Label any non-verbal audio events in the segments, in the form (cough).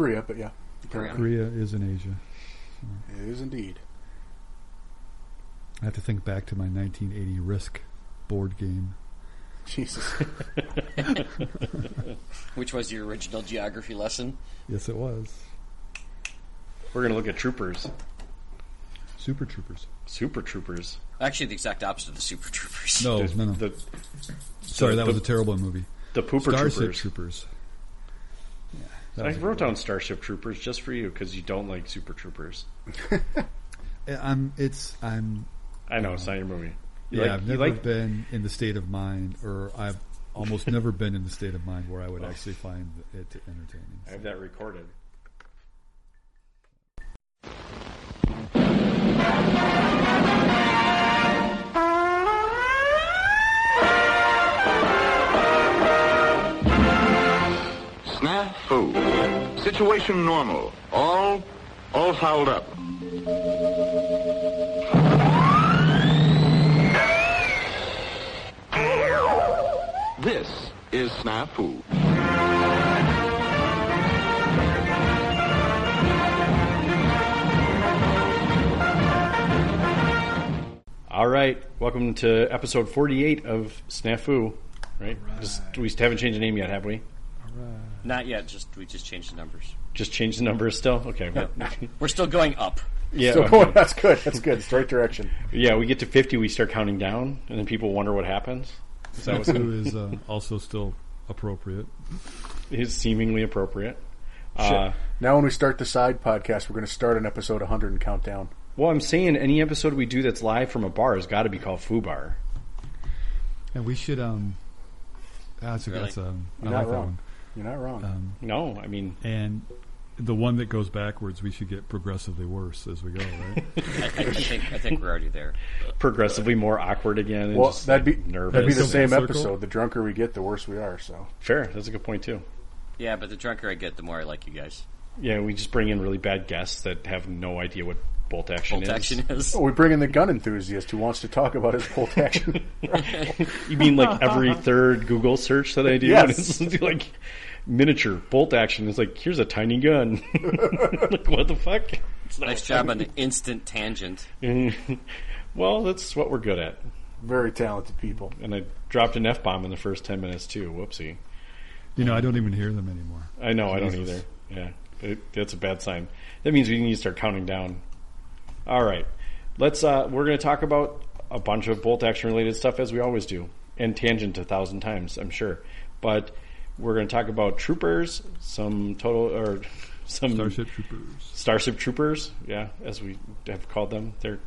Korea, but yeah, Korea. Korea is in Asia. it is indeed. I have to think back to my 1980 Risk board game. Jesus. (laughs) Which was your original geography lesson? Yes, it was. We're going to look at troopers, Super Troopers. super troopers. Actually, the exact opposite of the Super Troopers. No, The- no, no. The, Sorry, that the- was a terrible movie. the pooper Starship troopers. Troopers. I wrote down Starship Troopers just for you because you don't like Super Troopers. (laughs) I'm. It's. I'm. I know it's not your movie. You Yeah, like- I've never like- been in the state of mind, or I've almost never been in the state of mind where I would actually find it entertaining. I have that recorded. Snafu. Situation normal. All, all fouled up. This is Snafu. All right, welcome to episode 48 of Snafu. Right? Just, we haven't changed the name yet, have we? Not yet. Just we just changed the numbers. Just changed the numbers still? Okay. but- (laughs) We're still going up. yeah, So, okay. that's good. That's good. It's the right direction. yeah, we get to 50, we start counting down, and then people wonder what happens. Is that what's Who is uh, also still appropriate? is seemingly appropriate? Shit. Uh, now, when we start the side podcast, we're going to start an episode 100 and count down. well, I'm saying any episode we do that's live from a bar has got to be called Foo Bar. And we should. um That's a, Really? that's um, I You're like not that wrong. one. You're not wrong. Um, No, I mean, and the one that goes backwards, we should get progressively worse as we go, right? (laughs) I, I think I think we're already there. progressively more awkward again. And well, just, that'd be like, nervous. that'd be the same circle? episode. The drunker we get, the worse we are. So Fair, that's a good point too. Yeah, but the drunker I get, the more I like you guys. Yeah, we just bring in really bad guests that have no idea what bolt action Bolt is. action is. oh, we bring in the gun enthusiast who wants to talk about his bolt action. (laughs) You mean like every third Google search that I do? Yes. (laughs) It's like miniature bolt action. It's like here's a tiny gun. (laughs) like what the fuck? It's not Nice job on the instant tangent. well, that's what we're good at. Very talented people. And I dropped an f bomb in the first ten minutes too. Whoopsie. you know, I don't even hear them anymore. I know. I don't either. Yeah, it, that's a bad sign. That means we need to start counting down. All right, let's. Uh, we're going to talk about a bunch of bolt action related stuff as we always do, and tangent a thousand times, I'm sure. But we're going to talk about troopers, some total or (laughs) some Starship Troopers. Starship troopers. Yeah, as we have called them. They're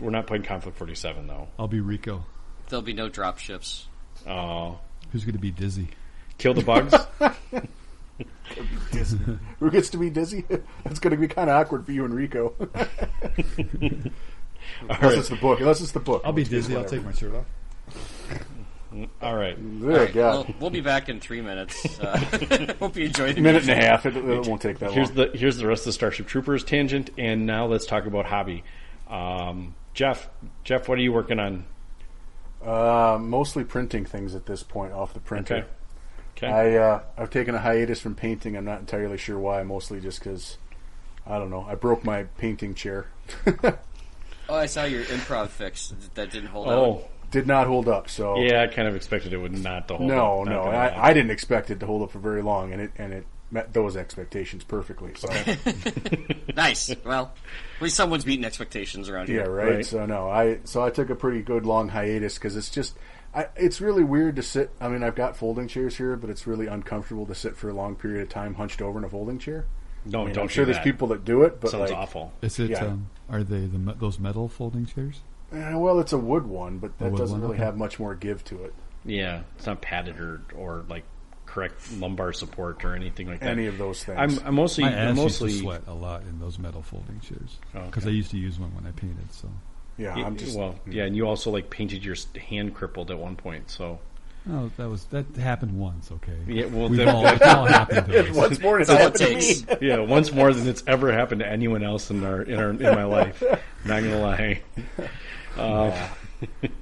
we're not playing Konflikt '47 though. I'll be Rico. There'll be no drop ships. Oh, Who's going to be Dizzy? kill the bugs. (laughs) Who gets to be dizzy? (laughs) That's going to be kind of awkward for you and Rico. (laughs) Unless right. it's the book. Unless it's the book. I'll be Dizzy. I'll take my shirt off. All right. Good All right, God. we'll, we'll be back in three minutes. Uh, hope you enjoyed the minute and a half. It, it won't take that Here's long. the here's the rest of the Starship Troopers tangent, and now let's talk about hobby. Um, Jeff, Jeff, what are you working on? Uh, mostly printing things at this point off the printer. Okay. Okay. I uh, I've taken a hiatus from painting. I'm not entirely sure why. Mostly just because I don't know. I broke my painting chair. (laughs) Oh, I saw your improv fix that didn't hold out. oh, Did not hold up. So yeah, I kind of expected it would not to hold. no, up, not no. I, I didn't expect it to hold up for very long, and it and it met those expectations perfectly. So (laughs) Nice. Well, at least someone's meeting expectations around yeah, here. right? Right. So no, I so I took a pretty good long hiatus because it's just. I, it's really weird to sit. I mean, I've got folding chairs here, but it's really uncomfortable to sit for a long period of time hunched over in a folding chair. no, I mean, don't I'm sure do there's that. people that do it, but Sounds like, awful. Is it? Yeah. Um, are they the those metal folding chairs? Eh, well, it's a wood one, but that doesn't one, really okay. have much more give to it. Yeah, it's not padded or or like correct lumbar support or anything like that. Any of those things. I'm, I'm mostly My ass mostly used to sweat a lot in those metal folding chairs Oh, because okay. I used to use one when I painted. So yeah, Yeah, I'm just well, yeah, and you also like painted your hand crippled at one point. So oh, that was that happened once. Okay. yeah, well, We've that- all, it's all happened to (laughs) us. once more. It's all it takes. yeah, once more than it's ever happened to anyone else in our in our in my life. (laughs) Not gonna lie. Uh,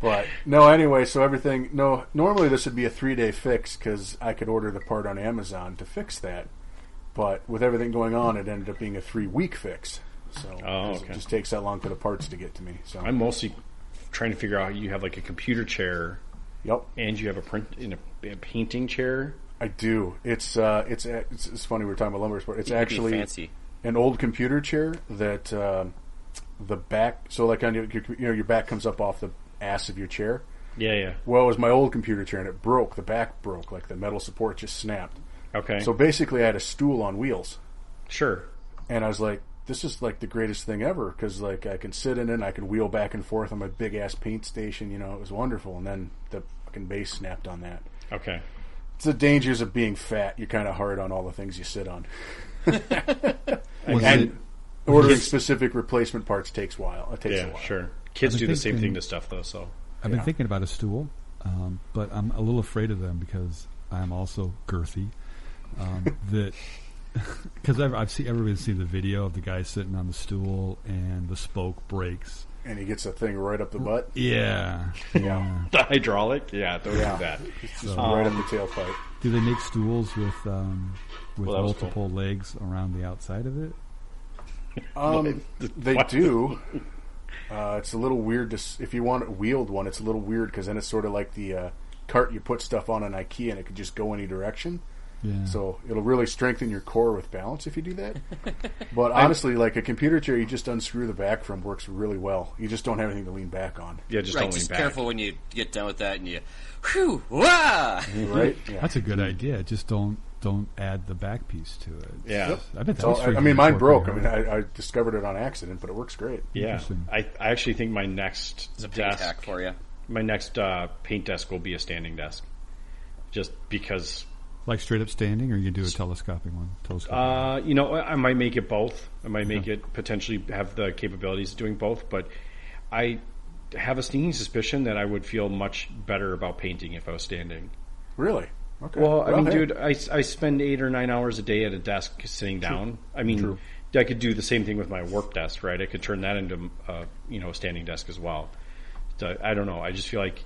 but no, anyway, so everything. No, normally this would be a three day fix because I could order the part on Amazon to fix that. But with everything going on, it ended up being a three week fix. So Oh, 'cause okay. it just takes that long for the parts to get to me. So I'm mostly trying to figure out. You have like a computer chair, yep, and you have a print in a, a painting chair. I do. It's uh, it's it's, it's funny we're talking about lumber sport. It's You could actually fancy. an old computer chair that um the back. So like on your you know your back comes up off the ass of your chair. Yeah, yeah. Well, it was my old computer chair and it broke. The back broke, like the metal support just snapped. Okay. So basically, I had a stool on wheels, sure. and I was like, "This is like the greatest thing ever," because like I can sit in it, and I can wheel back and forth on my big ass paint station. You know, it was wonderful. And then the fucking base snapped on that. Okay. It's the dangers of being fat. You're kind of hard on all the things you sit on. (laughs) Was and it, ordering Yes. specific replacement parts takes a while. It takes a while. sure. Kids do the same thing to stuff though. So I've been Yeah. thinking about a stool, um, but I'm a little afraid of them because I'm also girthy. Um, (laughs) that (laughs) because I've, I've seen everybody's seen the video of the guy sitting on the stool and the spoke breaks. And he gets a thing right up the butt. Yeah, yeah. the hydraulic, yeah, don't Yeah. do that. Just Um, right up the tailpipe. Do they make stools with um, with Well, that was multiple legs around the outside of it? Um, (laughs) they do. Uh, it's a little weird to if you want a wheeled one. It's a little weird because then it's sort of like the uh, cart you put stuff on an IKEA and it could just go any direction. Yeah. So it'll really strengthen your core with balance if you do that. (laughs) but honestly, like a computer chair, you just unscrew the back from works really well. You just don't have anything to lean back on, Yeah, just right, don't lean just back. careful when you get done with that and you, whew, wah! (laughs) right? Yeah. That's a good idea. Just don't don't add the back piece to it. Yeah. Yep. I bet that So, I, I mean, mine broke. I mean. I, I discovered it on accident, but it works great. Yeah, I, I actually think my next It's a desk, hack for you. my next uh, paint desk will be a standing desk, just because. Like straight up standing, or you do a telescoping one? Telescoping. Uh, you know, I might make it both. I might make it potentially have the capabilities of doing both, but I have a sneaking suspicion that I would feel much better about painting if I was standing. Really? Okay. Well, I mean, hey, dude, I, I spend eight or nine hours a day at a desk sitting down. I mean, I could do the same thing with my work desk, right? I could turn that into, uh, you know, a standing desk as well. So, I don't know. I just feel like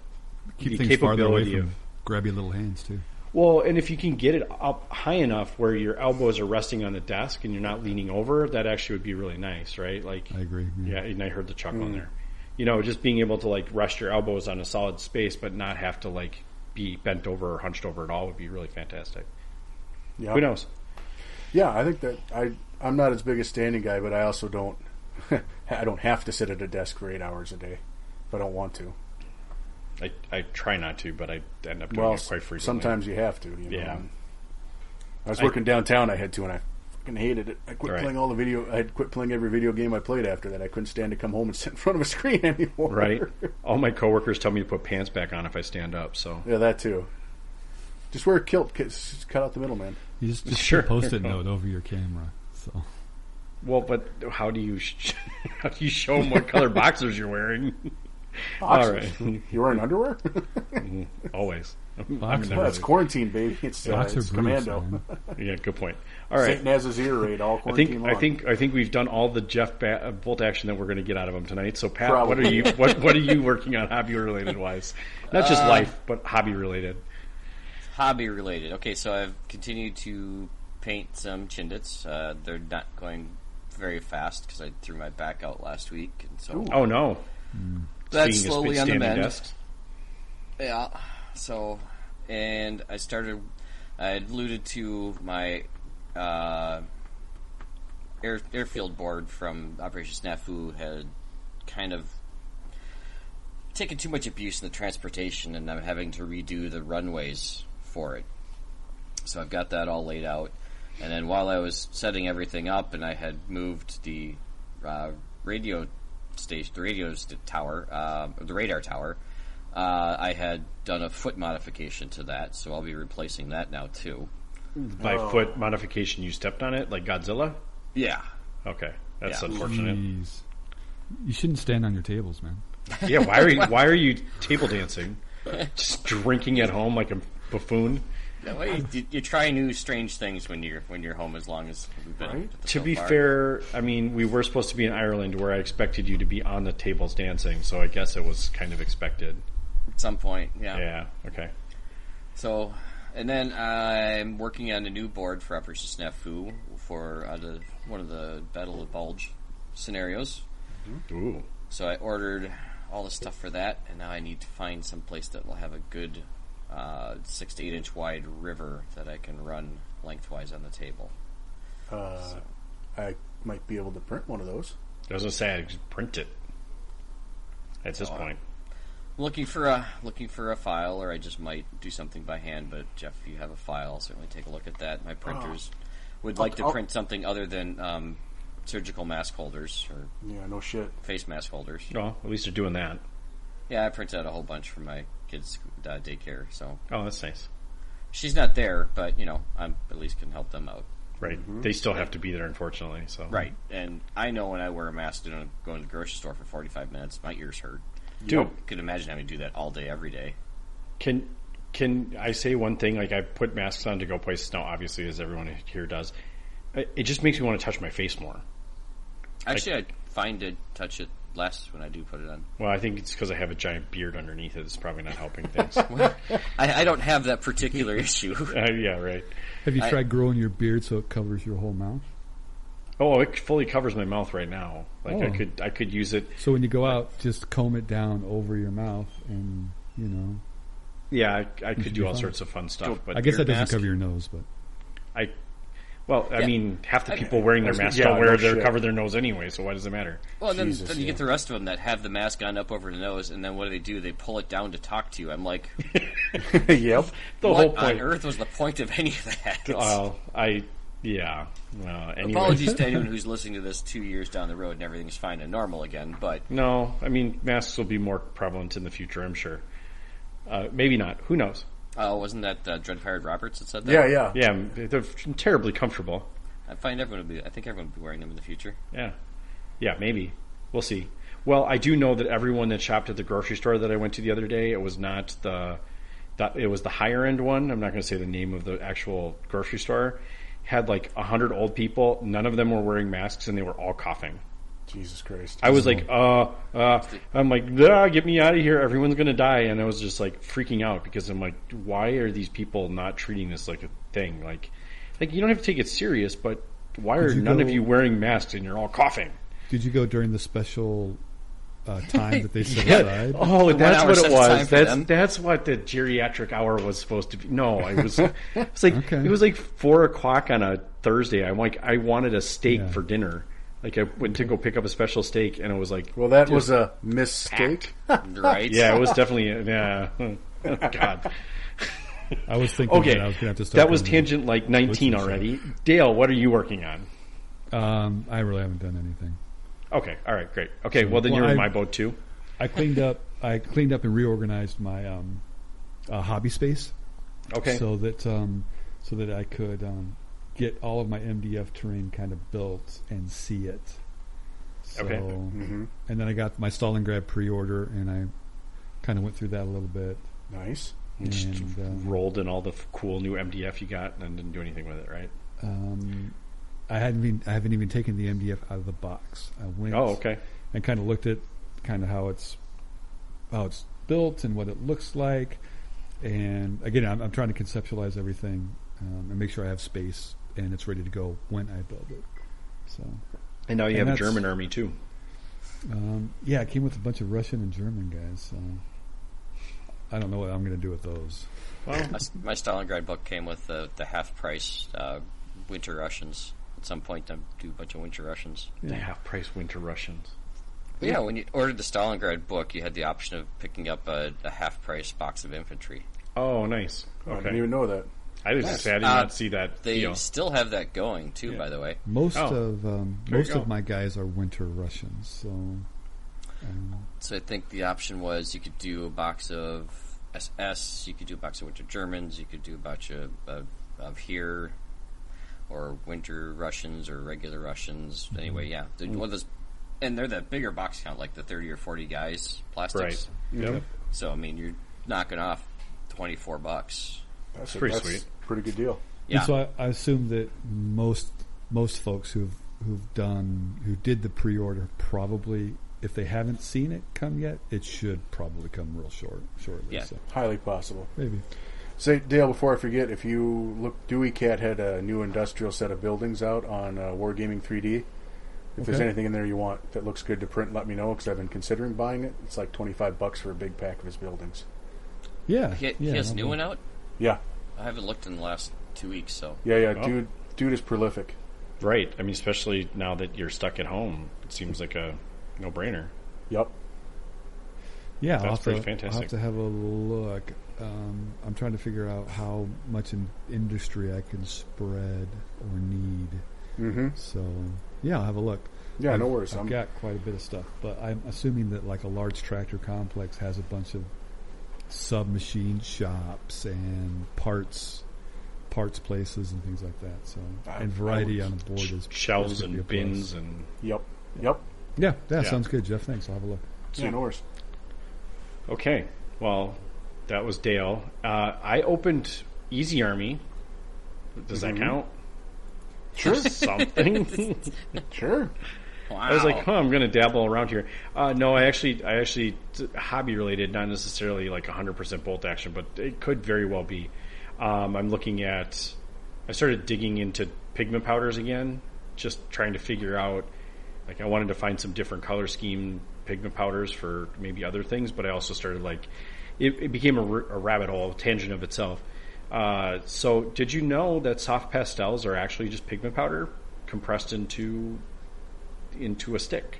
Keep the things farther away from of grabby little hands too. Well, and if you can get it up high enough where your elbows are resting on the desk and you're not leaning over, that actually would be really nice, right? Like, I agree. yeah, and I heard the chuckle in mm. there. You know, just being able to like rest your elbows on a solid space, but not have to like be bent over or hunched over at all would be really fantastic. yeah. Who knows? Yeah, I think that I I'm not as big a standing guy, but I also don't (laughs) I don't have to sit at a desk for eight hours a day if I don't want to. I, I try not to, but I end up doing Well, it quite frequently. sometimes you have to. You know? Yeah. I was I- working downtown. I had to, and I fucking hated it. I quit Right. playing all the video. I had quit playing every video game I played after that. I couldn't stand to come home and (laughs) sit in front of a screen anymore. right? (laughs) All my coworkers tell me to put pants back on if I stand up. So yeah, that too. Just wear a kilt. Cut just cut out the middle, man. You just, just Sure. sure. post it (laughs) note over your camera. So well, but how do you sh- how do you show them what color boxers you're wearing? Boxers. right. (laughs) You wearing underwear? (laughs) Always. I'm well, it's quarantine, baby. It's, uh, it's briefs. commando. (laughs) yeah, good point. All right. Saint Naz's ear raid all I think long. I think I think we've done all the Jeff ba- uh, bolt action that we're going to get out of him tonight. So Pat, what are you what what are you working on hobby related wise? Not just life, but hobby related. Hobby related. Okay, so I've continued to paint some chindits. Uh, they're not going very fast because I threw my back out last week, and so Oh no, that's Speaking of slowly on the mend. desks. Yeah. So, and I started. I alluded to my uh, air, airfield board from Operation Snafu had kind of taken too much abuse in the transportation, and I'm having to redo the runways for it. So I've got that all laid out. And then while I was setting everything up, and I had moved the uh, radio station, the radio tower, uh, the radar tower, uh, I had done a foot modification to that, so I'll be replacing that now too. By foot modification, you stepped on it like Godzilla. Yeah, Okay, that's Yeah. unfortunate. Jeez. You shouldn't stand on your tables, man. Yeah, why are you (laughs) why are you table dancing? (laughs) Just drinking at home like a buffoon. That way you, you try new strange things when you're when you're home. As long as we've been Right. so To be far. fair, I mean, we were supposed to be in Ireland where I expected you to be on the tables dancing, so I guess it was kind of expected. at some point, yeah. Yeah, okay. So, And then I'm working on a new board for Operation Snafu for uh, the, one of the Battle of Bulge scenarios. Ooh. So I ordered all the stuff for that, and now I need to find some place that will have a good uh, six to eight inch wide river that I can run lengthwise on the table. Uh, I might be able to print one of those. I was gonna say I just print it. At this So, uh, point, Looking for a looking for a file, or I just might do something by hand. But Jeff, if you have a file, I'll certainly take a look at that. My printers would I'll- like to I'll- print something other than um, surgical mask holders or Yeah, no shit. face mask holders. well, at least they're doing that. Yeah, I printed out a whole bunch for my kids' uh, daycare. So Oh, that's nice. she's not there, but you know, I'm at least can help them out. Right. They still have to be there, unfortunately. So Right. And I know when I wear a mask to go to the grocery store for 45 minutes, my ears hurt. Dude, I could imagine having to do that all day, every day. Can can I say one thing? Like I put masks on to go places now, obviously, as everyone here does. It it just makes me want to touch my face more. Actually, I find to touch it less when I do put it on. Well, I think it's because I have a giant beard underneath it. It's probably not helping things. (laughs) uh, I, I don't have that particular (laughs) issue. yeah, right. Have you I- tried growing your beard so it covers your whole mouth? Oh, it fully covers my mouth right now. Like I Oh. could I could use it. So when you go out, just comb it down over your mouth, and you know. Yeah, I, I could do all fine. sorts of fun stuff. But I guess that beard doesn't mask? cover your nose, but I, well, I Yeah. mean, half the people wearing their masks yeah, don't wear no their shit. cover their nose anyway. So why does it matter? Well, and then, Jesus, then you yeah. get the rest of them that have the mask on up over the nose, and then what do they do? They pull it down to talk to you. I'm like, (laughs) yep. The what whole on point. earth was the point of any of that? Uh, I yeah. Uh, anyway. Apologies to anyone (laughs) who's listening to this two years down the road and everything's fine and normal again, but No, I mean masks will be more prevalent in the future. I'm sure. Uh, maybe not. Who knows? Uh, wasn't that uh, Dread Pirate Roberts that said that? Yeah, yeah. Yeah, they're terribly comfortable. I find everyone will be. I think everyone will be wearing them in the future. Yeah, yeah, maybe we'll see. Well, I do know that everyone that shopped at the grocery store that I went to the other day, it was not the that it was the higher end one. I'm not going to say the name of the actual grocery store. Had like a hundred old people. None of them were wearing masks, and they were all coughing. Jesus Christ. I was like, uh, uh, I'm like, ah, get me out of here. Everyone's going to die. And I was just like freaking out because I'm like, why are these people not treating this like a thing? Like, like you don't have to take it serious, but why are Did you none of you wearing masks and you're all coughing? did you go during the special uh, time that they (laughs) set Yeah. aside? Oh, that's what it was. That's them. that's what the geriatric hour was supposed to be. No, I was. (laughs) It's like Okay. it was like four o'clock on a Thursday. I'm like, I wanted a steak Yeah. for dinner. Like I went to go pick up a special steak, and it was like, well, that was a mistake. (laughs) Right? yeah, it was definitely yeah. Oh, (laughs) God. I was thinking Okay, that I was going to have to start. that was doing tangent like 19 already. Dale, what are you working on? Um, I really haven't done anything. Okay, all right, great. Okay, well then Well, you're in my boat too. I cleaned up. I cleaned up and reorganized my um, uh, hobby space Okay, so that um, so that I could um, get all of my MDF terrain kind of built and see it. So, Okay. hmm And then I got my Stalingrad pre-order, and I kind of went through that a little bit. Nice. You just and, um, rolled in all the f- cool new MDF you got and didn't do anything with it, right? Um, I hadn't even I haven't even taken the MDF out of the box. I went Oh, okay. and kind of looked at kind of how it's how it's built and what it looks like. And again, I'm, I'm trying to conceptualize everything um, and make sure I have space and it's ready to go when I build it. So And now you And have a German army too. um, yeah, it came with a bunch of Russian and German guys. So I don't know what I'm going to do with those. Well, My, my Stalingrad book came with the, the half price uh, Winter Russians. At some point, I do a bunch of Winter Russians. the half price winter Russians. But yeah, when you ordered the Stalingrad book, you had the option of picking up a, a half price box of infantry. Oh, nice. I didn't even know that. I was just say I did Uh, not see that. They deal. still have that going too, Yeah. by the way. Most Oh, of um, most of my guys are Winter Russians. So um, So I think the option was you could do a box of SS, you could do a box of Winter Germans, you could do a batch of, of, of here, or Winter Russians or regular Russians. Mm-hmm. Anyway, yeah, they're one of those, and they're that bigger box count, like the thirty or forty guys plastics. Right. Yep. So I mean, you're knocking off twenty four bucks. That's Pretty that's sweet. A Pretty good deal. Yeah, And so I, I assume that most most folks who've who've done who did the pre-order probably, if they haven't seen it come yet, it should probably come real short shortly. Yeah. So Highly possible. maybe. Say, Dale, before I forget, if you look, Dewey Cat had a new industrial set of buildings out on uh, Wargaming 3D. If there's anything in there you want that looks good to print, let me know because I've been considering buying it. It's like 25 bucks for a big pack of his buildings. Yeah, He, yeah. he has I'll new go. one out. Yeah, I haven't looked in the last two weeks, so yeah, yeah. Oh. Dude, dude is prolific. Right. I mean, especially now that you're stuck at home, it seems like a no-brainer. Yep. Yeah, I'll That's have, pretty to, fantastic. I'll have to have a look. Um, I'm trying to figure out how much in industry I can spread or need. Mm-hmm. So, yeah, I'll have a look. Yeah, I've, no worries. I've I'm- got quite a bit of stuff, but I'm assuming that like a large tractor complex has a bunch of sub machine shops and parts parts places and things like that. So, I- and variety on the board is Shelves is gonna be a and bins and Yep. Yep. Yeah, that Yeah. sounds good, Jeff. Thanks. I'll have a look. Yeah, no worries. Okay. Well, that was Dale. Uh, I opened Easy Army. Does that count? Sure. (laughs) Something. (laughs) Sure. Wow. I was like, huh, I'm going to dabble around here. Uh, no, I actually, I actually, hobby related, not necessarily like 100% bolt action, but it could very well be. Um, I'm looking at, I started digging into pigment powders again, just trying to figure out, like, I wanted to find some different color scheme pigment powders for maybe other things, but I also started like, it, it became a rabbit hole, a tangent of itself. Uh, so, did you know that soft pastels are actually just pigment powder compressed into into a stick?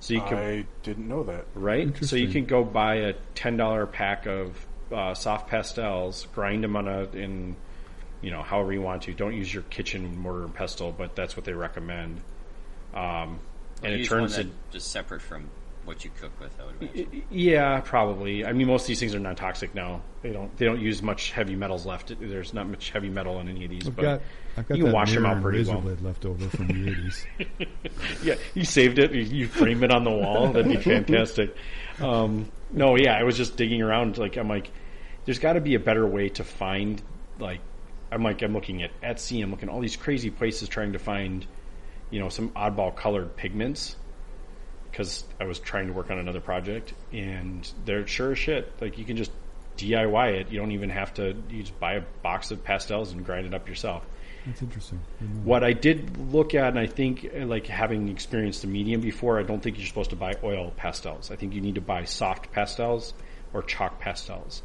So you can I didn't know that. right. So you can go buy a ten dollar pack of uh, soft pastels, grind them on a in you know however you want to. Don't use your kitchen mortar and pestle, but that's what they recommend. Um, and it turns it. just separate from what you cook with. I would imagine. Yeah, probably. I mean, most of these things are non-toxic now. They don't. They don't use much heavy metals left. There's not much heavy metal in any of these. I've but got I've got you can that wash them out pretty razor well. blade left over from the eighties. (laughs) yeah, you saved it. You- You frame it on the wall. That'd be fantastic. Um, no, yeah, I was just digging around. Like, I'm like, there's got to be a better way to find. Like, I'm like, I'm looking at Etsy. I'm looking at all these crazy places trying to find, you know, some oddball colored pigments. Because I was trying to work on another project, and they're sure as shit. Like, you can just DIY it. You don't even have to. You just buy a box of pastels and grind it up yourself. That's interesting. Didn't What I did look at, and I think, uh, like having experienced the medium before, I don't think you're supposed to buy oil pastels. I think you need to buy soft pastels or chalk pastels,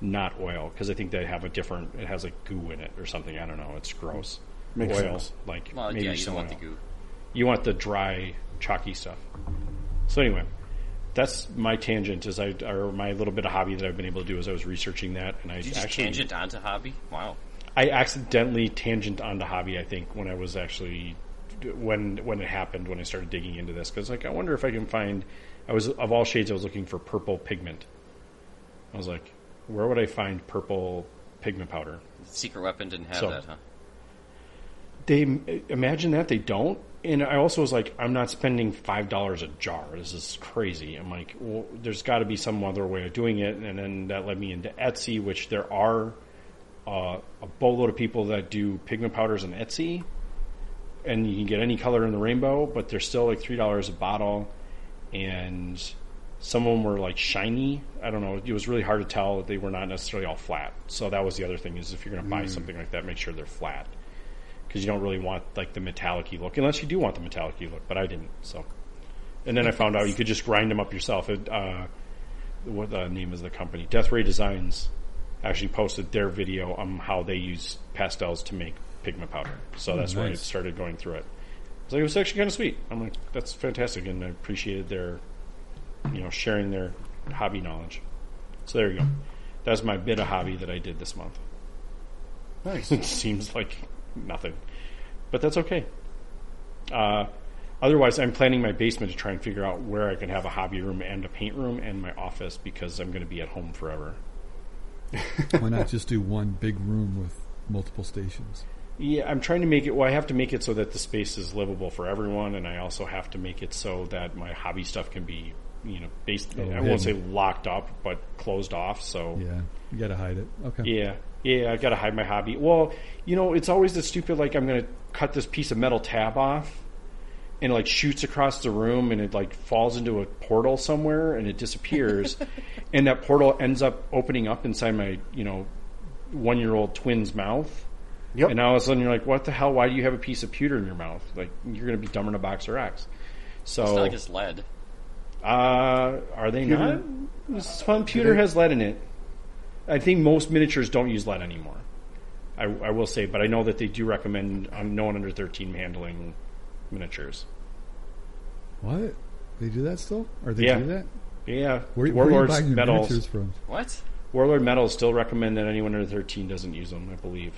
not oil, because I think they have a different. It has like goo in it or something. I don't know. It's gross. Makes oil, sense. like Well, maybe yeah, you some don't want oil. the goo. You want the dry, chalky stuff. So anyway, that's my tangent. Is I or my little bit of hobby that I've been able to do is I was researching that, and I Did you just actually tangent onto hobby? Wow. I accidentally tangent onto hobby. I think when I was actually when when it happened when I started digging into this because like I wonder if I can find. I was of all shades. I was looking for purple pigment. I was like, where would I find purple pigment powder? Secret Weapon didn't have So- that, huh? They imagine that they don't. And I also was like, I'm not spending five dollars a jar. This is crazy. I'm like, well, there's got to be some other way of doing it. And then that led me into Etsy, which there are uh, a boatload of people that do pigment powders on Etsy, and you can get any color in the rainbow, but they're still like three dollars a bottle, and some of them were like shiny. I don't know. It was really hard to tell. That they were not necessarily all flat. So that was the other thing is if you're going to buy something like that, make sure they're flat because you don't really want like the metallic look unless you do want the metallic look. But I didn't. So, and then I found out you could just grind them up yourself. It, uh, what the name is the company? Death Ray Designs actually posted their video on how they use pastels to make pigment powder. So that's where I started going through it. So it was actually kind of sweet. I'm like, that's fantastic, and I appreciated their, you know, sharing their hobby knowledge. So there you go. That's my bit of hobby that I did this month. Nice. (laughs) It seems like nothing, but that's okay. Uh, otherwise, I'm planning my basement to try and figure out where I can have a hobby room and a paint room and my office because I'm going to be at home forever. Why not just do one big room with multiple stations? Yeah, I'm trying to make it. Well, I have to make it so that the space is livable for everyone, and I also have to make it so that my hobby stuff can be, you know, based. Oh, I won't say locked up, but closed off. So Yeah, you got to hide it. Okay. Yeah, yeah, I gotta hide my hobby. Well, you know, it's always the stupid like I'm gonna cut this piece of metal tab off, and it, like shoots across the room, and it like falls into a portal somewhere, and it disappears, (laughs) and that portal ends up opening up inside my you know one year old twin's mouth. Yep. And now all of a sudden you're like, what the hell? Why do you have a piece of pewter in your mouth? Like you're going to be dumber than a Boxer X. So It's not like it's lead. Uh, are they Pewter- not? Some pewter has lead in it. I think most miniatures don't use lead anymore. I, I will say, but I know that they do recommend um, no one under 13 handling miniatures. What? They do that still? Or they Yeah. do that? Yeah, Where, where are you Warlords buying your Metals. miniatures from? What? Warlord Metals still recommend that anyone under 13 doesn't use them. I believe.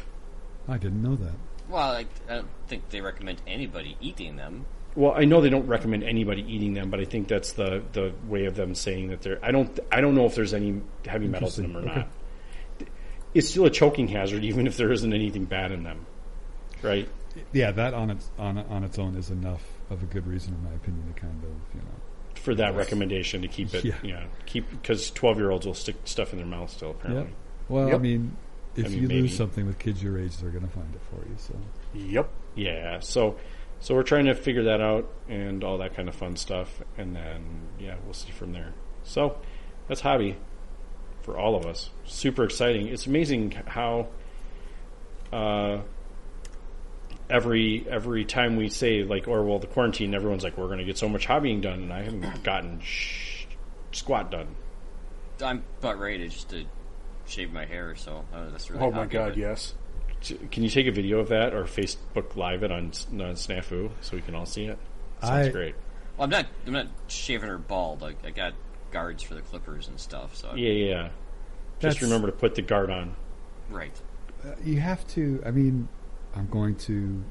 I didn't know that. Well, I, I don't think they recommend anybody eating them. Well, I know they don't recommend anybody eating them, but I think that's the, the way of them saying that they're. I don't. I don't know if there's any heavy metals in them or Interesting. not. It's still a choking hazard, (laughs) even if there isn't anything bad in them, right? Yeah, that on its on on its own is enough of a good reason, in my opinion, to kind of you know. For that recommendation to keep it, Yeah. yeah, keep because twelve year olds will stick stuff in their mouth still. Apparently, Yep. Well, I mean, if I mean, you maybe. lose something with kids your age, they're going to find it for you. So Yep. yeah. So, so we're trying to figure that out and all that kind of fun stuff, and then yeah, we'll see from there. So that's hobby for all of us. Super exciting. It's amazing how uh, every every time we say like, or well, the quarantine, everyone's like, we're going to get so much hobbying done, and I haven't (coughs) gotten sh- squat done. I'm about ready to just to shave my hair, so uh, that's really. Oh my god, but- yes. Can you take a video of that or Facebook Live it on, on Snafu so we can all see it? Sounds I- great. Well, I'm not. I'm not shaving her bald. Like I got guards for the clippers and stuff. So Yeah, yeah. yeah. Just remember to put the guard on. right. uh, you have to. I mean, I'm going to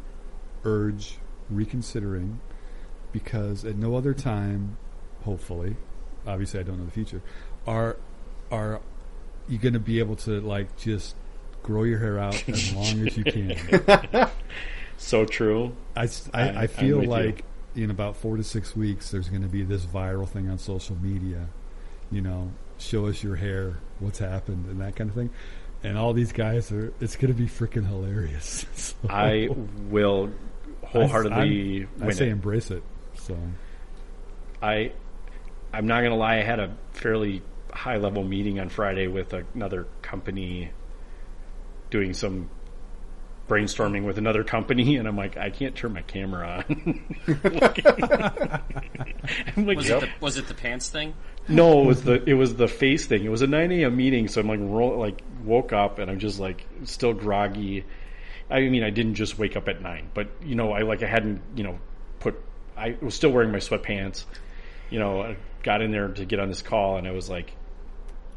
urge reconsidering because at no other time, hopefully, obviously I don't know the future, are are you going to be able to like just grow your hair out as (laughs) long as you can? (laughs) So true. I, I- I- feel with you. like in about four to six weeks, there's going to be this viral thing on social media. You know, show us your hair, what's happened, and that kind of thing. And all these guys are. It's going to be freaking hilarious. (laughs) So, I will wholeheartedly I, I say it. embrace it. So I, I'm not going to lie. I had a fairly high level meeting on Friday with another company doing some brainstorming with another company, (laughs) and I'm like, I can't turn my camera on. (laughs) (laughs) Like, Was it the, was it the pants thing? No, it was the it was the face thing. It was a nine a.m. meeting, so I'm like roll, like woke up and I'm just like still groggy. I mean, I didn't just wake up at nine, but you know, I like I hadn't you know put I was still wearing my sweatpants. You know, I got in there to get on this call, and I was like,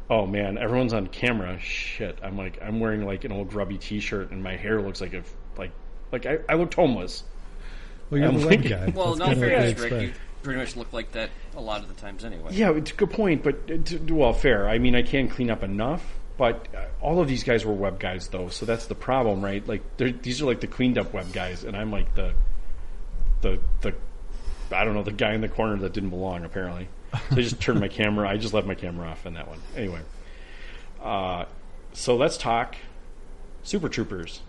"Oh man, everyone's on camera. Shit!" I'm like, I'm wearing like an old grubby T-shirt, and my hair looks like a like like I, I looked homeless. well, you're I'm the web like- guy. Well, That's no kinda what fairness, Rick. You pretty much look like that a lot of the times anyway. Yeah, it's a good point, but uh, t- well, fair. I mean, I can clean up enough, but uh, all of these guys were web guys, though, so that's the problem, right? Like, these are like the cleaned up web guys, and I'm like the, the, the, I don't know, the guy in the corner that didn't belong, apparently. So I just turned my camera. I just left my camera off in that one. Anyway, uh, so let's talk Super Troopers.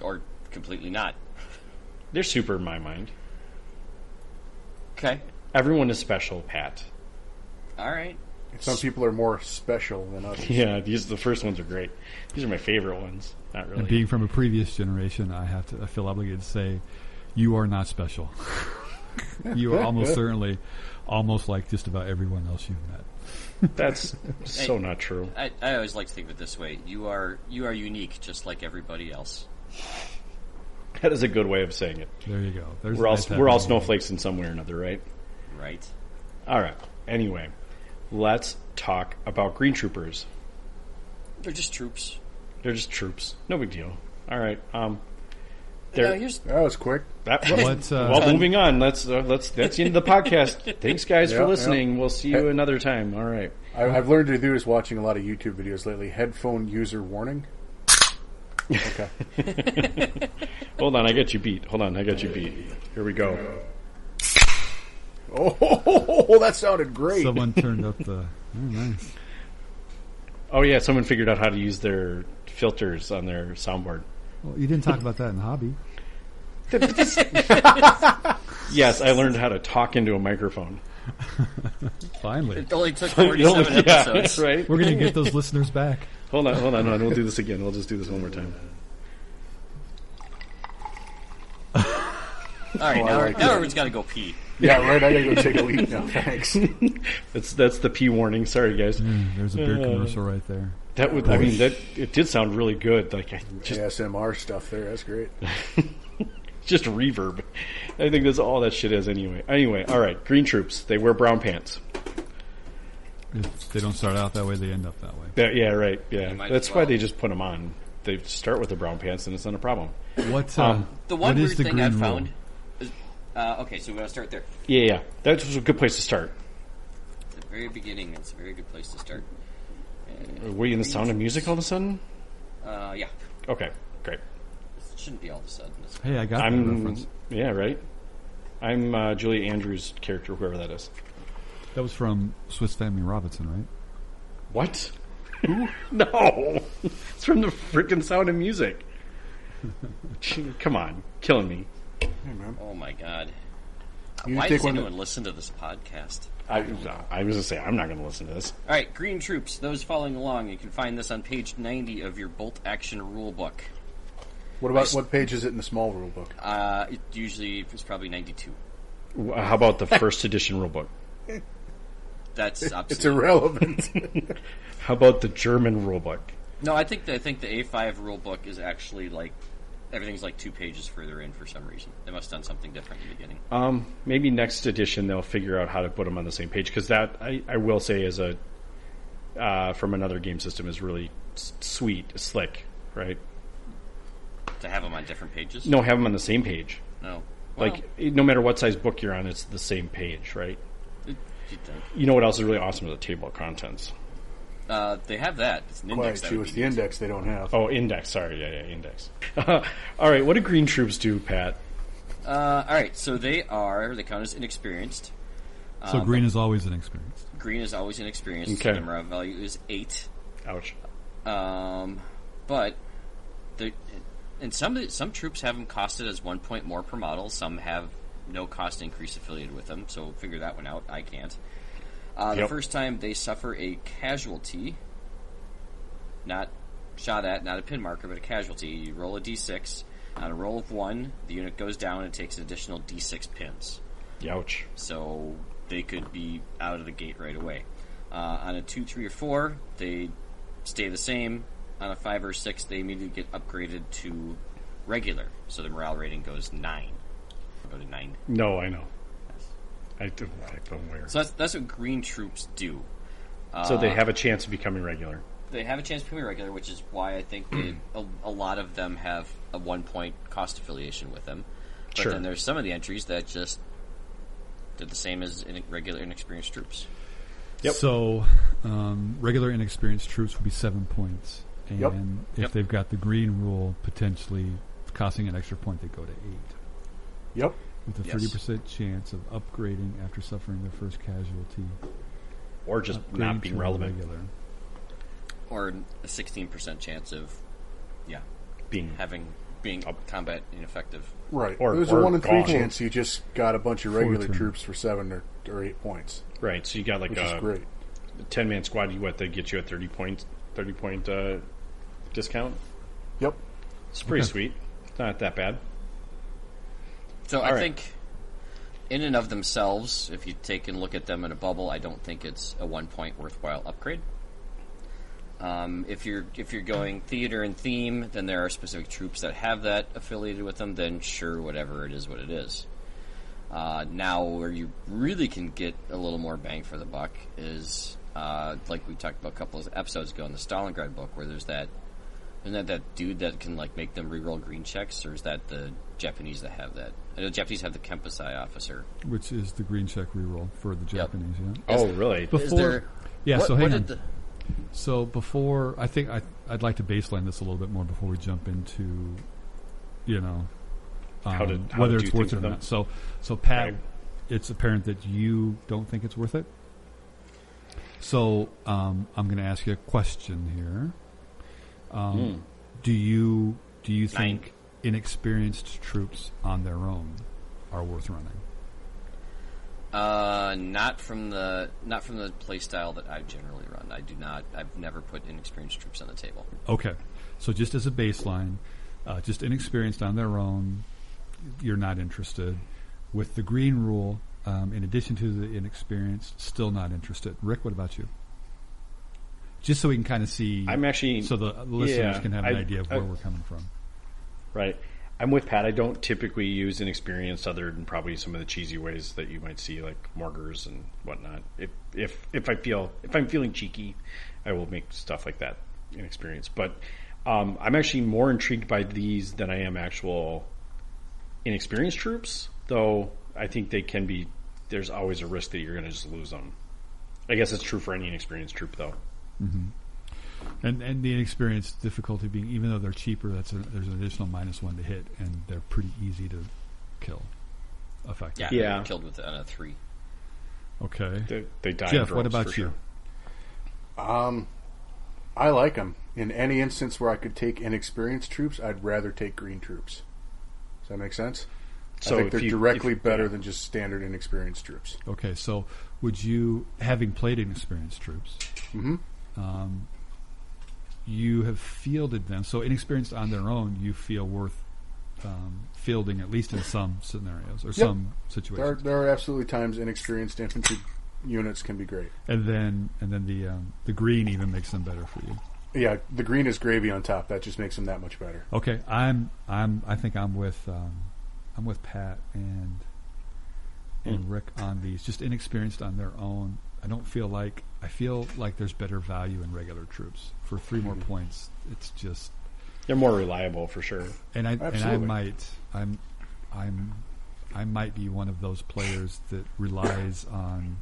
Or completely not. They're super in my mind. Okay. Everyone is special, Pat. All right. Some people are more special than others. (laughs) Yeah, these the first ones are great. These are my favorite ones. Not really. And being from a previous generation, I have to. I feel obligated to say, you are not special. (laughs) you are almost (laughs) certainly, almost like just about everyone else you've met. (laughs) That's so not true. I, I always like to think of it this way: you are you are unique, just like everybody else. That is a good way of saying it. There you go. There's We're all nice we're all snowflakes in some way or another, right? Right. All right. Anyway, let's talk about Green Troopers. They're just troops. They're just troops. No big deal. All right. Um, Now, they're, here's That was quick. that, (laughs) Let's, uh, well, moving on. Let's uh, let's that's the end of the (laughs) podcast. Thanks, guys, Yeah, for yeah. listening. We'll see you another time. All right. I, I've learned to do is watching a lot of YouTube videos lately. Headphone user warning. Okay. (laughs) Hold on, I got you beat. Hold on, I got you beat. Here we go. Oh, that sounded great. Someone turned up the. Oh, nice. Oh yeah, someone figured out how to use their filters on their soundboard. Well, you didn't talk about that in the hobby. (laughs) Yes, I learned how to talk into a microphone. (laughs) Finally, it only took forty-seven (laughs) yeah, episodes. right. we're going to get those listeners back. Hold on, hold on, hold on. We'll do this again. We'll just do this one more time. All right, Oh, now, like now everyone's got to go pee. Yeah, right. I gotta go take a leak now. Thanks. That's that's the P warning. Sorry, guys. Mm, there's a beer Uh, commercial right there. That would. I mean, that it did sound really good. Like I just ASMR stuff there. That's great. (laughs) just reverb. I think that's all that shit is anyway. Anyway, all right. Green troops. They wear brown pants. If they don't start out that way, they end up that way. Yeah, yeah right. Yeah, that's as why they just put them on. They start with the brown pants, and it's not a problem. What? Uh, Um, The one what is weird the thing green I found. Is, uh, okay, so we're gonna start there. Yeah, yeah. That was a good place to start. The very beginning. It's a very good place to start. Were you in the sound of music all of a sudden? Uh, yeah, Okay, great. it shouldn't be all of a sudden. Hey, I got that I'm. reference. Yeah, right. I'm uh, Julie Andrews' character, whoever that is. That was from Swiss Family Robinson, right? What? (laughs) (laughs) no, it's from the freaking Sound of Music. Come on, killing me. Oh my god. You Why take does one. anyone listen to this podcast? I, I was gonna say I'm not gonna listen to this. All right, Green Troops. Those following along, you can find this on page 90 of your Bolt Action Rulebook. What about what page is it in the small rule book? Uh, it usually it's probably 92. Uh, How about the first edition rule book? (laughs) That's (laughs) It's irrelevant. (laughs) How about the German rule book? no, I think the, I think the A5 rule book is actually like everything's like two pages further in for some reason. They must have done something different in the beginning. Um, maybe next edition they'll figure out how to put them on the same page because that I, I will say is a uh, from another game system is really s- sweet, slick, right? To have them on different pages. No, have them on the same page. no. Well, Like no matter what size book you're on, it's the same page, right? You know what else is really awesome is the table of contents. Uh, they have that. It's an index. Quiet, that Chew. would It's be the neat. index they don't have. Oh, index. Sorry, yeah, yeah, index. (laughs) All right, what do green troops do, Pat? Uh, all right, so they are they count as inexperienced. So Um, green is always inexperienced. Green is always inexperienced. Okay. The morale value is eight. Ouch. Um, but the and some some troops have them costed as one point more per model. Some have no cost increase affiliated with them. So figure that one out. I can't. Uh, the Yep. first time they suffer a casualty, not shot at, not a pin marker, but a casualty. You roll a d6. On a roll of one, the unit goes down and takes an additional d6 pins. Ouch. so they could be out of the gate right away. Uh, on a two, three, or four, they stay the same. On a five or six, they immediately get upgraded to regular, so the morale rating goes nine. Go to nine. No, I know. I do. I'm aware. So that's that's what green troops do. So they have a chance of becoming regular. They have a chance to become regular, which is why I think they, (clears throat) a, a lot of them have a one point cost affiliation with them. But Sure. then there's some of the entries that just did the same as in regular inexperienced troops. Yep. So um, regular inexperienced troops will be seven points, and Yep. if Yep. they've got the green rule, potentially costing an extra point, they go to eight, Yep. With a Yes. thirty percent chance of upgrading after suffering their first casualty. Or just upgrading not being relevant. Regular. or a sixteen percent chance of, yeah, Being having being combat ineffective. Right. Or- There's or a one in three gone. chance you just got a bunch of regular Fortune. troops for seven or, or eight points, right. So you got like which a great. ten man squad. You what? They get you a thirty point thirty point uh, discount. Yep. It's pretty Okay. sweet. It's not that bad. So I right. think, in and of themselves, if you take and look at them in a bubble, I don't think it's a one point worthwhile upgrade. Um, if you're if you're going theater and theme, then there are specific troops that have that affiliated with them. Then sure, whatever it is, what it is. Uh, now, where you really can get a little more bang for the buck is uh, like we talked about a couple of episodes ago in the Stalingrad book, where there's that isn't that that dude that can like make them reroll green checks, or is that the Japanese that have that? I know the Japanese have the Kempeitai officer. which is the green check reroll for the Japanese. Yeah. Oh, really? Before, Is there- yeah. what- so what hang did on. the- So before, I think I, I'd like to baseline this a little bit more before we jump into, you know, um, How to- how whether it's worth it or them. not. So, so Pat, Right. it's apparent that you don't think it's worth it. So um, I'm going to ask you a question here. Um, Hmm. Do you do you Nine. think inexperienced troops on their own are worth running? Uh, not from the not from the play style that I generally run. I do not. I've never put inexperienced troops on the table. Okay, so just as a baseline, uh, just inexperienced on their own, you're not interested. With the green rule, um, in addition to the inexperienced, still not interested. Rick, what about you? Just so we can kind of see. I'm actually- so the listeners yeah, can have an I- idea of I- where we're coming from. Right. I'm with Pat. I don't typically use inexperienced other than probably some of the cheesy ways that you might see, like mortars and whatnot. If if if I feel if I'm feeling cheeky, I will make stuff like that inexperienced. But um, I'm actually more intrigued by these than I am actual inexperienced troops. Though I think they can be. There's always a risk that you're going to just lose them. I guess it's true for any inexperienced troop, though. And and the inexperienced difficulty being, even though they're cheaper, that's a, there's an additional minus one to hit, and they're pretty easy to kill. Yeah, Effectively. Yeah. I'm killed with it on a three. Okay. They, they die. in Jeff, what about you? sure. Um, I like them. In any instance where I could take inexperienced troops, I'd rather take green troops. Does that make sense? So I think they're you- directly if- better yeah. than just standard inexperienced troops. Okay, so would you, having played inexperienced troops, Mhm. Um, you have fielded them. So inexperienced on their own, you feel worth um, fielding at least in some scenarios or some There are, situations. there are absolutely times inexperienced infantry units can be great. And then and then the um, the green even makes them better for you. Yeah, the green is gravy on top. That just makes them that much better. Okay, I'm I'm I think I'm with um, I'm with Pat and and Rick on these. Just inexperienced on their own. I don't feel like I feel like there's better value in regular troops for three more points. It's just They're more reliable for sure. and I and I might I'm I'm I might be one of those players that relies on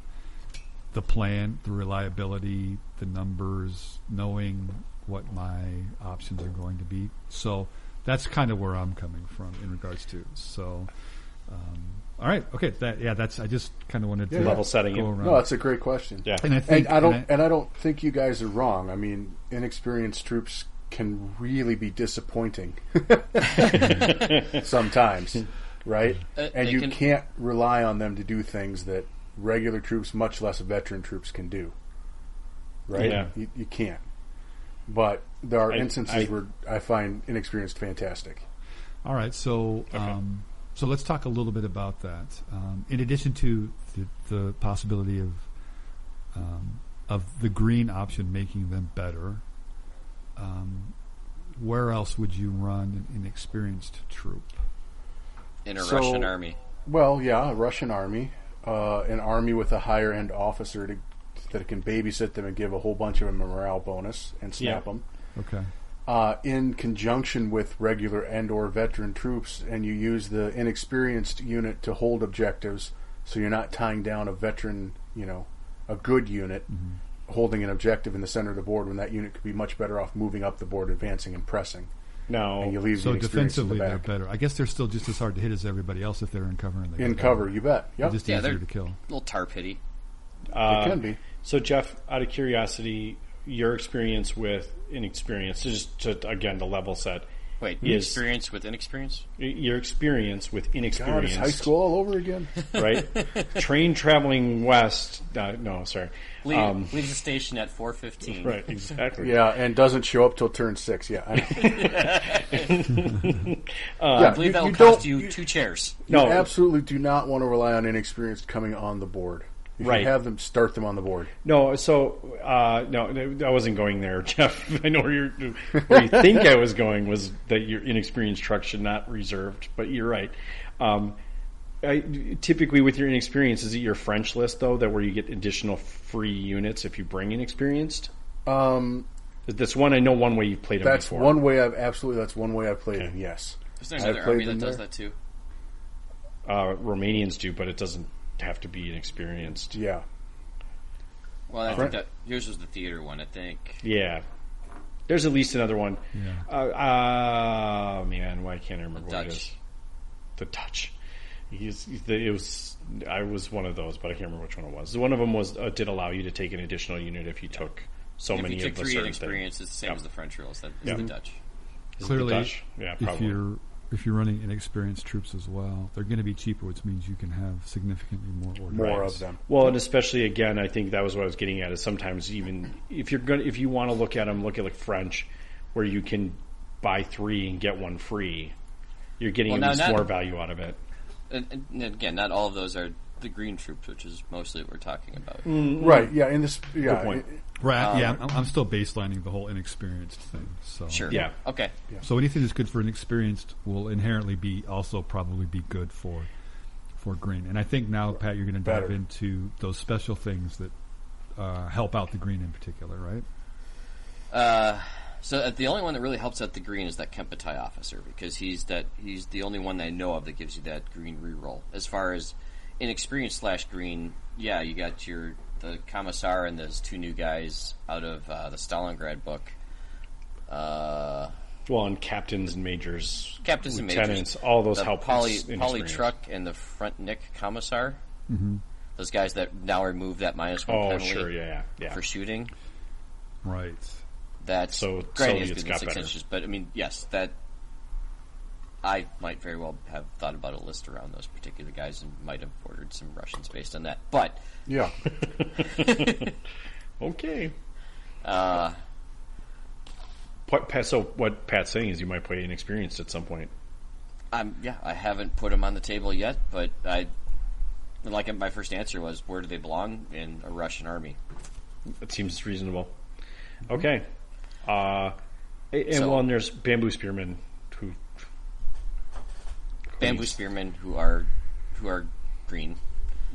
the plan, the reliability, the numbers, knowing what my options are going to be. So that's kind of where I'm coming from in regards to. So, um, all right, okay, that yeah, that's I just kind of wanted to Yeah. Level setting go around. No, that's a great question. Yeah. and I think and I don't and and I don't think you guys are wrong. I mean, inexperienced troops can really be disappointing (laughs) sometimes, right? Uh, and you can- can't rely on them to do things that regular troops, much less veteran troops, can do. Right? Yeah. You, you can't. But there are I- instances I- where I find inexperienced fantastic. All right, so um, so let's talk a little bit about that. Um, in addition to the, the possibility of um, of the green option making them better, um, where else would you run an inexperienced troop? In a So- Russian army. Well, yeah, a Russian army, uh, an army with a higher end officer to, that can babysit them and give a whole bunch of them a morale bonus and snap Yeah. them. Okay, uh, in conjunction with regular and or veteran troops, and you use the inexperienced unit to hold objectives, so you're not tying down a veteran, you know, a good unit holding an objective in the center of the board when that unit could be much better off moving up the board, advancing and pressing, No, and you leave so the inexperienced the defensively they're better. I guess they're still just as hard to hit as everybody else if they're in cover. And they In cover, better. you bet. They're Yep, just Yeah, easier they're- to kill. A little tar pity. uh, it can be. So, Jeff, out of curiosity, your experience with inexperience, just to, again to level set, Wait, Yes. experience with inexperience? your experience with God, it's high school all over again. (laughs) right? Train traveling west. Uh, no, sorry. Leave, Um, leaves the station at 4.15. (laughs) right, exactly. yeah, and doesn't show up till turn six. Yeah, I know. (laughs) I yeah, believe that will you cost don't- you, two chairs. You No. absolutely do not want to rely on inexperienced coming on the board. If Right. have them, start them on the board. No, so uh, no, I wasn't going there, (laughs) Jeff. I know where you're. Where you think I was going was that your inexperienced truck should not reserved, but you're right. Um, I, typically, with your inexperienced, is it your French list though that where you get additional free units if you bring inexperienced? Um, That's one I know. One way you've played them That's before. one way I've absolutely. That's one way I've played Okay. them. Yes, Is there another army that does there. that too? uh, Romanians do, but it doesn't have to be inexperienced. yeah. Well, I think that yours was the theater one, I think. Yeah. There's at least another one. Yeah. Uh, uh, man, why can't I remember what it Dutch. is? The Dutch. He's, it was. I was one of those, but I can't remember which one it was. One of them was uh, did allow you to take an additional unit if you took so if many you took of a three certain inexperience, thing. it's the same Yeah. as the French rules. That is Yeah. the Dutch. Is Clearly, the Dutch? Yeah, if probably. you're if you're running inexperienced troops as well, they're going to be cheaper, which means you can have significantly more orders. More Right. of them. Well, and especially again, I think that was what I was getting at. Is sometimes even if you're going, if you want to look at them, look at like French, where you can buy three and get one free. You're getting Well, at now least that- more value out of it. And, and- and again, not all of those are the green troops, which is mostly what we're talking about. Right. Yeah. In this. Yeah. point. it- Right? yeah, I'm, I'm still baselining the whole inexperienced thing. So Sure. Yeah. Okay. So anything that's good for inexperienced will inherently be also probably be good for for green. And I think now, Pat, you're going to dive Better. into those special things that uh, help out the green in particular, right? Uh, so uh, the only one that really helps out the green is that Kempeitai officer because he's that he's the only one that I know of that gives you that green reroll. As far as inexperienced slash green, yeah, you got your the commissar and those two new guys out of uh, the Stalingrad book. Uh, Well, and captains and majors, captains and lieutenants, majors, all those the help. Poly, politruk and the front Nick commissar. Mm-hmm. Those guys that now remove that minus one Oh, penalty sure, yeah, yeah, yeah. for shooting. Right. That's So granted, Soviets it's got six better. inches, but I mean, yes, that I might very well have thought about a list around those particular guys and might have ordered some Russians based on that. But Yeah. (laughs) Okay. uh, Pat, so what Pat's saying is you might play inexperienced at some point. I'm yeah, I haven't put them on the table yet, but I like my first answer was where do they belong in a Russian army? It seems reasonable. Okay. Uh, and So- well, and there's bamboo spearmen who. Bamboo spearmen who are who are green.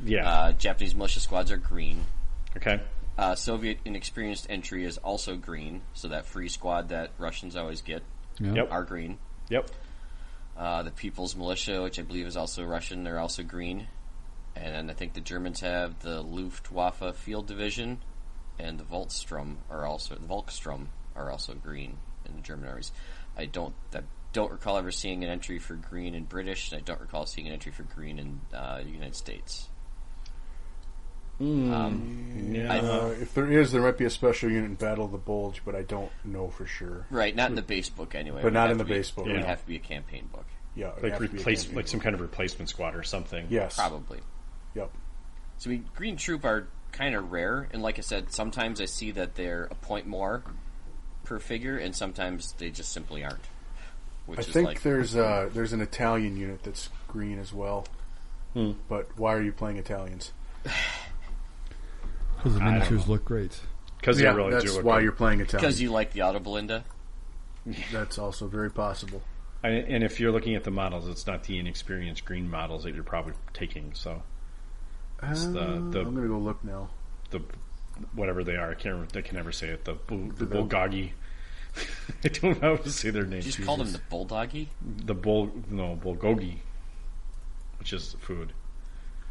Yeah. Uh, Japanese militia squads are green. okay. Uh, Soviet inexperienced entry is also green, so that free squad that Russians always get Yeah. Yep. are green. Yep. Uh, the People's Militia, which I believe is also Russian, they're also green. And then I think the Germans have the Luftwaffe Field Division, and the Volkssturm are also the Volkssturm are also green in the German armies. I don't I don't recall ever seeing an entry for green in British, and I don't recall seeing an entry for green in uh, the United States. Um, Yeah. I- Uh, if there is, there might be a special unit in Battle of the Bulge, but I don't know for sure. right, not in the base book anyway. But not in the be- base book, It would yeah. have to be a campaign book, Yeah. like have to be a replace, campaign like some kind of replacement squad or something. Yes. probably. Yep. So I mean, green troop are kind of rare, and like I said, sometimes I see that they're a point more per figure, and sometimes they just simply aren't. Which I is think like there's uh, there's an Italian unit that's green as well. Hmm. But why are you playing Italians? (sighs) Because the miniatures look great. Because they really that's do. why good. you're playing Italian. because you like the Auto Belinda. (laughs) That's also very possible. And, and if you're looking at the models, it's not the inexperienced green models that you're probably taking. So It's the- Uh, the- I'm gonna go look now. the whatever they are, I can't. remember- I can never say it. The bul- the The- bulgogi. (laughs) I don't know how to say their name. You just called him the Bulldoggy. the bul no bulgogi, which is food.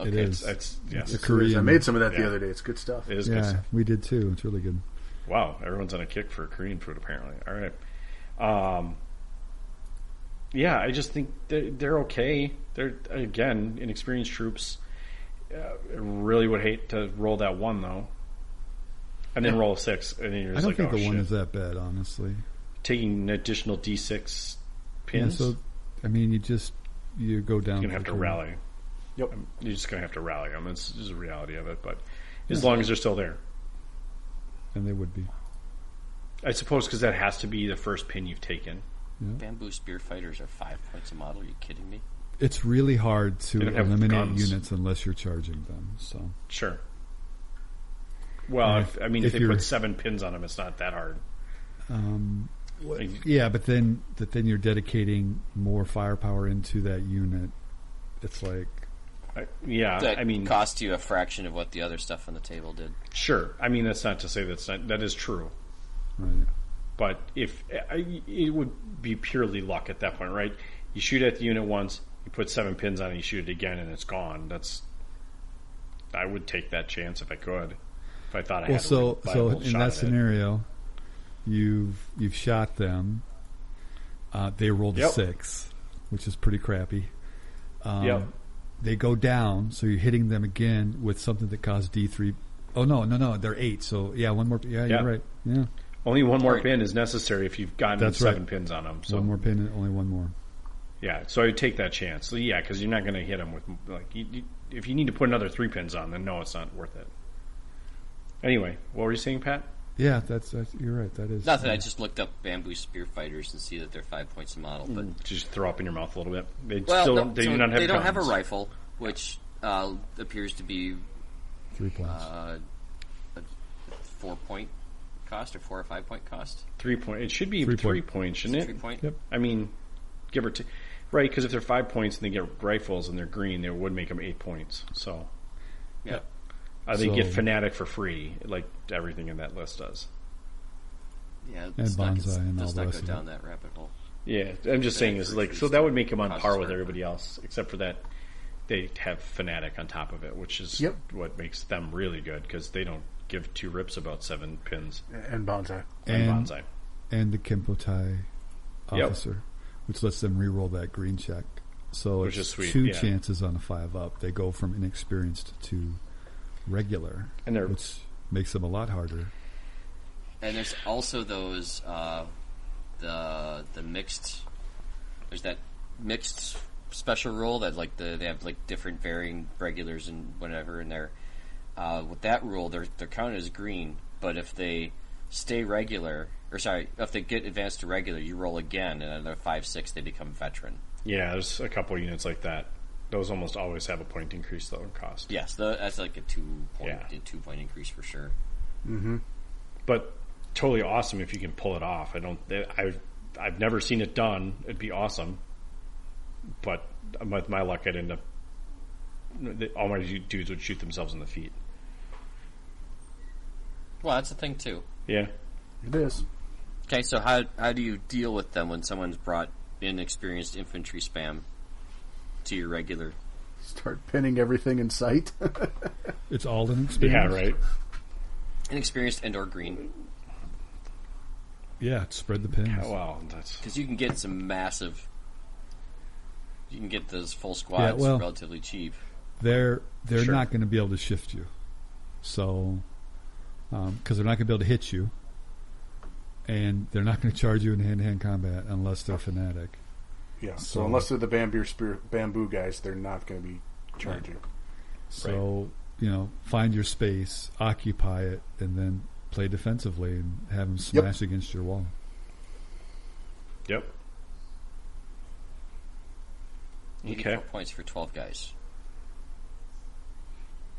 Okay. is. It's yes. It's a Korean. I made some of that Yeah. the other day. It's good stuff. It is good Yeah, stuff. we did too. It's really good. Wow, everyone's on a kick for Korean food apparently. All right. Um, yeah, I just think they're, they're okay. They're again inexperienced troops. Uh, really would hate to roll that one though, and then roll a six, and then you're I just don't like, think oh the one is that bad, honestly. taking an additional d six Yeah, pins. so, I mean, you just you go down. you're gonna have for to rally. Yep. Um, you're just gonna have to rally them. It's just the reality of it. But as long as they're still there, and they would be. I suppose because that has to be the first pin you've taken. Bamboo spear fighters are five points a model. Are you kidding me? It's really hard to They don't have eliminate guns. units unless you're charging them. So Sure. Well, And if, if- I mean, if if they you're- put seven pins on them, it's not that hard. um, Like, yeah, but then that then you're dedicating more firepower into that unit. It's like I, yeah, That I mean, cost you a fraction of what the other stuff on the table did. sure. I mean, that's not to say that's not that is true. right. But if I, it would be purely luck at that point, right? You shoot at the unit once, you put seven pins on it, you shoot it again, and it's gone. That's I would take that chance if I could. If I thought I Well, had so a so in that at it. scenario, you've you've shot them. Uh, they rolled a Yep. six, which is pretty crappy. Um, Yep. They go down, so you're hitting them again with something that costs D three. Oh no, no, no! They're eight. So yeah, one more. Yeah, Yeah. you're right. Yeah, Only one more Right. pin is necessary if you've gotten That's seven right. pins on them. So one more pin, and only one more. Yeah, so I would take that chance. So yeah, because you're not going to hit them with like you, you, if you need to put another three pins on, then no, it's not worth it. Anyway, what were you saying, Pat? Yeah, that's, that's you're right. That is Nothing. I just looked up bamboo spear fighters and see that they're five points a model. But Just throw up in your mouth a little bit. They well, still no, don't, they so do not have they don't have a rifle, which uh, appears to be three points. uh, a four point cost or four or five point cost. Three point. It should be Three three, point. points, shouldn't it? Three point. Yep. I mean, give or take. Right, because if they're five points and they get rifles and they're green, they would make them eight points. So Yeah. Uh, they So- get fanatic for free, like everything in that list does. Yeah, And let's not, banzai and let's all the not rest go down that rabbit hole. Yeah, I'm just saying is like so that would make them on par with everybody else, except for that they have fanatic on top of it, which is Yep. what makes them really good because they don't give two rips about seven pins And banzai. and, And- banzai. and the Kempeitai Yep. officer, which lets them re-roll that green check. So Which it's is sweet, two yeah. chances on a five up. They go from inexperienced to regular, And they're which makes them a lot harder. And there's also those uh, the the mixed. There's that mixed special rule that like the they have like different varying regulars and whatever in there. Uh, with that rule, they're they're counted as green, but if they stay regular, or sorry, if they get advanced to regular, you roll again, and another five six, they become veteran. yeah, there's a couple units like that. Those almost always have a point increase though in cost. Yes, the, that's like a two point Yeah. a two point increase for sure. Mm-hmm. but totally awesome if you can pull it off. I don't. Eh, I've I've never seen it done. It'd be awesome, but uh, with my luck, I'd end up. All my dudes would shoot themselves in the feet. Well, that's a thing too. Yeah, It is. Okay, so how how do you deal with them when someone's brought inexperienced infantry spam to your regular? Start pinning everything in sight. (laughs) It's all an yeah, experience. right. Inexperienced and or green, Yeah, spread the pins. Well, that's because you can get some massive. You can get those full squads well- relatively cheap. They're they're Sure. not going to be able to shift you, so um, because they're not going to be able to hit you, and they're not going to charge you in hand to hand combat unless they're fanatic. Yeah. So, So- unless they're the bamboo spear, bamboo guys, they're not going to be charging. So you know, find your space, occupy it, and then play defensively and have them smash against your wall. yep. Eighty-four Okay. points for twelve guys.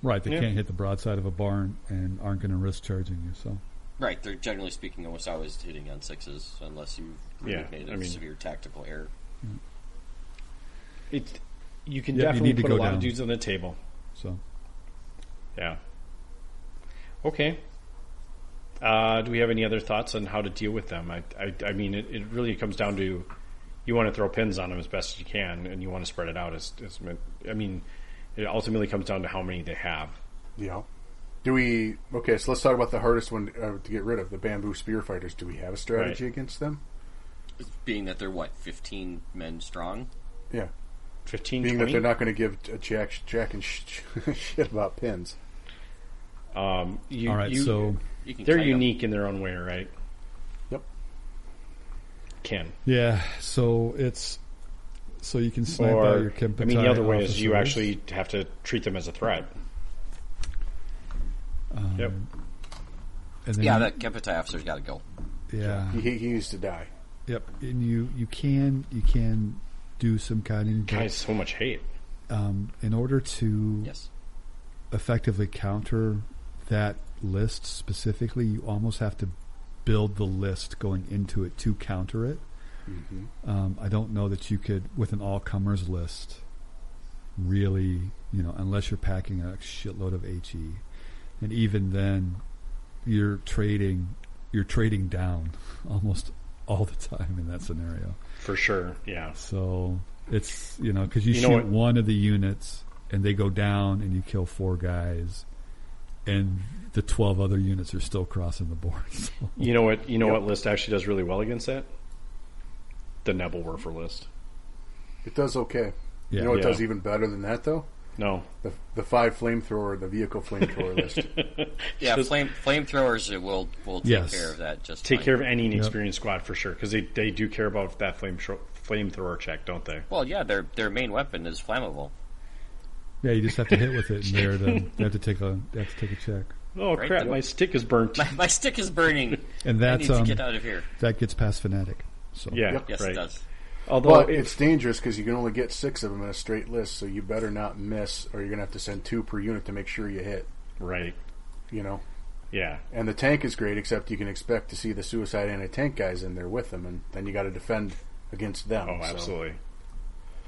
Right, they Yeah. can't hit the broadside of a barn and aren't going to risk charging you. So Right, they're generally speaking almost always hitting on sixes, unless you've Yeah, made a I mean- severe tactical error. It. You can Yeah, you definitely need to put a go lot of dudes on the table. so Yeah. Okay. Uh, do we have any other thoughts on how to deal with them? I, I, I mean, it, it really comes down to you want to throw pins on them as best as you can, and you want to spread it out as, as I mean, it ultimately comes down to how many they have. Yeah. Do we? Okay, so let's talk about the hardest one uh, to get rid of the bamboo spear fighters. Do we have a strategy Right. against them? Being that they're what fifteen men strong. Yeah. 15, Being 20? that they're not going to give a jack, jack and sh- (laughs) shit about pins. um, you, all right, you- so You can they're kite 'em. unique in their own way, right? Yep. Can yeah, so it's so you can snipe out Or, your Kempeitai I mean, the other way is you actually have to treat them as a threat. Um, Yep. And then Yeah, you- that Kempeitai officer's got to go. yeah, He, he needs to die. Yep. And you you can you can do some kiting, but, Guys, so much hate. um, in order to Yes. effectively counter that list specifically, you almost have to build the list going into it to counter it. Um, I don't know that you could, with an all comers list, really, you know, unless you're packing a shitload of HE, and even then, you're trading, you're trading down (laughs) almost all the time in that scenario. For sure, yeah. So it's you know because you, You shoot what- one of the units and they go down and you kill four guys, and the twelve other units are still crossing the board. (laughs) So, You know what? You know Yep. what list actually does really well against that? The Nebelwerfer list. It does okay. yeah, You know what Yeah. does even better than that, though? No, The, the five flamethrower, the vehicle flamethrower list. (laughs) Yeah, Just- flame flamethrowers will will take Yes. care of that. Just take fine. care of any inexperienced squad for sure because they, they do care about that flame tro- flamethrower check, don't they? Well, yeah, their their main weapon is flammable. Yeah, you just have to hit with it, and they're the, (laughs) they have to take a they have to take a check, Oh Right, crap! My stick is burnt. (laughs) My, my stick is burning. and I need that's to um, get out of here. that gets past fanatic. So yeah, Yep. Yes, right. it does. Although But it's dangerous because you can only get six of them in a straight list, so you better not miss, or you're gonna have to send two per unit to make sure you hit. right, You know, yeah, and the tank is great, except you can expect to see the suicide anti-tank guys in there with them, and then you got to defend against them. oh, so absolutely.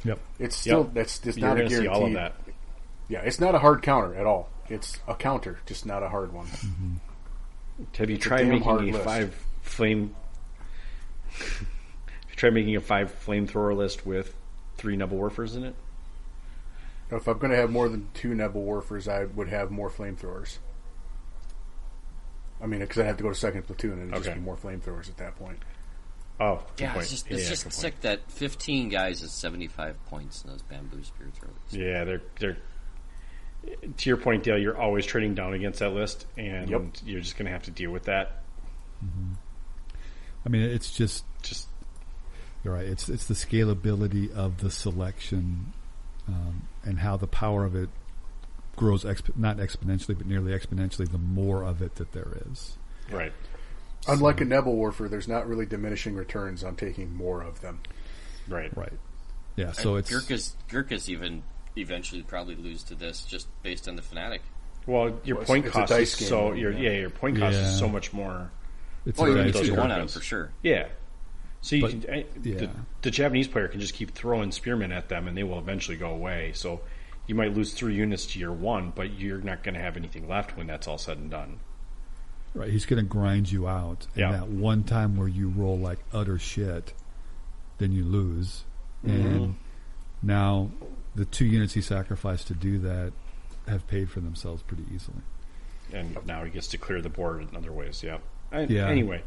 Yep. It's still Yep. that's it's You're not a going see guarantee. all of that. Yeah, it's not a hard counter at all. It's a counter, just not a hard one. Mm-hmm. Have you It's tried damn making a list. five flame? Have you tried making a five flamethrower list with three Nebelwerfers in it? If I'm going to have more than two Nebelwerfers, I would have more flamethrowers. I mean, because I'd have to go to second platoon, and it'd just Okay. be more flamethrowers at that point. Oh, good Yeah, point. it's just Yeah, it's just good sick that 15 guys is 75 points in those bamboo spear throwers. point. Yeah, they're they're. To your point, Dale, you're always trading down against that list, and Yep. you're just going to have to deal with that. Mm-hmm. I mean, it's just Just you're right. It's it's the scalability of the selection um, and how the power of it grows exp- not exponentially, but nearly exponentially. The more of it that there is. right. Unlike a Nebelwerfer, there's not really diminishing returns on taking more of them. Right. Right. Yeah. So it's Gurkhas Gurkhas even eventually probably lose to this just based on the fanatic. Well, your Well, point cost is game, so your yeah. yeah. your point cost Yeah. is so much more. it's Oh, you dice need those two game. to one Gurkhas. on them for sure. Yeah. So you But- can, I, yeah. the, the Japanese player can just keep throwing spearmen at them, and they will eventually go away. So you might lose three units to your one, but you're not going to have anything left when that's all said and done. Right. He's going to grind you out. And Yeah. that one time where you roll like utter shit, then you lose. Mm-hmm. And now the two units he sacrificed to do that have paid for themselves pretty easily. And now he gets to clear the board in other ways. Yeah. I, Yeah. Anyway,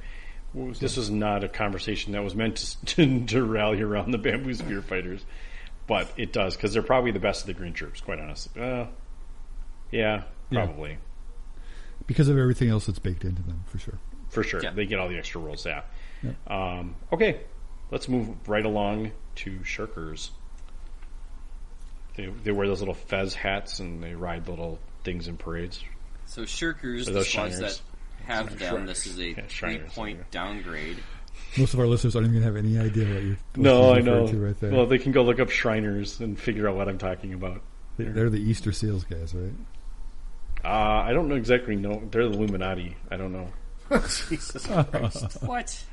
w- this was not a conversation that was meant (laughs) to, to rally around the bamboo spear fighters, but it does because they're probably the best of the green troops. Quite honestly. Uh, yeah, Yeah. probably. Because of everything else that's baked into them, for sure. For sure. Yeah. They get all the extra rolls, yeah. Yep. Um, okay. Let's move right along to Shirkers. They, they wear those little fez hats and they ride little things in parades. So shirkers, Are the those squads that have them, this is a Yeah, three Shiners, point yeah. downgrade. Most of our listeners aren't even going to have any idea what you're what No, you're I know. to right there. Well, they can go look up Shriners and figure out what I'm talking about. They- They're the Easter Seals guys, right? Uh, I don't know exactly. No, They're the Illuminati. I don't know. (laughs) Jesus. (laughs) Christ! What?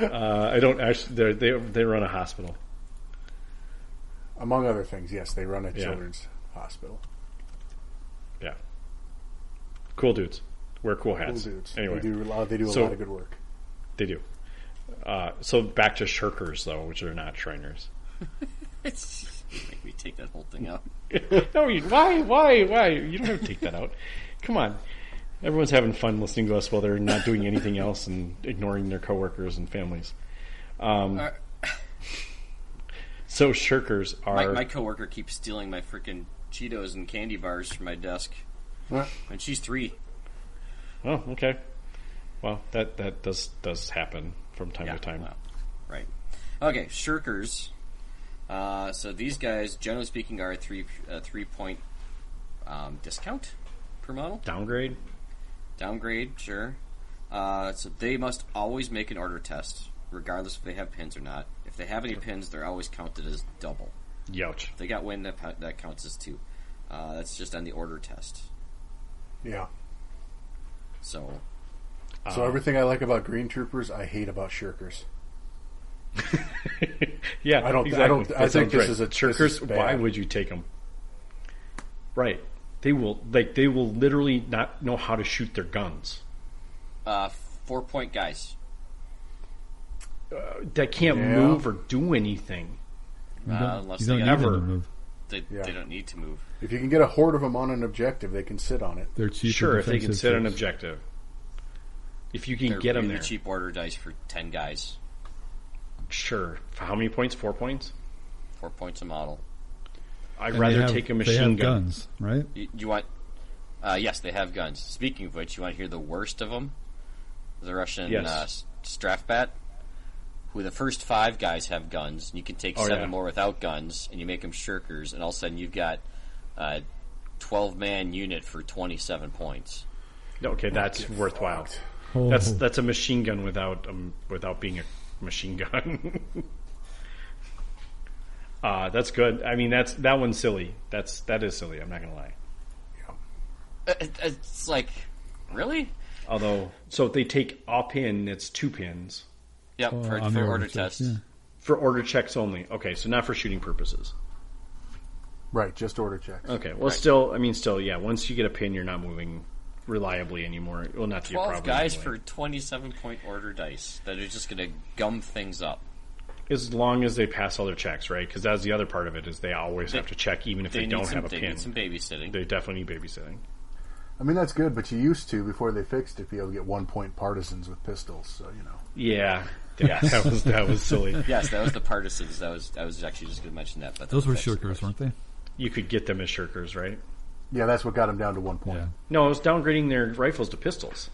Uh, I don't actually. They're, they they run a hospital. Among other things, yes, they run a Yeah. children's hospital. Yeah. Cool dudes. Wear cool Cool hats. dudes. Anyway, They do a lot, they do a So- lot of good work. They do. Uh, so back to shirkers though, which are not Shriners. It's, (laughs) make me take that whole thing out. (laughs) no, you, why, why, why? You don't have to take that out. Come on. Everyone's having fun listening to us while they're not doing anything else and ignoring their coworkers and families. Um, Uh, so shirkers are my, my coworker keeps stealing my freaking Cheetos and candy bars from my desk, Huh? and she's three. Oh okay. Well, that that does does happen from time Yeah, to time. well, right. Okay, shirkers. Uh, so these guys, generally speaking, are a three uh, three point um, discount per model. Downgrade. Downgrade, sure. Uh, so they must always make an order test, regardless if they have pins or not. If they have any pins, they're always counted as double. Youch. If they got win, that, that counts as two. Uh, that's just on the order test. Yeah. So So Um, everything I like about green troopers, I hate about shirkers. (laughs) yeah, I don't- I don't- I think this right. is a- this shirkers. is why would you take them? Right. They will like they will literally not know how to shoot their guns. uh, four point guys. That can't Yeah. move or do anything. Uh, unless you they don't got- need them Ever. to move. They, Yeah. they don't need to move. If you can get a horde of them on an objective, they can sit on it. They're cheaper sure, if they can defensive set an objective. If you can They're get them really there, cheap order dice for ten guys. sure. For how many points? Four points. Four points a model. I'd And rather have- take a they machine have gun. guns, right? You, you want? Uh, yes, they have guns. Speaking of which, you want to hear the worst of them? The Russian Yes. uh, Strafbat, who the first five guys have guns. And you can take Oh, seven yeah. more without guns, and you make them shirkers, and all of a sudden you've got a twelve man unit for twenty seven points. Okay, that's worthwhile. Oh. That's that's a machine gun without um, without being a machine gun. (laughs) uh, that's good. I mean, that's that one's silly. That's that is silly. I'm not gonna lie. Uh, it- It's like, really? Although, so if they take a pin, it's two pins Yep, Oh, for, on for the order checks, tests. yeah. for order checks only. Okay, so not for shooting purposes. Right, just order checks. Okay, well, still, I mean, still, yeah. Once you get a pin, you're not moving reliably anymore. It will not be a Twelve problem. guys anyway. for twenty-seven point order dice that are just going to gum things up. as long as they pass all their checks, right? Because that's the other part of it is they always They- have to check, even if they, They, don't some, have a they pin. need some babysitting. They definitely need babysitting. I mean, that's good, but you used to, before they fixed it, be able to get one point partisans with pistols, so, you know. Yeah, (laughs) yeah, that was that was silly. yes, that was the partisans. That was I was actually just going to mention that. But Those were shirkers, weren't they? You could get them as shirkers, right? Yeah, that's what got them down to one point. Yeah. No, it was downgrading their rifles to pistols.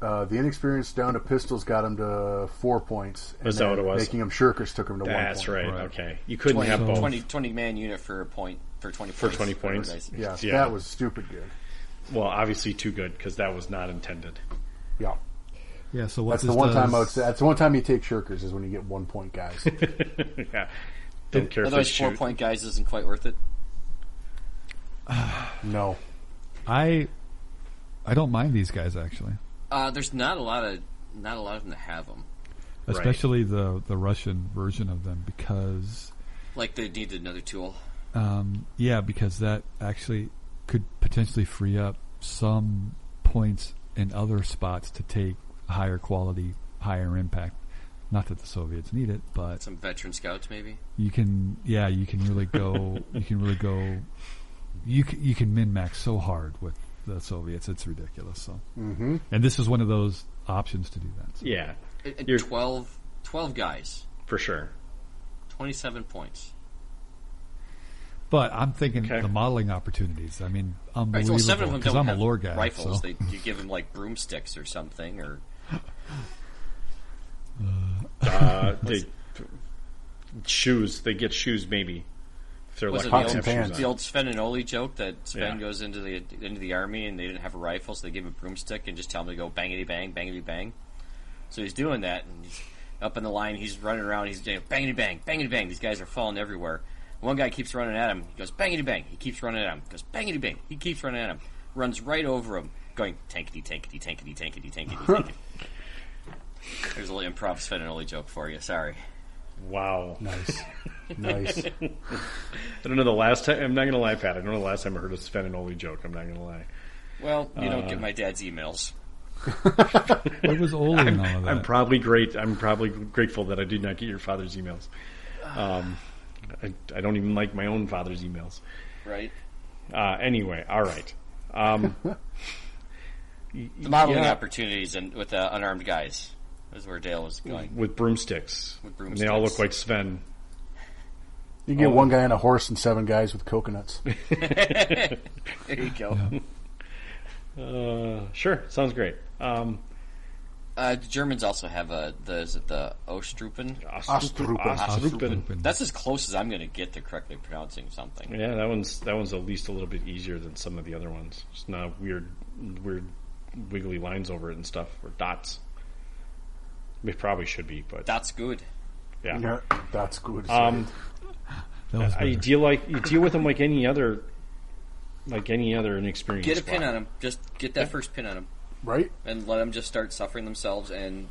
Uh, the inexperienced down to pistols got them to four points. And Is that what it was? Making them shirkers took them to one That's right. Right. Okay, you couldn't 20, have both. 20, 20 man unit for a point for twenty For points 20 points? dice. Yeah, Yeah. that was stupid good. Well, obviously too good because that was not intended. Yeah, Yeah, so what that's the one does, time I would say. That's the one time you take shirkers is when you get one point guys. (laughs) yeah, don't care if Otherwise, four shoot. point guys isn't quite worth it. (sighs) no, I I don't mind these guys actually, Uh, there's not a lot of not a lot of them that have them. especially the the Russian version of them because Like they need another tool. um, yeah, because that actually could potentially free up some points in other spots to take higher quality, higher impact. Not that the Soviets need it, but Some veteran scouts, maybe. you can yeah you can really go (laughs) you can really go you can, you can min max so hard with the Soviets it's ridiculous so hmm and this is one of those options to do that so. Yeah, It- it- You're- 12, 12 guys, for sure. twenty-seven points. but I'm thinking Okay. the modeling opportunities I mean Right, so unbelievable seven of them because don't I'm a have lore guy rifles. so. They you give them like broomsticks or something, or Uh, they shoes. They get shoes maybe. If they're was it the old, pans. the old Sven and Oli joke that Sven Yeah. goes into the into the army and they didn't have a rifle, so they give him a broomstick and just tell him to go bangity bang, bangity bang. So he's doing that, and he's up in the line. He's running around. He's doing bangity bang, bangity bang. These guys are falling everywhere. One guy keeps running at him. He goes bangity bang. He keeps running at him. Goes bangity bang. He keeps running at him. Runs right over him, going tankety tankety tankety tankety tankety (laughs) tankety. There's a little improv Sven and Oli joke for you. Sorry. Wow. nice, (laughs) nice. I don't know the last time. I'm not gonna lie, Pat. I don't know the last time I heard a Sven and Oli joke. I'm not gonna lie. Well, you don't Uh, get my dad's emails. (laughs) it was Oli and all of that I'm probably great. I'm probably grateful that I did not get your father's emails. Um, I, I don't even like my own father's emails. Right. Uh, anyway, all right. Um, The modeling yeah, opportunities and with uh, unarmed guys is where Dale was going. with broomsticks. With broomsticks, And they all look like Sven. You get Oh. one guy on a horse and seven guys with coconuts. (laughs) There you go. Uh, sure, sounds great. Um, Uh, the Germans also have a the is it the Osttruppen? Osttruppen. Osttruppen. That's as close as I'm going to get to correctly pronouncing something. Yeah, that one's that one's at least a little bit easier than some of the other ones. It's not weird, weird, wiggly lines over it and stuff or dots. It probably should be, but That's good. yeah. Yeah, that's good. Um, that was I better. deal like you deal with them like any other, like any other inexperienced. Get a pin on them. Just get that first pin on them, right? and let them just start suffering themselves. And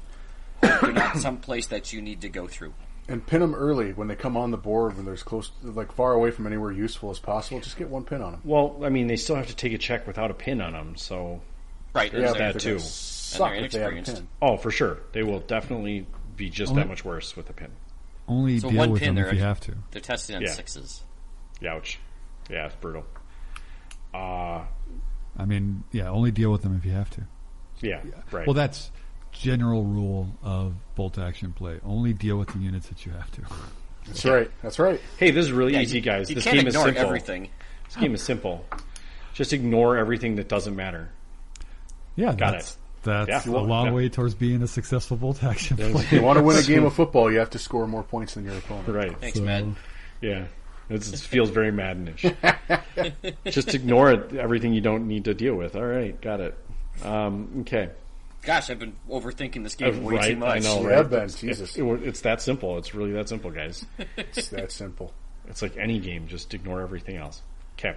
they're not some place that you need to go through. And pin them early when they come on the board when there's close, like far away from anywhere useful as possible. Just get one pin on them. Well, I mean, they still have to take a check without a pin on them. So, Right. Yeah, that too. Suck they're if they inexperienced. oh, for sure, they will definitely be just Only- that much worse with a pin. only So deal one with pin them if there. you have to They're testing on Yeah. sixes. Ouch. Yeah, it's brutal. Uh, I mean yeah only deal with them if you have to yeah, right. well that's general rule of bolt action play only deal with the units that you have to That's right. That's right. hey, this is really Yeah, easy, guys. You this can't game is ignore simple. everything. This game is simple. Just ignore everything that doesn't matter. Yeah Got that's, That's Yeah. a long Yeah. way towards being a successful bolt action player. If you want to win a game of (laughs) football, you have to score more points than your opponent. Right. Thanks, So- man. Yeah. It's, it feels very Maddenish. (laughs) Just ignore it, everything you don't need to deal with. All right, got it. Um, okay. Gosh, I've been overthinking this game way right, too much. I know, You right? have been, It's, Jesus. it- it's that simple. It's really that simple, guys. (laughs) It's that simple. It's like any game. Just ignore everything else. Okay.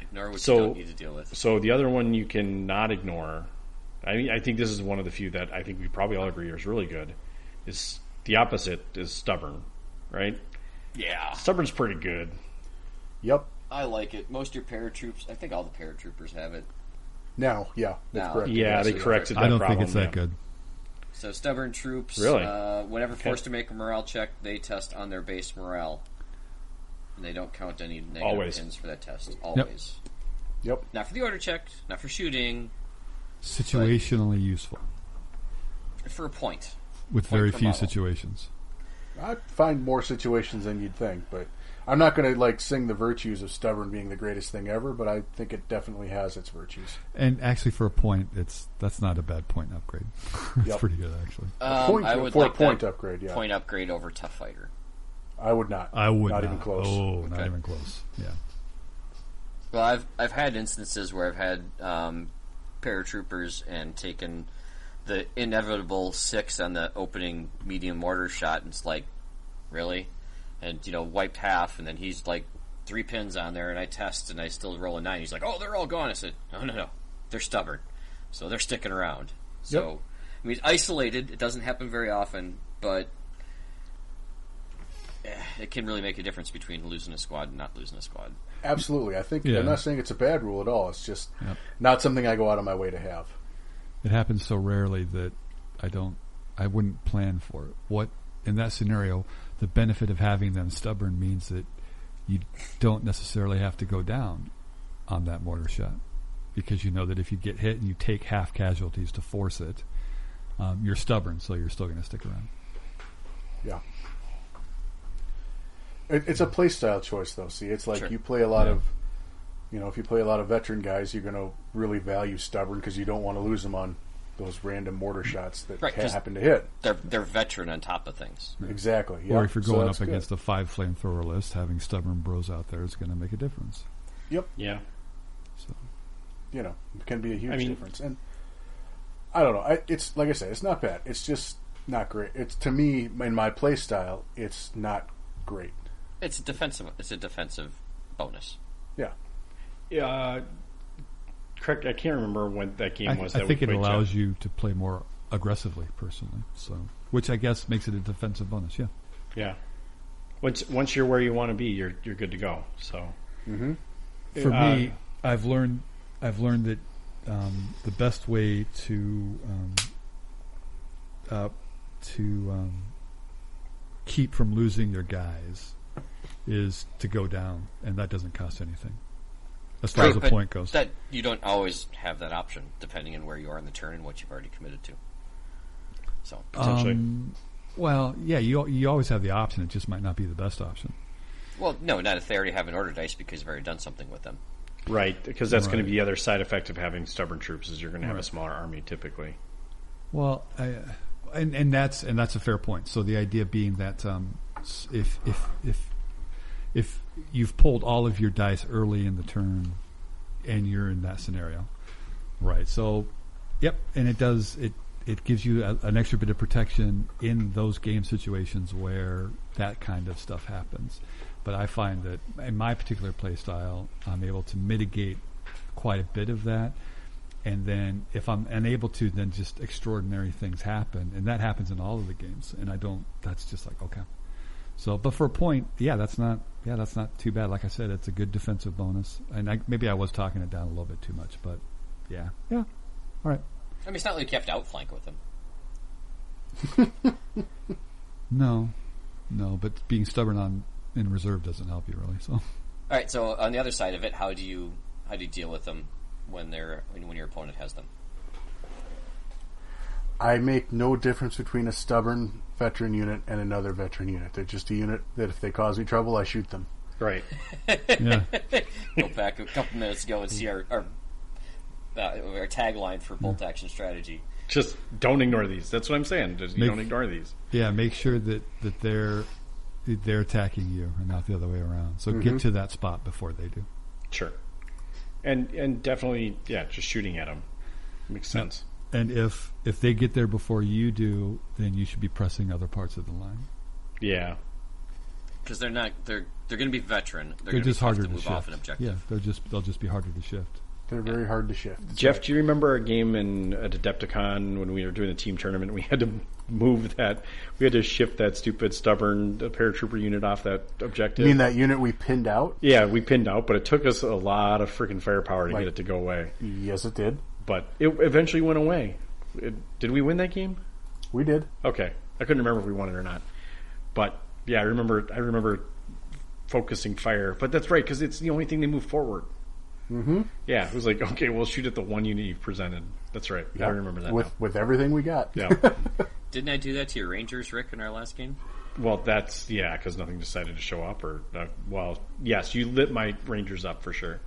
Ignore what So- you don't need to deal with. So the other one you can not ignore. I, I think this is one of the few that I think we probably all agree is really good. Is the opposite is stubborn, right? Yeah, Stubborn's pretty good. Yep. I like it. Most of your paratroops, I think all the paratroopers have it. Now, yeah, that's Now. correct. Yeah, they corrected that I don't problem. think it's that yeah. good. So stubborn troops, Really? uh, whenever forced to make a morale check, they test on their base morale. And they don't count any negative Always. pins for that test. Always. Yep. Not for the order check, not for shooting, Situationally useful for a point. with Point very few model. situations. I find more situations than you'd think, but I'm not going to like sing the virtues of stubborn being the greatest thing ever. But I think it definitely has its virtues. And actually, for a point, it's that's not a bad point upgrade. (laughs) it's Yep. pretty good actually. Um, point, I would for like a point upgrade, yeah. point upgrade over Tough Fighter. I would not. I would not not, even close. Oh, not even close. Yeah. Well, I've I've had instances where I've had um, paratroopers and taken the inevitable six on the opening medium mortar shot, and it's like, really, and you know, wiped half, and then he's like three pins on there, and I test, and I still roll a nine. He's like, oh, they're all gone. I said, no, no, no, they're stubborn, so they're sticking around. So, I mean, isolated. It doesn't happen very often, but. Eh, It can really make a difference between losing a squad and not losing a squad. Absolutely. I think Yeah. I'm not saying it's a bad rule at all. It's just Yep. not something I go out of my way to have. It happens so rarely that I don't, I wouldn't plan for it. What in that scenario, the benefit of having them stubborn means that you don't necessarily have to go down on that mortar shot because you know that if you get hit and you take half casualties to force it, um, you're stubborn, so you're still going to stick around. Yeah. It, it's a play style choice, though. See, it's like Sure. you play a lot Yeah. of, you know, if you play a lot of veteran guys, you're going to really value stubborn because you don't want to lose them on those random mortar shots that Right, happen to hit. They're they're veteran on top of things. Exactly. Yeah. Or if you're going that's up good. against a five flamethrower list, having stubborn bros out there is going to make a difference. Yep. Yeah. So You know, it can be a huge I mean- difference. And I don't know. I, it's like I said, it's not bad. It's just not great. It's to me in my play style, it's not great. It's a defensive. It's a defensive bonus. Yeah. Uh, correct. I can't remember when that game I, was. I that think it allows Jeff. you to play more aggressively, personally. So, which I guess makes it a defensive bonus. Yeah. Yeah. Once once you're where you want to be, you're you're good to go. So For Uh, me, I've learned I've learned that um, the best way to um, uh, to um, keep from losing your guys is to go down, and that doesn't cost anything. As far as the point goes, That you don't always have that option, depending on where you are in the turn and what you've already committed to. So potentially. Um, well, yeah, you you always have the option. It just might not be the best option. well, no, not if they already have an order dice because you've already done something with them. right, because that's going to be the other side effect of having stubborn troops is you're going to have a smaller army typically. Well, I, and and that's and that's a fair point. So the idea being that um, if if if if you've pulled all of your dice early in the turn, and you're in that scenario, right? So, yep, and it does it it gives you a, an extra bit of protection in those game situations where that kind of stuff happens. But I find that in my particular play style, I'm able to mitigate quite a bit of that. And then if I'm unable to, then just extraordinary things happen. And that happens in all of the games. And I don't, that's just like, okay. So, but for a point, yeah, that's not, yeah, that's not too bad. Like I said, it's a good defensive bonus. And I, maybe I was talking it down a little bit too much, but yeah, yeah. All right. I mean, it's not like you have to outflank with them. (laughs) No, no, but being stubborn on in reserve doesn't help you really. So, All right. So on the other side of it, how do you how do you deal with them when they're when, when your opponent has them? I make no difference between a stubborn veteran unit and another veteran unit. They're just a unit that if they cause me trouble, I shoot them. Right. yeah. (laughs) Go back a couple minutes ago and see our our, uh, our tagline for bolt action strategy. Just don't ignore these. That's what I'm saying. Just, Make- don't ignore these. Yeah, make sure that, that they're they're attacking you and not the other way around. So get to that spot before they do. Sure. And and definitely, yeah, just shooting at them makes sense. And if if they get there before you do, then you should be pressing other parts of the line. Yeah. because they're not they're they're going to be veteran. They're, They're going be just harder to to move shift. off an objective. Yeah, they'll just they'll just be harder to shift. They're very hard to shift. Jeff, do you remember a game in at Adepticon when we were doing the team tournament? We had to move that. We had to shift that stupid stubborn paratrooper unit off that objective. You mean that unit we pinned out? Yeah, we pinned out, but it took us a lot of freaking firepower to Like- get it to go away. Yes, it did. But it eventually went away. It, did we win that game? We did. Okay, I couldn't remember if we won it or not. But yeah, I remember. I remember focusing fire. But that's right because it's the only thing they move forward. Mm-hmm. Yeah, it was like okay, we'll shoot at the one unit you've presented. That's right. I remember that. with now. with everything we got. Yeah. (laughs) Didn't I do that to your Rangers, Rick, in our last game? well, that's yeah, because nothing decided to show up. Or uh, well, yes, you lit my Rangers up for sure.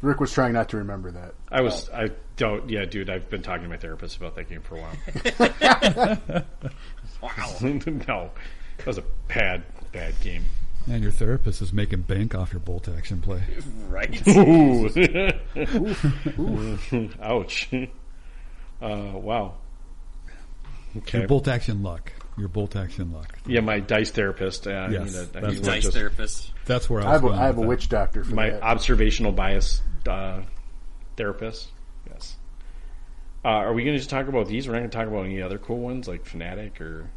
Rick was trying not to remember that. I was. I don't. Yeah, dude. I've been talking to my therapist about that game for a while. (laughs) Wow. (laughs) no, that was a bad, bad game. And your therapist is making bank off your bolt action play. right. (laughs) Ooh. Ouch. Uh, wow. Okay. Your bolt action luck. Your bolt action luck. yeah, my dice therapist. Uh, I Yes, need a- I that's need Dice just- therapist. That's where I, I have. a, going I have a that. witch doctor for my that. observational bias uh, therapist. Yes. Uh, are we going to just talk about these? We're not going to talk about any other cool ones like Fanatic or.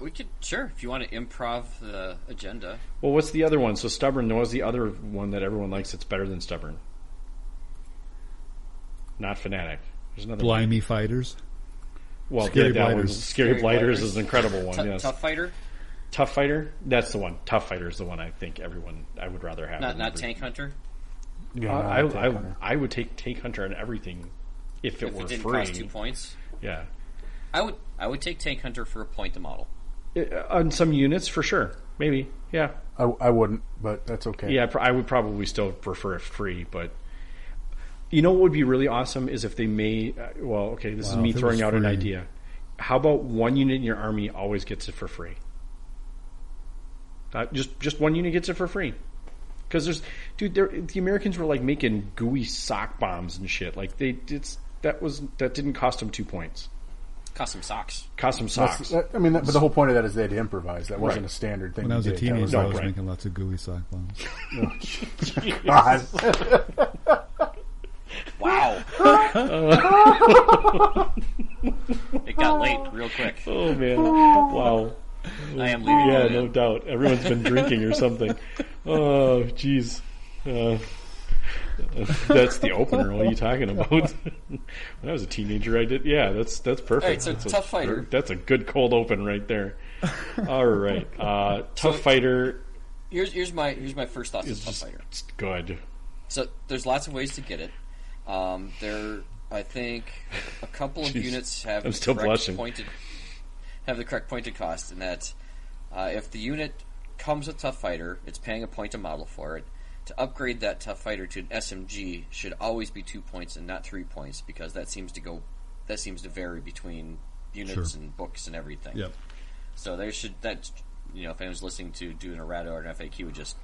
We could sure if you want to improv the agenda. Well, what's the other one? So stubborn. What was the other one that everyone likes? That's better than stubborn. Not Fanatic. There's another. one. Blimey fighters. Well, Scary yeah, that one- Blighters. Scary, Scary Blighters Blighters. is an incredible one. T- yes. Tough fighter, Tough Fighter. That's the one. Tough Fighter is the one I think everyone I would rather have. not not tank hunter. Yeah, Uh, no, I, I'll I, Hunter. I would take Tank Hunter on everything if it If were it didn't free. cost two points, Yeah, I would I would take tank hunter for a point to model. Uh, on some units for sure. Maybe. Yeah. I, I wouldn't, but that's okay. Yeah. pr- I would probably still prefer it free, but. You know what would be really awesome is if they may. Uh, well, okay, this is me throwing was out an idea. How about one unit in your army always gets it for free? Uh, just just one unit gets it for free. Because there's, dude, the Americans were like making gooey sock bombs and shit. Like they, it's that was that didn't cost them two points. Custom socks. Cost them socks. that- I mean, that, but the whole point of that is they had to imprise. That wasn't Right. a standard thing. When I was you a teenager, was I was right. making lots of gooey sock bombs. (laughs) (laughs) God. (laughs) Wow. (laughs) it got late real quick. Oh man! wow. I am leaving. Yeah, no in. doubt. Everyone's been drinking or something. Oh, jeez. Uh, that's the opener. What are you talking about? (laughs) when I was a teenager, I did. Yeah, that's that's perfect. All right, so that's a, Tough Fighter. That's a good cold open right there. All right, uh, (laughs) tough So- fighter Here's here's my here's my first thoughts on tough fighter. it's good. So there's lots of ways to get it. Um, there, I think, a couple of Jeez. units have I'm the still correct blushing. pointed have the correct pointed cost, in that uh, if the unit comes with tough fighter, it's paying a point a model for it. To upgrade that tough fighter to an SMG should always be two points and not three points because that seems to go that seems to vary between units Sure. and books and everything. Yep. So there should that you know if anyone's listening to doing a RADA or an FAQ, would just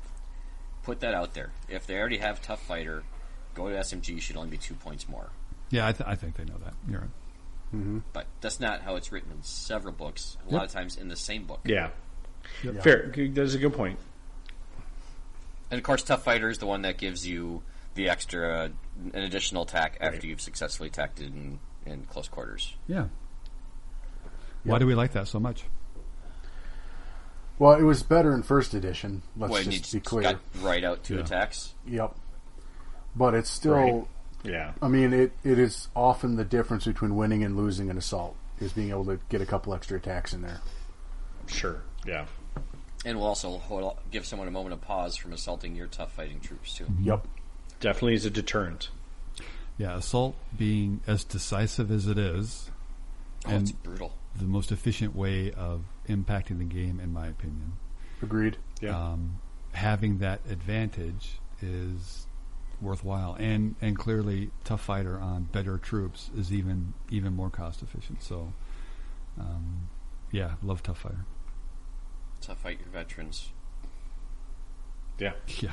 put that out there. If they already have tough fighter, go to SMG. Should only be two points more. Yeah, I, th- I think they know that. You're right. Mm-hmm. But that's not how it's written in several books. A lot of times in the same book. Yeah, Yep. fair. That's a good point. And of course, tough fighter is the one that gives you the extra, an additional attack after Right. you've successfully attacked it in, in close quarters. Yeah. Why do we like that so much? Well, it was better in first edition. Let's When you just be clear. got right out two Yeah. attacks. Yep. But it's still. Right. Yeah, I mean, it, it is often the difference between winning and losing an assault is being able to get a couple extra attacks in there. sure. Yeah, And will also hold, give someone a moment of pause from assaulting your tough fighting troops, too. Yep. definitely is a deterrent. Yeah, assault being as decisive as it is, Oh, And- it's brutal. the most efficient way of impacting the game, in my opinion. Agreed. Yeah, Um, having that advantage is worthwhile. And and clearly, tough fighter on better troops is even even more cost efficient. So, um, yeah, love tough fighter. Tough fight your veterans. Yeah. Yeah,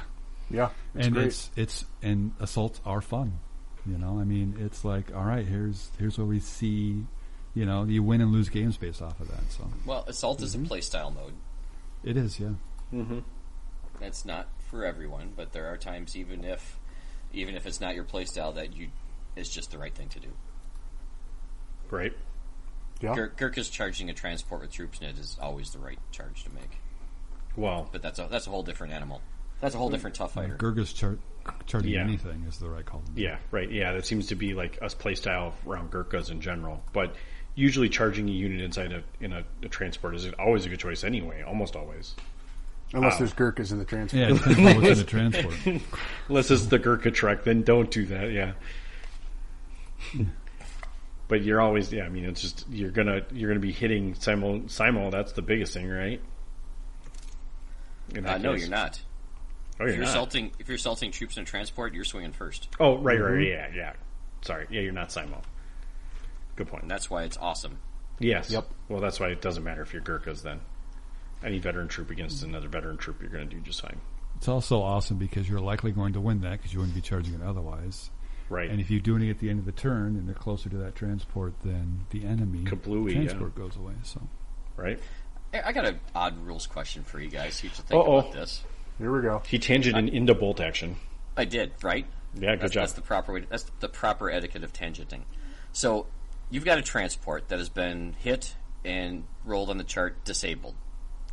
Yeah, it's and great. it's it's and assaults are fun. You know, I mean, it's like all right, here's here's where we see, you know, you win and lose games based off of that. So Well, assault is a Mm-hmm. playstyle mode. it is, yeah. That's not for everyone, but there are times even if even if it's not your playstyle that you it's just the right thing to do. Right. yeah. Gir- Gurkha's charging a transport with troops in it is always the right charge to make. Well, But that's a that's a whole different animal. That's a whole different tough fighter. Gurkha's char- charting Yeah. anything is the right call. yeah, right. Yeah, that seems to be like us play style around Gurkhas in general. But usually charging a unit inside a in a, a transport is always a good choice anyway. Almost always. Unless there's Gurkhas in the transport. Yeah, it depends on what's in the transport. (laughs) Unless it's the Gurkha trek, then don't do that. Yeah. but you're always yeah. I mean, it's just you're gonna you're gonna be hitting simul simul. That's the biggest thing, right? In Uh, no, case. you're not. Oh, If you're you're not. assaulting if you're assaulting troops in a transport, you're swinging first, Oh, right, right, yeah, yeah. Sorry, yeah, you're not simul. Good point. and that's why it's awesome. Yes. Yep. Well, that's why it doesn't matter if you're Gurkhas then. Any veteran troop against another veteran troop, you're going to do just fine. It's also awesome because you're likely going to win that because you wouldn't be charging it otherwise. Right. And if you're doing it at the end of the turn and they're closer to that transport than the enemy, Kablooey, yeah. transport goes away. So right. I I got an odd rules question for you guys. See what you think Uh-oh. about this. Here we go. He tangented into bolt action. I did, right? Yeah, good that's, job. That's the proper way. That's the proper etiquette of tangenting. So you've got a transport that has been hit and rolled on the chart disabled.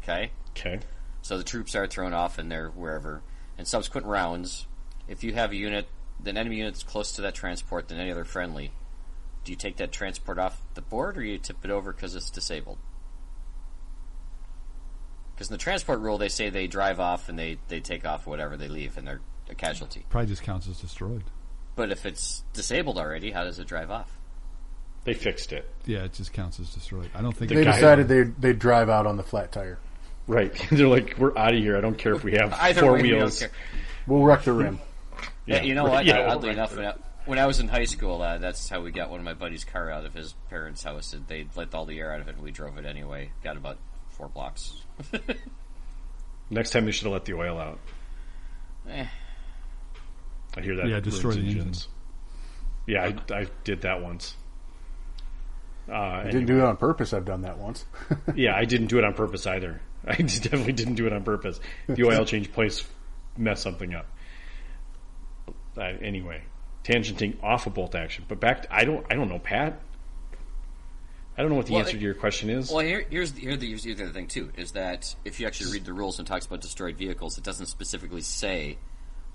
Okay, Okay. so the troops are thrown off and they're wherever. In subsequent rounds, if you have a unit, an enemy unit that's close to that transport than any other friendly, do you take that transport off the board or you tip it over because it's disabled? Because in the transport rule, they say they drive off and they, they take off whatever they leave and they're a casualty. probably just counts as destroyed. But if it's disabled already, how does it drive off? They fixed it. Yeah, it just counts as destroyed. I don't think They decided they they'd drive out on the flat tire. Right. (laughs) They're like, we're out of here. I don't care if we have Either four way, wheels. We'll wreck the rim. (laughs) Yeah, you know what? yeah, Uh, oddly right. enough, when I, when I was in high school, uh, that's how we got one of my buddy's car out of his parents' house. And They let all the air out of it, and we drove it anyway. Got about four blocks. (laughs) Next time they should have let the oil out. Eh. I hear that. Yeah, destroy the engine. engines. Yeah, I, I did that once. Uh, I didn't do it on purpose. I've done that once. Yeah, I didn't do it on purpose either. (laughs) I definitely didn't do it on purpose. The oil change place messed something up. Uh, anyway, tangenting off of bolt action, but back. To, I don't. I don't know, Pat. I don't know what the Well, answer it- to your question is. Well, here, here's, the, here the, here's the other thing, too, is that if you actually read the rules and talks about destroyed vehicles, it doesn't specifically say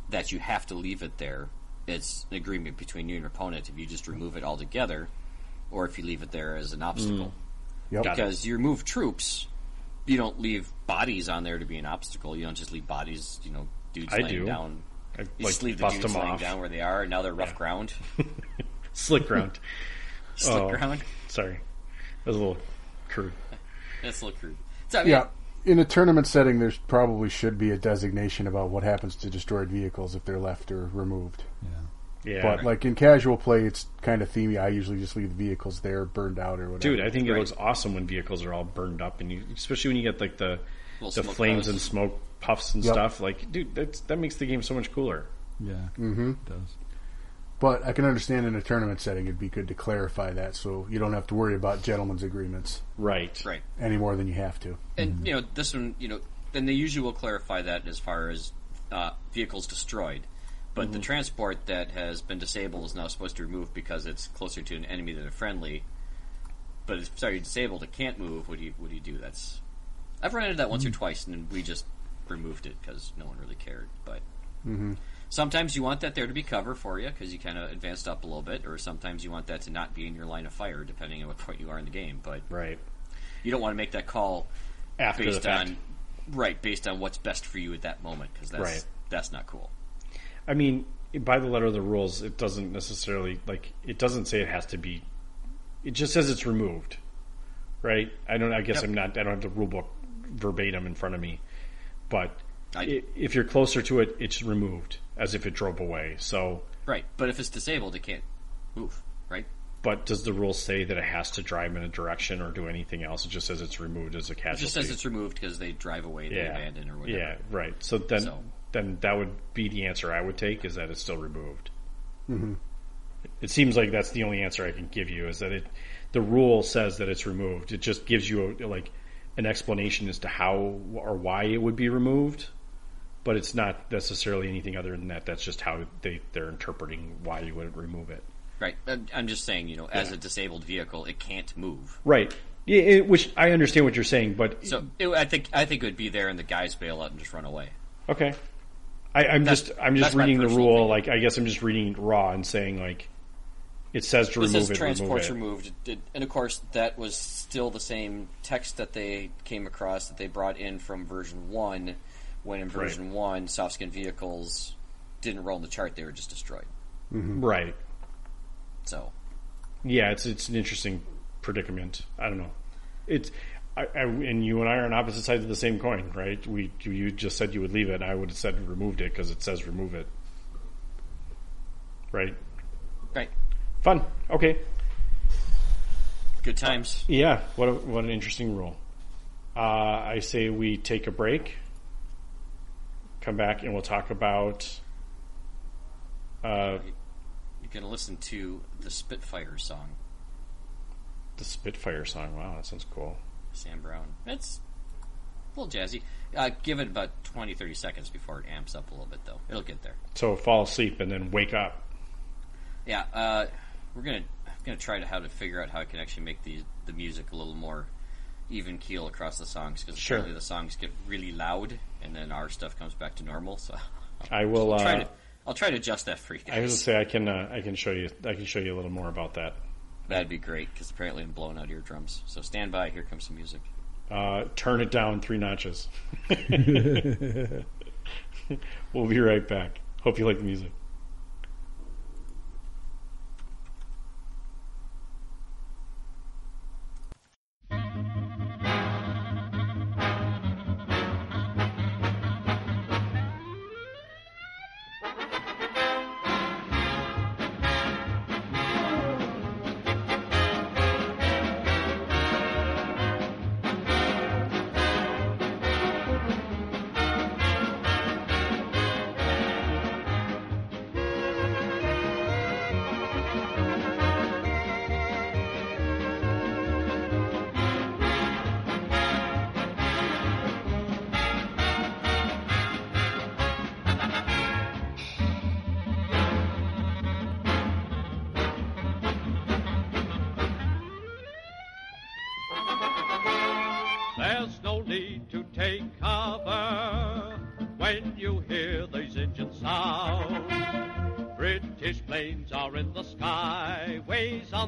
that you have to leave it there. It's an agreement between you and your opponent if you just remove it altogether, or if you leave it there as an obstacle. Yep. Because you remove troops, you don't leave bodies on there to be an obstacle. You don't just leave bodies, you know, dudes I laying do. down. I, You like just leave the dudes them laying off. down where they are, and now they're rough Yeah. ground, (laughs) (laughs) Slick ground. slick Oh. ground. Sorry, that was a little crude. (laughs) That's a little crude. So, I mean, Yeah. In a tournament setting, there probably should be a designation about what happens to destroyed vehicles if they're left or removed. yeah. Yeah, But like in casual play, it's kind of themey. I usually just leave the vehicles there, burned out or whatever. dude, I think it Right. looks awesome when vehicles are all burned up, and you, especially when you get like the Little the smoke flames clouds. and smoke puffs and Yep. stuff. Like, dude, that's, that makes the game so much cooler. Yeah, mm-hmm. it does. But I can understand in a tournament setting, it'd be good to clarify that so you don't have to worry about gentlemen's agreements Right. right. any more than you have to. And you know, this one, you know, then they usually will clarify that as far as uh, vehicles destroyed. But the mm-hmm. transport that has been disabled is now supposed to be removed because it's closer to an enemy than a friendly. But if sorry, disabled, it can't move. What do you what do you do? That's I've run into that once or mm-hmm. twice, and we just removed it because no one really cared. But mm-hmm. sometimes you want that there to be cover for you because you kind of advanced up a little bit, or sometimes you want that to not be in your line of fire, depending on what (laughs) point you are in the game. But Right. you don't want to make that call After based on right based on what's best for you at that moment because that's Right. that's not cool. I mean, by the letter of the rules, it doesn't necessarily like it doesn't say it has to be. It just says it's removed, right? I don't. I guess Yep. I'm not. I don't have the rule book verbatim in front of me, but I- if you're closer to it, it's removed. as if it drove away. So, Right, but if it's disabled, it can't move. Right. but does the rule say that it has to drive in a direction or do anything else? It just says it's removed as a It casualty. just says it's removed because they drive away, they abandon, or whatever. Yeah, right. So then, So- then that would be the answer I would take is that it's still removed. Mm-hmm. It seems like that's the only answer I can give you is that it, the rule says that it's removed. It just gives you a, like an explanation as to how or why it would be removed, but it's not necessarily anything other than that. That's just how they they're interpreting why you would remove it. Right. I'm- I'm just saying, you know, as a disabled vehicle, it can't move. Right. Yeah, it, which I understand what you're saying, but So it, I think I think it would be there, and the guys bail out and just run away. Okay. I, I'm That's- just I'm just reading the rule. opinion. Like I guess I'm just reading raw and saying like it says to It remove says it. transports remove it. removed, It- and of course that was still the same text that they came across that they brought in from version one. When in version one, soft skin vehicles didn't roll in the chart; they were just destroyed. Mm-hmm. Right. So Yeah, it's it's an interesting predicament. I don't know. It's I, I, and you and I are on opposite sides of the same coin, right? We you just said you would leave it. I would have said removed it because it says remove it. Right. right, Fun. Okay. good times. Yeah. What a, what an interesting rule. Uh, I say we take a break. Come back and we'll talk about. Uh, You're to listen to the Spitfire song, The Spitfire song. Wow, that sounds cool. Sam Brown. It's a little jazzy. Uh, give it about 20, 30 seconds before it amps up a little bit, though. It'll get there. So fall asleep and then wake up. Yeah, uh, we're gonna I'm gonna try to how to figure out how I can actually make the the music a little more even keel across the songs because Sure. apparently the songs get really loud and then our stuff comes back to normal. So I will. I'll try Uh, to I'll try to adjust that for you I was gonna say I can. Uh, I can show you. I can show you a little more about that. That'd be great because apparently I'm blowing out eardrums. So stand by. Here comes some music. Uh, turn it down three notches. (laughs) (laughs) we'll be right back. Hope you like the music.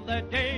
Skyways on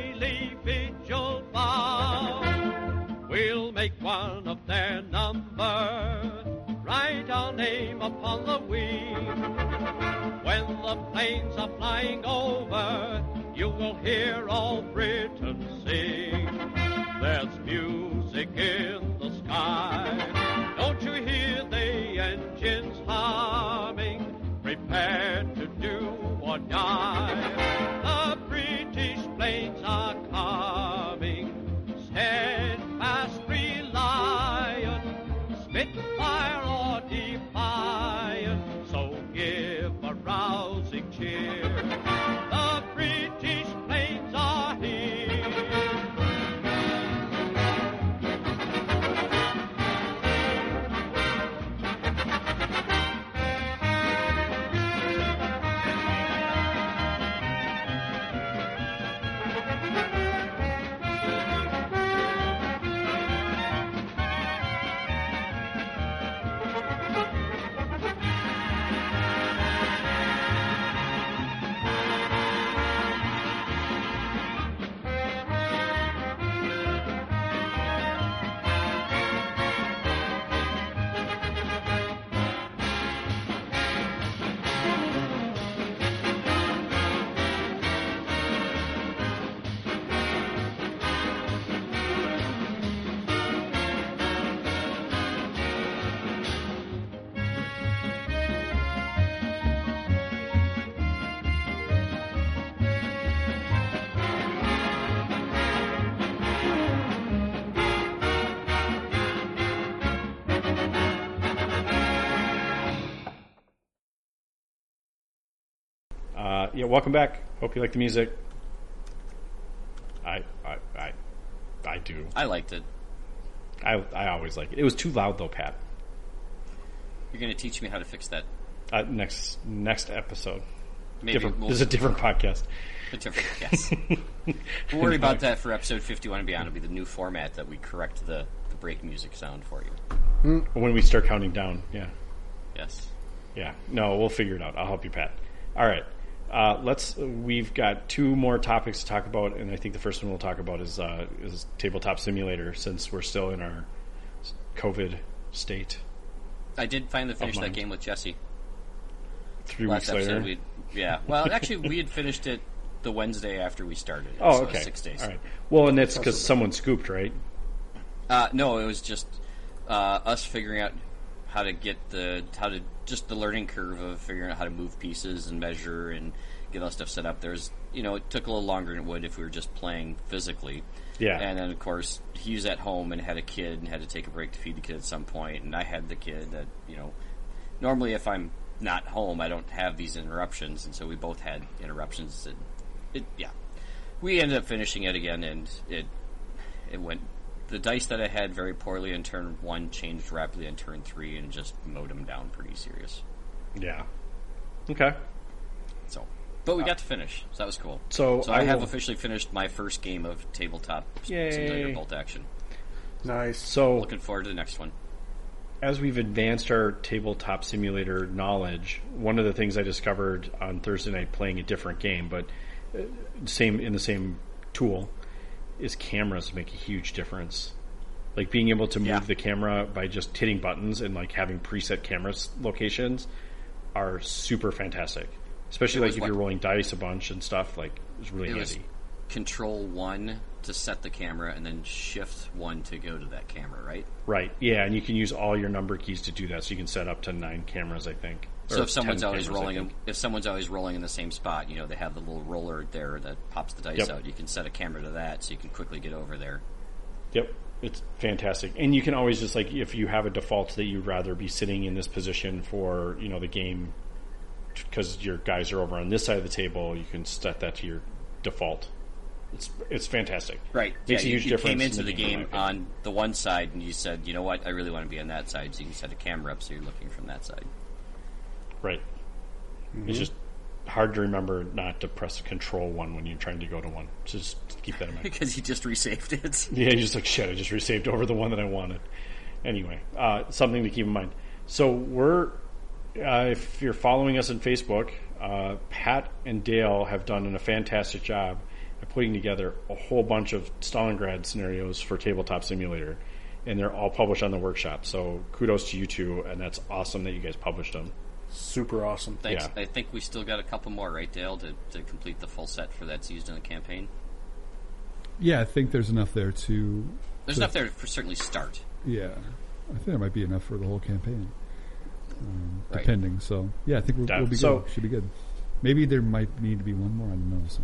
welcome back. Hope you like the music. I, I, I, I do. I liked it. I, I always like it. It was too loud though, Pat. You're going to teach me how to fix that. Uh, next next episode. Maybe different. we'll this is a different podcast. a different yes. (laughs) We'll worry about that for episode 51 and beyond. It'll be the new format that we correct the, the break music sound for you. When we start counting down, yeah, Yes. yeah. No, we'll figure it out. I'll help you, Pat. All right. Uh, let's. We've got two more topics to talk about, and I think the first one we'll talk about is uh, is tabletop simulator, since we're still in our COVID state. I did finally finish that game with Jesse. Three Last weeks later. we yeah. Well, actually, we had finished it the Wednesday after we started. Oh, so okay. Six days. All right. Well, and that's because someone scooped, right? Uh, no, it was just uh, us figuring out how to get the how to just the learning curve of figuring out how to move pieces and measure and get all that stuff set up. There's you know it took a little longer than it would if we were just playing physically. Yeah. And then of course he was at home and had a kid and had to take a break to feed the kid at some point, and I had the kid that you know normally if I'm not home I don't have these interruptions, and so we both had interruptions. And it yeah, we ended up finishing it again, and it it went. The dice that I had very poorly in turn one changed rapidly in turn three and just mowed them down pretty serious. Yeah. Okay. So, but we got to finish, so that was cool. Uh, So I, I have will- officially finished my first game of tabletop Yay. simulator bolt action. Nice. So Looking forward to the next one. as we've advanced our tabletop simulator knowledge, one of the things I discovered on Thursday night playing a different game, but uh, same in the same tool, is cameras make a huge difference. Like being able to move Yeah. the camera by just hitting buttons and like having preset camera locations are super fantastic. Especially like if what- you're rolling dice a bunch and stuff, like it's really It handy. was control one to set the camera and then shift one to go to that camera, right? Right. Yeah, and you can use all your number keys to do that. So you can set up to nine cameras, I think. So if someone's always cameras, rolling, think. if someone's always rolling in the same spot, you know they have the little roller there that pops the dice Yep. out. You can set a camera to that, so you can quickly get over there. Yep, it's fantastic. And you can always just like if you have a default that you'd rather be sitting in this position for you know the game because your guys are over on this side of the table, you can set that to your default. It's it's fantastic. Right. Makes yeah, a you, huge you difference. came in into the in game on the one side, and you said, "You know what? I really want to be on that side." So you can set a camera up, so you're looking from that side. Right. It's just hard to remember not to press control one when you're trying to go to one. So just keep that in mind. (laughs) because you just resaved it. (laughs) Yeah, you're just like shit. I just resaved over the one that I wanted. Anyway, uh, something to keep in mind. So we're, uh, if you're following us on Facebook, uh, Pat and Dale have done a fantastic job at putting together a whole bunch of Stalingrad scenarios for Tabletop Simulator, and they're all published on the workshop. So kudos to you two, and that's awesome that you guys published them. Super awesome. Thanks. Yeah. I think we still got a couple more, right, Dale, to, to complete the full set for that's used in the campaign. Yeah, I think there's enough there to. There's to- enough there to certainly start. Yeah, I think there might be enough for the whole campaign, um, Right. depending. So yeah, I think we'll, we'll be so- good. Should be good. Maybe there might need to be one more. I don't know. So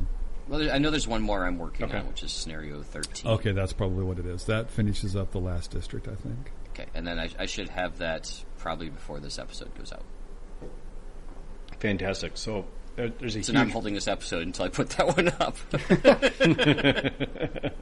Well, I know there's one more I'm working Okay. on, which is scenario 13. okay, that's probably what it is. That finishes up the last district, I think. Okay, and then I, I should have that probably before this episode goes out. Fantastic. So there, there's a So now I'm holding this episode until I put that (laughs) one up. (laughs)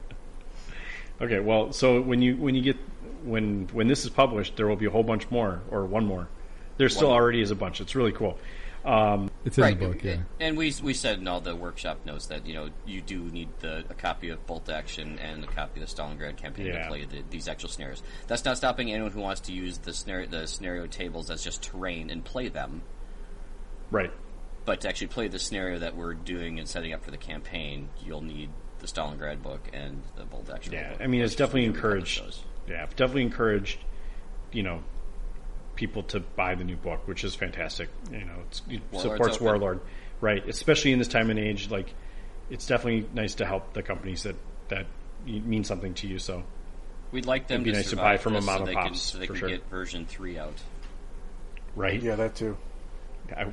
Okay, well, so when you when you get when when this is published, there will be a whole bunch more or one more. There still One. already is a bunch. It's really cool. Um, It's in right, the book. Yeah. and we we said in all the workshop notes that you know you do need the a copy of Bolt Action and a copy of the Stalingrad campaign Yeah. to play the, these actual scenarios. That's not stopping anyone who wants to use the scenario the scenario tables as just terrain and play them. Right. But to actually play the scenario that we're doing and setting up for the campaign, you'll need the Stalingrad book and the Bolt Action. Yeah, book. I mean, it's Which definitely encouraged. Yeah, I've definitely encouraged. You know, people to buy the new book, which is fantastic. You know, it's, it Warlord's supports open. Warlord, right? Especially in this time and age, like it's definitely nice to help the companies that that mean something to you. So We'd like them It'd be to nice to buy from a mom so and they can, so they for can sure. get version three out. right, Yeah, that too. I,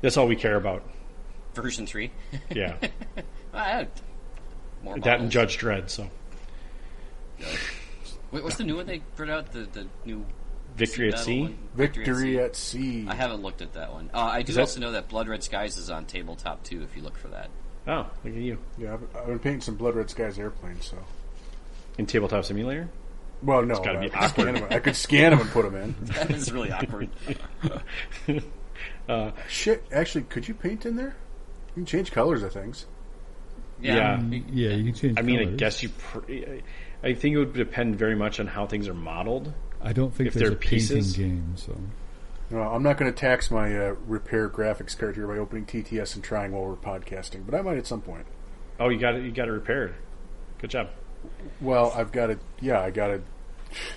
that's all we care about. Version three. Yeah, (laughs) Ah, more that and. Judge Dredd. So Wait, what's the new one they put out? The the new Victory at Sea. one? Victory at Sea. I haven't looked at that one. Uh, I do that- also know that Blood Red Skies is on tabletop too. If you look for that, Oh, look at you Yeah, I've, I've been painting some Blood Red Skies airplanes. So, in Tabletop Simulator. well, no, it's gotta I, be could scan them, I could scan them and put them in. (laughs) that is really awkward. (laughs) Shit, actually, could you paint in there? You can change colors of things. Yeah, Yeah. Yeah, you can change. I mean, I guess you. Pr- I think it would depend very much on how things are modeled. I don't think if there's they're a painting pieces- game. So No, I'm not going to tax my uh, repair graphics card here by opening TTS and trying while we're podcasting, but I might at some point. Oh, you got it. You got it repaired. Good job. Well, I've got it. Yeah, I got it.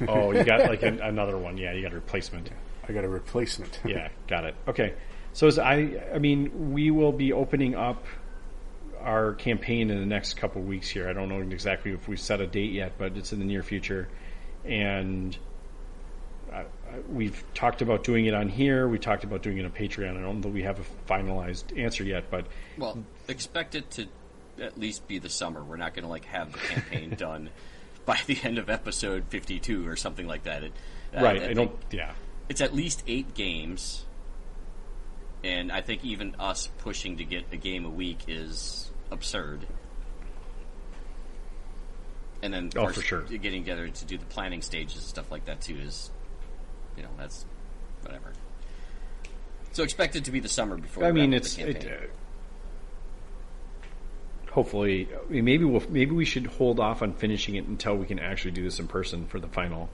Oh, you got like (laughs) an, another one. Yeah, you got a replacement. I got a replacement. (laughs) Yeah, got it. Okay. So as I, I mean, we will be opening up our campaign in the next couple of weeks here. I don't know exactly if we've set a date yet, but it's in the near future, and I, I, we've talked about doing it on here. We talked about doing it on Patreon. I don't know that we have a finalized answer yet, but Well, expect it to at least be the summer. We're not going to like have the campaign (laughs) done by the end of episode fifty-two or something like that. It, uh, right. I think don't. Yeah. It's at least eight games, and I think even us pushing to get a game a week is absurd. And then, of Oh, course, for sure. getting together to do the planning stages and stuff like that too is, you know, that's whatever. So expect it to be the summer before. I we mean, it's the it, uh, hopefully I mean, maybe we'll maybe we should hold off on finishing it until we can actually do this in person for the final.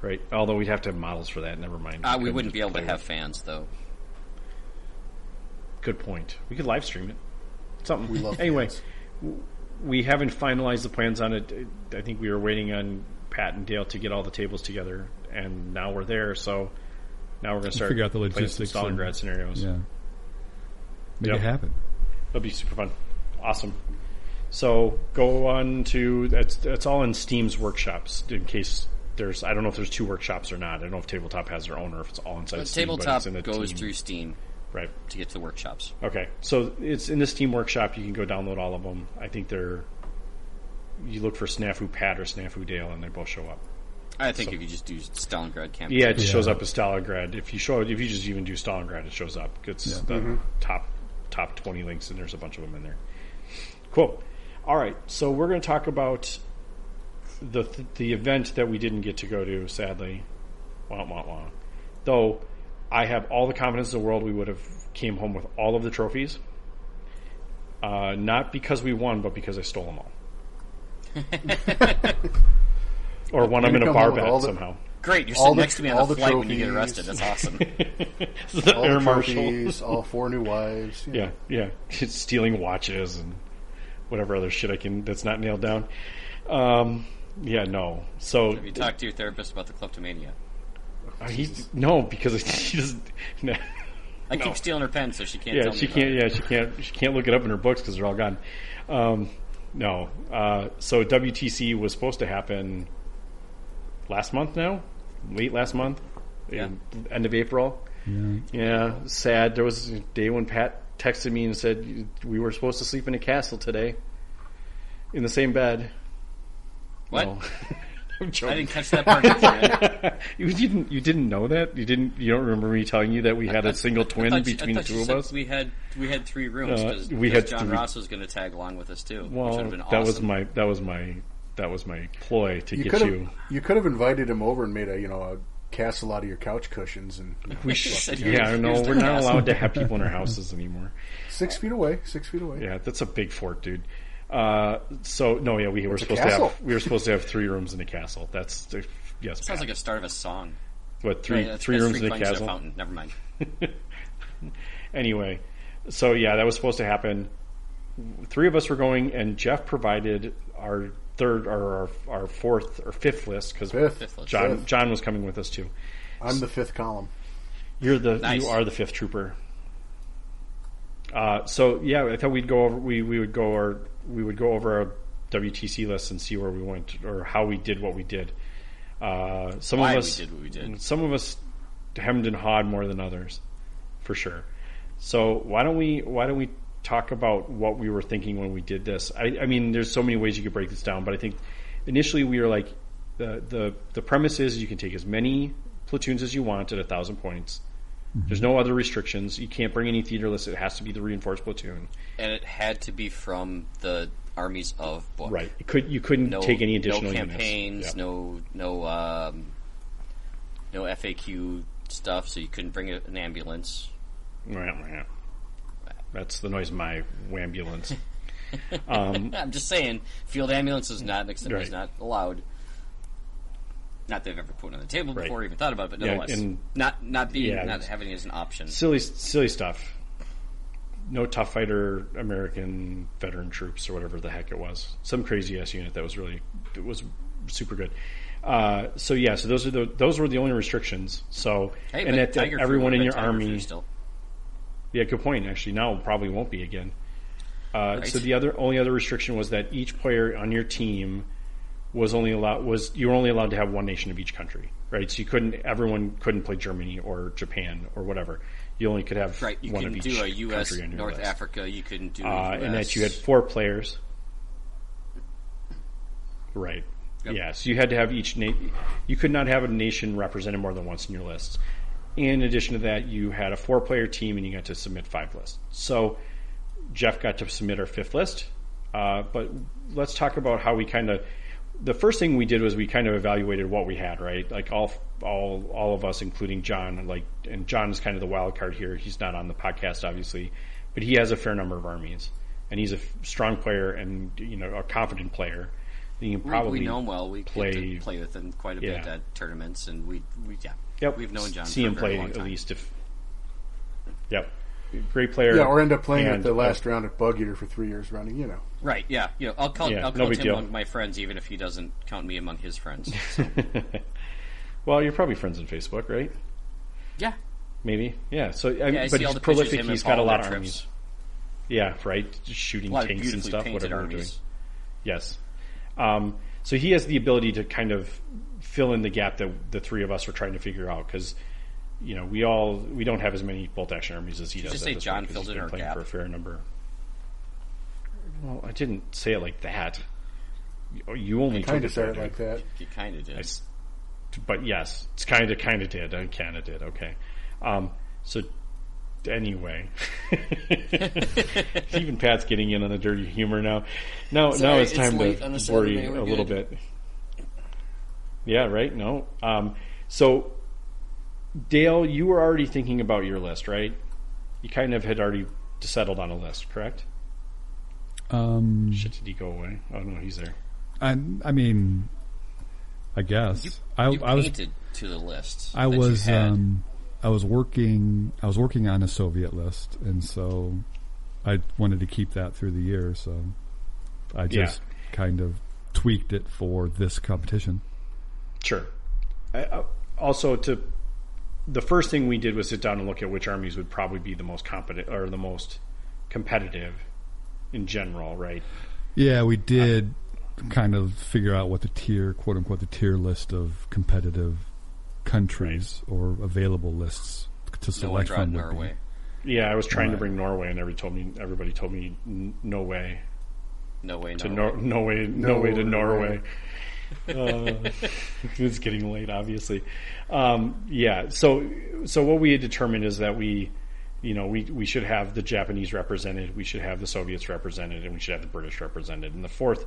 Right. Although we'd have to have models for that. Never mind. Uh, we couldn't wouldn't be able to have with- fans though. Good point. We could live stream it. Something. We love (laughs) anyway. fans. w- We haven't finalized the plans on it. I think we were waiting on Pat and Dale to get all the tables together, and now we're there. So now we're going to start figure out the playing logistics. Stalingrad and- scenarios. Yeah, make Yep. it happen. That'll be super fun. Awesome. So go on to that's that's all in Steam's workshops in case there's I don't know if there's two workshops or not. I don't know if tabletop has their own or if it's all inside But Steam. but tabletop it's in the goes team. through Steam right. to get to the workshops. Okay, so it's in the Steam workshop. You can go download all of them. I think they're you look for Snafu Pat or Snafu Dale, and they both show up. I think So- if you just do Stalingrad campaign, Yeah, it just Yeah. shows up as Stalingrad. If you show if you just even do Stalingrad, it shows up. It's Yeah. the mm-hmm. top top twenty links, and there's a bunch of them in there. Cool. All right, so we're going to talk about the the event that we didn't get to go to. Sadly, wah wah wah. Though I have all the confidence in the world, we would have came home with all of the trophies. Uh, not because we won, but because I stole them all. (laughs) or won them in a come bar bet the- somehow. great. You're All sitting the- next to me on all the, the flight when you get arrested. That's awesome. (laughs) the all air the marshal. all four new wives. you know. Yeah, yeah. Stealing watches and whatever other shit I can that's not nailed down. Um, yeah, no. So Have you talked to your therapist about the kleptomania? uh, he no because (laughs) he doesn't. No. I No. keep stealing her pen, so she can't. Yeah, tell she about can't. it. Yeah, she can't. She can't look it up in her books because they're all gone. Um, no. Uh, so WTC was supposed to happen last month. Now, late last month, Yeah. end of April. Yeah. Yeah, sad. There was a day when Pat texted me and said we were supposed to sleep in a castle today, in the same bed. What? No. (laughs) I'm I didn't catch that part. (laughs) you? you didn't. You didn't know that. You didn't. You don't remember me telling you that we had a single twin thought you- between the two of us. We had we had three rooms Uh, we had John three- Ross was going to tag along with us too, which would Well, have been that was my. That was my. That was my ploy to You get could have you. you could have invited him over and made a you know a castle out of your couch cushions and you (laughs) know, we should, yeah no we're not allowed to have people in our houses anymore. six feet away, six feet away. Yeah, that's a big fort, dude. Uh, so no, yeah, we were a supposed to have we were supposed to have three rooms in a castle. That's the, yes. Sounds like a start of a song. what three Right, that's- three that's rooms three in a flames at castle. fountain. Never mind. (laughs) Anyway, so yeah, that was supposed to happen. Three of us were going, and Jeff provided our third or our, our fourth or fifth list because Fifth. Fifth list. John Fifth. John was coming with us too. I'm the fifth column. You're the Nice. you are the fifth trooper. Uh, so yeah, I thought we'd go over we, we would go or we would go over our WTC list and see where we went or how we did what we did. Uh, some Why of us did what we did. Some of us hemmed and hawed more than others, for sure. So why don't we why don't we talk about what we were thinking when we did this? I, I mean, there's so many ways you could break this down, but I think initially we were like, the the the premise is you can take as many platoons as you want at a thousand points. There's no other restrictions. You can't bring any theater lists. It has to be the reinforced platoon. and it had to be from the armies of book. Right. You could you couldn't No, take any additional no campaigns, Yep. no no um, no FAQ stuff. So you couldn't bring an ambulance. Wah. That's the noise of my ambulance. (laughs) um, I'm just saying, field ambulance is not is Right. not allowed. Not that I've ever put on the table Right. before, or even thought about it, but Yeah, nonetheless, and- not not being Yeah, not having it as an option. silly silly stuff. No tough fighter American veteran troops or whatever the heck it was. Some crazy ass unit that was really it was super good. Uh, so yeah, so those are the those were the only restrictions. So Hey, and that, that everyone in your army. still. Yeah, good point. Actually, now probably won't be again. Uh, Right. So the other only other restriction was that each player on your team was only allowed was you were only allowed to have one nation of each country, right? So you couldn't everyone couldn't play Germany or Japan or whatever. You only could have Right, you one couldn't of each do a U.S. country on your North list. Africa. You couldn't do, uh, and that you had four players. Right. Yep. Yeah. So you had to have each na- You could not have a nation represented more than once in your lists. In addition to that, you had a four-player team, and you got to submit five lists. So Jeff got to submit our fifth list. Uh, but let's talk about how we kind of. The first thing we did was we kind of evaluated what we had, right? Like all, all, all of us, including John. Like, and John is kind of the wild card here. He's not on the podcast, obviously, but he has a fair number of armies, and he's a f- strong player and you know a confident player. You can We- probably we, know him well. We play- play with him quite a bit Yeah. at tournaments, and we, we yeah, Yep. we've known John. See for him play at least if. Yep. Great player. Yeah, or end up playing at and, the uh, last round of Bug Eater for three years running. You know, Right? Yeah. You know, I'll call Yeah, I'll no count big him deal. among my friends, even if he doesn't count me among his friends. (laughs) well, you're probably friends on Facebook, right? yeah. Maybe. Yeah. So, I Yeah, I mean, but he's the pictures of prolific. He's got a lot of their armies. Yeah. Right. Just shooting A lot of tanks and stuff. painted Whatever we're doing. Yes. Um, so he has the ability to kind of fill in the gap that the three of us were trying to figure out because you know we all we don't have as many bolt action armies as he does. just say John point 'cause filled in our playing gap? for a fair number. Well, I didn't say it like that. You- You only kind of said it like dude. that. You kind of did. I s- but yes, it's kind of kind of did. I kind of did. Okay. Um, so anyway, (laughs) even Pat's getting in on the dirty humor now. Now, now Sorry, it's it's time late on to a worry Saturday, we're a little bit. Yeah. Right. No. Um, so Dale, you were already thinking about your list, right? You kind of had already settled on a list, correct? Um, Shit, did he go away? Oh no, he's there. I, I mean, I guess I, you I was painted to the list. I that you was had. um, I was working I was working on a Soviet list, and so I wanted to keep that through the year. So I just kind of tweaked it for this competition. Sure. I, I, also, to the first thing we did was sit down and look at which armies would probably be the most competent or the most competitive in general, right? Yeah, we did kind of figure out what the tier, quote unquote, the tier list of competitive countries or available lists to no one select drawn from. would be. Norway. Yeah, I was trying to bring Norway, and everybody told me everybody told me n- no way No way. to Norway. Nor- no way, no, way to No Norway. (laughs) uh, (laughs) it's getting late, obviously. Um, yeah. So, so what we had determined is that we, you know, we we should have the Japanese represented, we should have the Soviets represented, and we should have the British represented. And the fourth,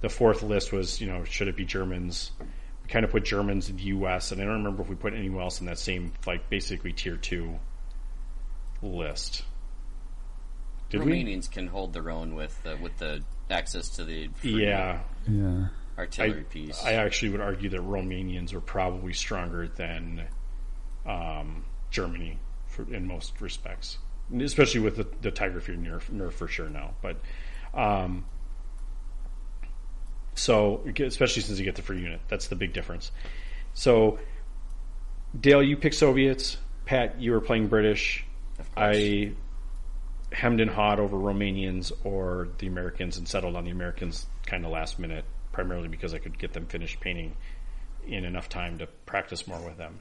the fourth list was, you know, should it be Germans? We kind of put Germans in the U.S. and I don't remember if we put anyone else in that same, like, basically tier two list. Did we? Romanians can hold their own with uh, with the access to the free Yeah. Yeah. Artillery piece. I actually would argue that Romanians are probably stronger than um, Germany for, in most respects, especially with the, the Tiger Fear nerf, nerf for sure now. But um, so, especially since you get the free unit, that's the big difference. So, Dale, you pick Soviets. Pat, you were playing British. I hemmed and hawed over Romanians or the Americans and settled on the Americans kind of last minute, primarily because I could get them finished painting in enough time to practice more with them.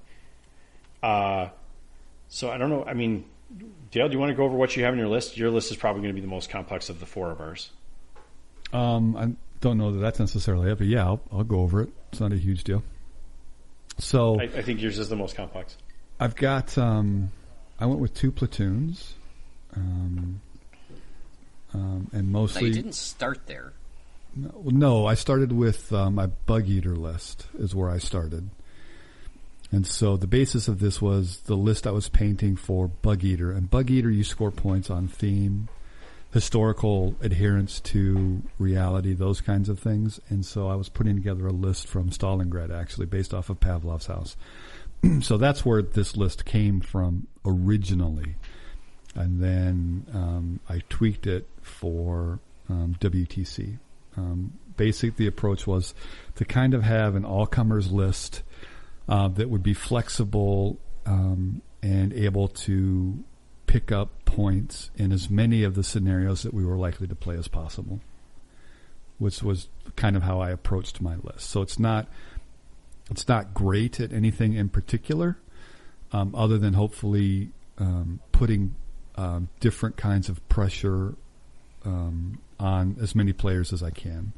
Uh, so I don't know. I mean, Dale, do you want to go over what you have in your list? Your list is probably going to be the most complex of the four of ours. Um, I'm don't know that that's necessarily it, but yeah, I'll, I'll go over it. It's not a huge deal. So I, I think yours is the most complex. I've got. Um, I went with two platoons, um, um, and Now, mostly. you didn't start there. No, I started with uh, my bug eater list is where I started. And so the basis of this was the list I was painting for bug eater. And bug eater, you score points on theme, historical adherence to reality, those kinds of things. And so I was putting together a list from Stalingrad, actually, based off of Pavlov's house. (clears throat) so that's where this list came from originally. And then um, I tweaked it for um, WTC. Um, basic, the approach was to kind of have an all comers list uh, that would be flexible um, and able to pick up points in as many of the scenarios that we were likely to play as possible, which was kind of how I approached my list. So it's not it's not great at anything in particular, um, other than hopefully um, putting um, different kinds of pressure um, on as many players as I can,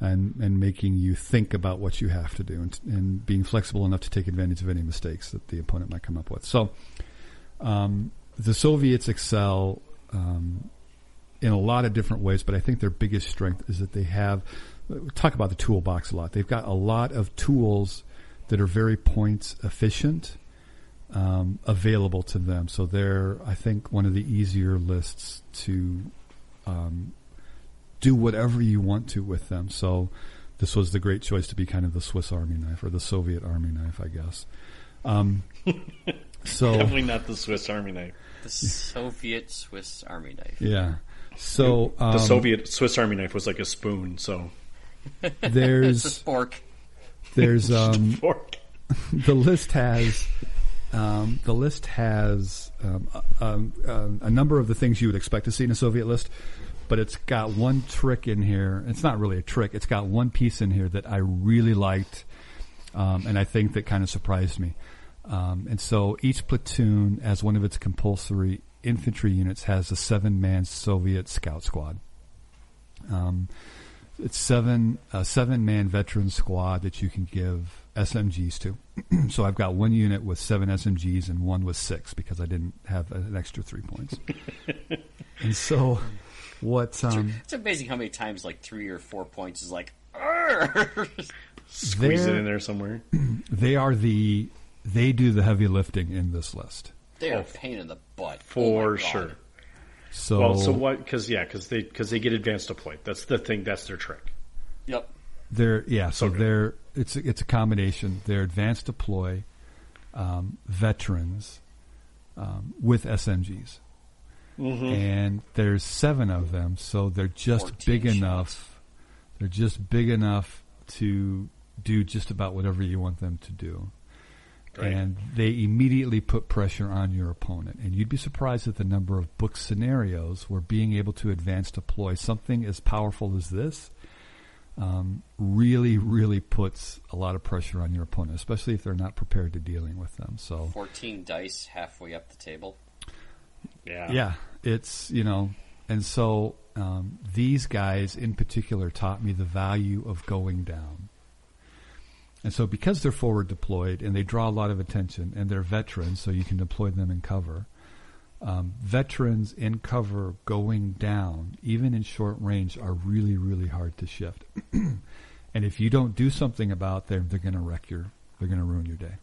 and and making you think about what you have to do, and, and being flexible enough to take advantage of any mistakes that the opponent might come up with. So, um, the Soviets excel um, in a lot of different ways, but I think their biggest strength is that they have. Talk about the toolbox a lot. They've got a lot of tools that are very points efficient um, available to them. So they're, I think, one of the easier lists to um, do whatever you want to with them. So this was the great choice to be kind of the Swiss Army knife or the Soviet Army knife, I guess. Um, (laughs) so Definitely not the Swiss Army knife. The Soviet Swiss Army knife. yeah, so um, The Soviet Swiss Army knife was like a spoon, so (laughs) It's a there's spork. there's (laughs) um, fork. the list has um, the list has um, a, um, um, a number of the things you would expect to see in a Soviet list, but it's got one trick in here. It's not really a trick. It's got one piece in here that I really liked, um, and I think that kind of surprised me. Um, and so each platoon, as one of its compulsory infantry units, has a seven-man Soviet scout squad. Um, it's seven a seven man veteran squad that you can give SMGs to. (clears throat) so I've got one unit with seven SMGs and one with six because I didn't have an extra three points. (laughs) and so what um, It's amazing how many times like three or four points is like. "Arr!" (laughs) Squeeze it in there somewhere. (clears throat) they are the they do the heavy lifting in this list. they are a pain in the butt. For Oh sure. So, Well, so what? Because yeah, because they because they get advanced deployed. That's the thing. That's their trick. Yep. they're yeah, so Okay. they're it's a, it's a combination. They're advanced deploy um, veterans um, with SMGs. And there's seven of them, so they're just 14 big shots. enough. They're just big enough to do just about whatever you want them to do. Right. And they immediately put pressure on your opponent. And you'd be surprised at the number of book scenarios where being able to advance deploy something as powerful as this um, really, really puts a lot of pressure on your opponent, especially if they're not prepared to dealing with them. So 14 dice halfway up the table. Yeah. yeah, it's you know, and so um, these guys in particular taught me the value of going down. And so, because they're forward deployed and they draw a lot of attention, and they're veterans, so you can deploy them in cover. Um, veterans in cover going down, even in short range, are really, really hard to shift. (clears throat) and if you don't do something about them, they're going to wreck your, they're going to ruin your day.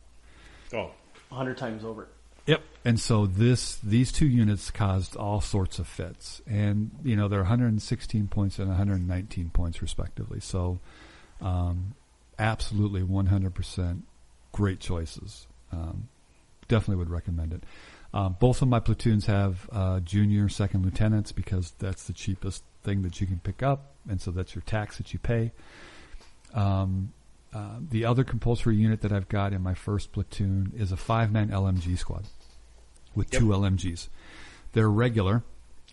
Oh, 100 times over. Yep. And so this these two units caused all sorts of fits, and you know they're 116 points and 119 points respectively. So, um, absolutely 100 percent great choices. Um, definitely would recommend it. Um, both of my platoons have uh, junior second lieutenants because that's the cheapest thing that you can pick up, and so that's your tax that you pay. Um, uh, the other compulsory unit that I've got in my first platoon is a five man LMG squad with two LMGs. They're regular.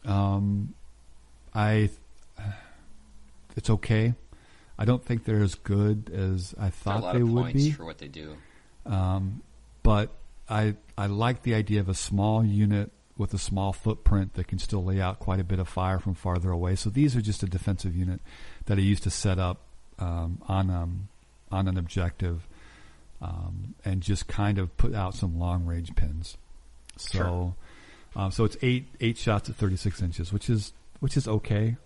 Um, I, it's okay. I don't think they're as good as I thought they would be. for what they do. Um, but I I like the idea of a small unit with a small footprint that can still lay out quite a bit of fire from farther away. So these are just a defensive unit that I used to set up um, on um, on an objective um, and just kind of put out some long range pins. So, Sure. uh, so it's eight eight shots at 36 inches, which is which is okay.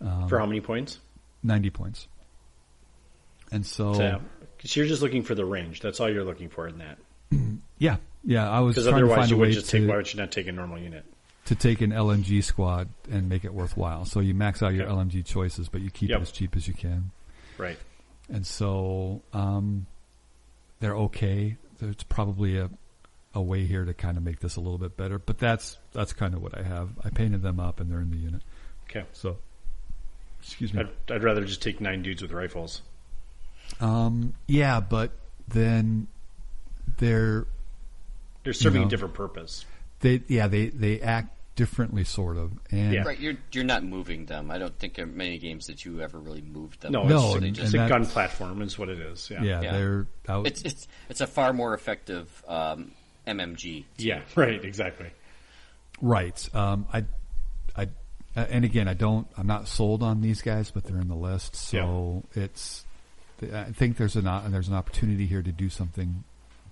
Um, For how many points? 90 points. And so, So, so you're just looking for the range. That's all you're looking for in that. (clears throat) yeah, yeah, I was Because trying to otherwise, find you a would way just to, take. Why would you not take a normal unit? to take an LMG squad and make it worthwhile. So you max out your Yep. LMG choices, but you keep Yep. it as cheap as you can. Right. And so um, they're okay. There's probably a a way here to kind of make this a little bit better, but that's that's kind of what I have. I painted them up and they're in the unit. Okay. So, excuse me. I'd, I'd rather just take nine dudes with rifles. Um, yeah, but then they're They're serving know. a different purpose. they yeah they they act differently sort of and Yeah. Right, you're you're not moving them. I don't think there are many games that you ever really moved them. No, No, it's, and- it's and a gun platform. Is what it is. Yeah. yeah, Yeah. they're out. It's it's it's a far more effective um, MMG. Yeah. Right. Exactly. Right. Um, I, I, and again, I don't. I'm not sold on these guys, but they're in the list, so it's. I think there's an o- there's an opportunity here to do something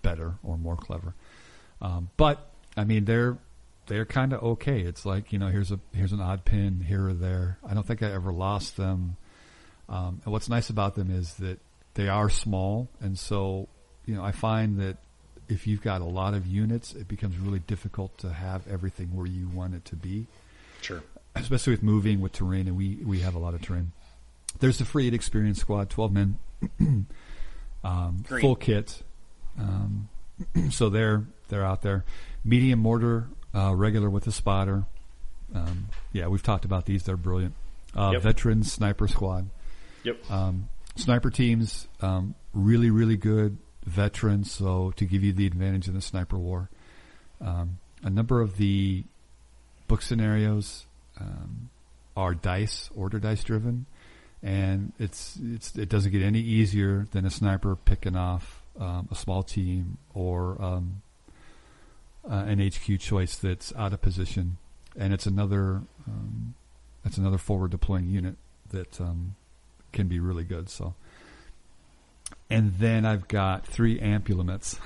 better or more clever. Um, but I mean, they're they're kind of okay. It's like you know, here's a here's an odd pin here or there. I don't think I ever lost them. Um, and what's nice about them is that they are small, and so you know, I find that if you've got a lot of units, it becomes really difficult to have everything where you want it to be, Sure. especially with moving with terrain, and we we have a lot of terrain. There's the free eight experience squad, twelve men, (clears throat) um, full kit. Um, (clears throat) so they're they're out there. Medium mortar, uh, regular with a spotter. Um, yeah, we've talked about these. They're brilliant. Uh, Yep. Veteran sniper squad. Yep. Um, sniper teams, um, really, really good veterans. So to give you the advantage in the sniper war, um, a number of the book scenarios um, are dice, order dice driven, and it's it's it doesn't get any easier than a sniper picking off um, a small team or um, uh, an HQ choice that's out of position, and it's another um, it's another forward deploying unit that um, can be really good. So, and then I've got three ampulomets.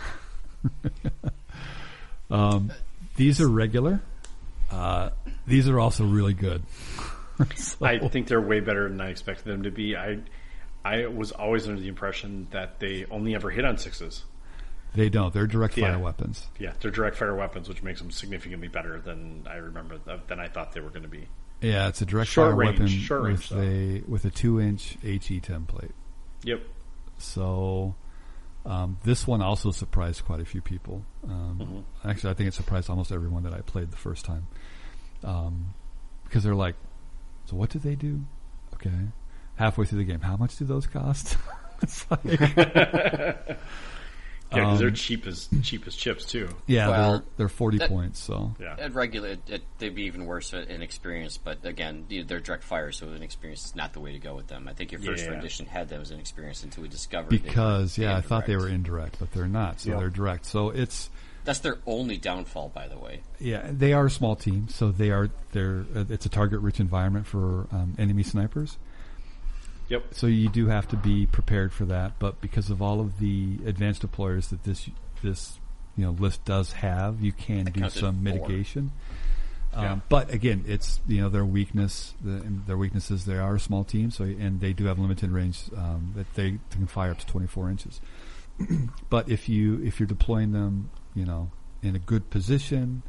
(laughs) um, these are regular. Uh, these are also really good. (laughs) So- I think they're way better than I expected them to be. I I was always under the impression that they only ever hit on sixes. they don't. They're direct fire Yeah. weapons. Yeah, they're direct fire weapons, which makes them significantly better than I remember than I thought they were going to be. Yeah, it's a direct Short fire range, weapon short range, with though. a with a two inch HE template. Yep. So um, this one also surprised quite a few people. Um, Actually, I think it surprised almost everyone that I played the first time um, because they're like, "So what do they do?" Okay, halfway through the game, how much do those cost? (laughs) it's like, (laughs) Yeah, because they're Um, cheap as cheap as chips too. yeah, Well, they're they're forty that- points. So Yeah. At regular, it, it, they'd be even worse in experience. But again, they're direct fire, so an experience is not the way to go with them. I think your first Yeah. rendition had them as an experience until we discovered they were because yeah, I thought they were indirect. indirect, but they're not. So Yep. they're direct. So it's That's their only downfall, by the way. Yeah, they are a small team, so they are they're uh, it's a target rich environment for um, enemy snipers. Yep. So you do have to be prepared for that. But because of all of the advanced deployers that this this you know list does have, you can do some mitigation. Um, Yeah. But again, it's you know their weakness. The, their weaknesses. They are a small team, so and they do have limited range um, that they can fire up to 24 inches. (clears throat) but if you if you're deploying them, you know, in a good position,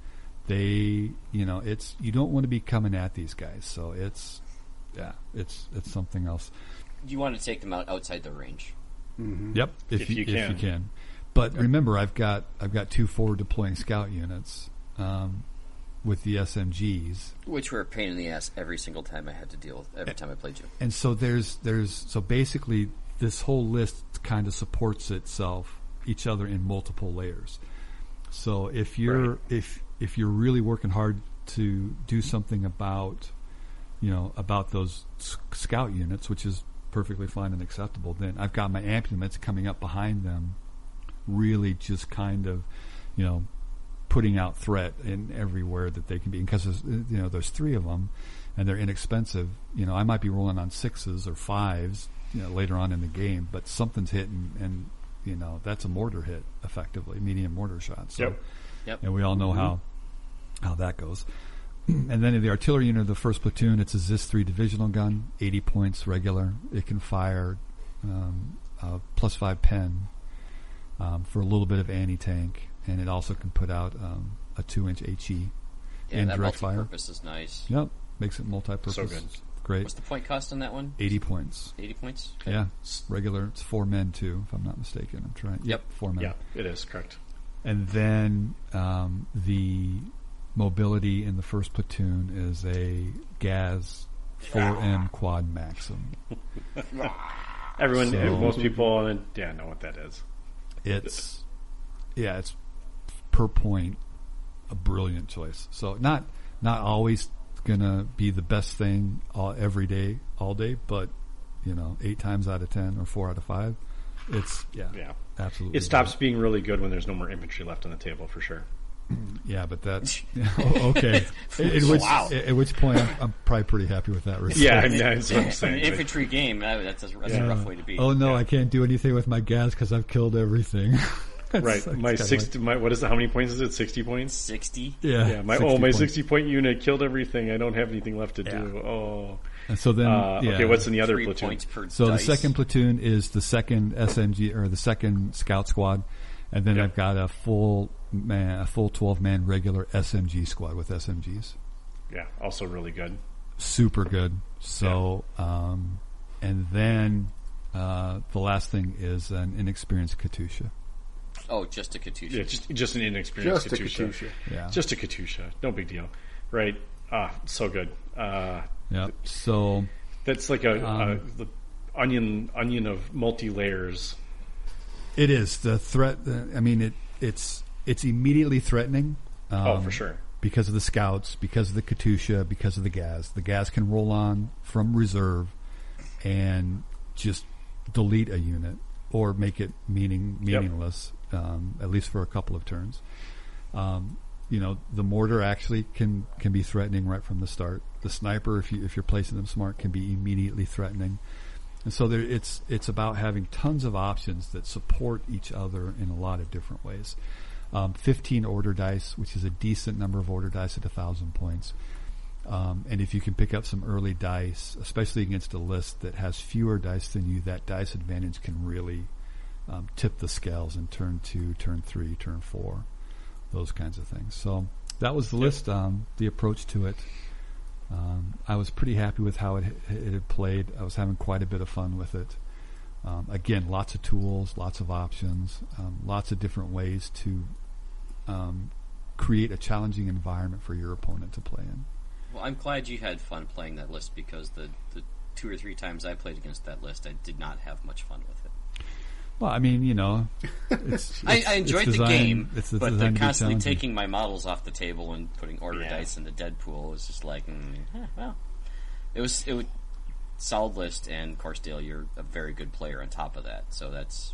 they you know it's you don't want to be coming at these guys. So it's yeah, it's it's something else. You want to take them out outside the range. Yep, if, If you, you if you can. can. But remember, I've got I've got two forward deploying scout units um, with the SMGs, Which were a pain in the ass every single time I had to deal with, every time I played you. and so there's there's so basically this whole list kind of supports itself each other in multiple layers. So if you're Right. if if you're really working hard to do something about you know about those scout units, which is perfectly fine and acceptable, then I've got my ampulomets coming up behind them, really just kind of you know putting out threat in everywhere that they can be. Because there's, you know, there's three of them, and they're inexpensive. You know, I might be rolling on sixes or fives, you know, later on in the game, but something's hitting, and you know, that's a mortar hit, effectively, medium mortar shot. So, Yep. Yep. and we all know mm-hmm. how how that goes. (clears throat) And then in the artillery unit of the first platoon, it's a ZIS three divisional gun, eighty points regular. It can fire um, a plus five pen um, for a little bit of anti tank, and it also can put out um, a two inch HE Yeah, and that direct fire. multi-purpose is nice. Yep, makes it multi-purpose. So good. Great. What's the point cost on that one? Eighty points. 80 points? Yeah, it's regular. It's four men too, if I'm not mistaken. I'm trying. Yep. four men. Yeah, it is correct. And then um, the mobility in the first platoon is a Gaz 4M quad Maxim. (laughs) Everyone, So- most people, yeah, know what that is. It's yeah, it's per point a brilliant choice. So not not always gonna be the best thing all, every day, all day, but you know, eight times out of ten or four out of five, it's yeah, Yeah, absolutely. it stops being really good when there's no more infantry left on the table for sure. Yeah, but that's (laughs) okay. (laughs) At which, Wow. at which point, I'm, I'm probably pretty happy with that. result. Yeah, I mean, that's what I'm (laughs) An saying. infantry game, that's, a, that's a rough way to be. Oh no, Yeah. I can't do anything with my Gaz because I've killed everything. Right, it's my kinda my what is it? How many points is it? Sixty points. 60? yeah, Yeah, my 60 oh, my points. sixty point unit killed everything. I don't have anything left to Yeah. do. Oh, And so then, uh, yeah. okay. What's in the other Three platoon? per So dice. the second platoon is the second SMG or the second scout squad, and then Yeah. I've got a full man, a full twelve man regular SMG squad with SMGs. Yeah, also really good. Super good. So, um, and then uh, the last thing is an inexperienced Katyusha. Oh, just a Katyusha. Yeah, just just an inexperienced Just a Katyusha. Katyusha. Yeah. Just a Katyusha. No big deal. Right. Ah, so good. Uh, Yep. So that's like a, Um, a the onion onion of multi layers. It is the threat. I mean, it it's it's immediately threatening. Um, Oh, for sure. Because of the scouts, because of the Katyusha, because of the Gaz. The Gaz can roll on from reserve and just delete a unit or make it meaning Yep. meaningless, um, at least for a couple of turns. Um, you know, the mortar actually can can be threatening right from the start. The sniper, if you if you're placing them smart, can be immediately threatening. And so there, it's it's about having tons of options that support each other in a lot of different ways. Um, 15 order dice, which is a decent number of order dice at a thousand points. Um, and if you can pick up some early dice, especially against a list that has fewer dice than you, that dice advantage can really um, tip the scales in turn two, turn three, turn four, those kinds of things. So that was the list, um, the approach to it. Um, I was pretty happy with how it, it had played. I was having quite a bit of fun with it. Um, again, lots of tools, lots of options, um, lots of different ways to um, create a challenging environment for your opponent to play in. Well, I'm glad you had fun playing that list because the, the two or three times I played against that list, I did not have much fun with it. Well, I mean, you know, it's, (laughs) I, it's- I it's enjoyed the designed- game, it's but the designed to be constantly taking my models off the table and putting order Yeah. dice in the dead pool was just like, mm, eh, well, it was it was solid list, and of course, Dale, you're a very good player on top of that, so that's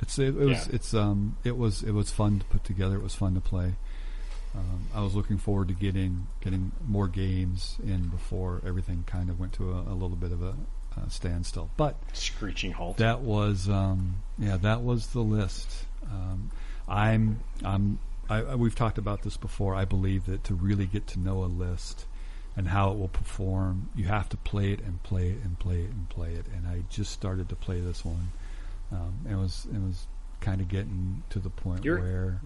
It's it, it was Yeah. it's um it was it was fun to put together. It was fun to play. Um, I was looking forward to getting getting more games in before everything kind of went to a, a little bit of a, uh standstill. But Screeching halt. that was um, yeah that was the list. Um, I'm I'm I, we've talked about this before. I believe that to really get to know a list and how it will perform, you have to play it and play it and play it and play it. And I just started to play this one. Um, it was it was kind of getting to the point You're- where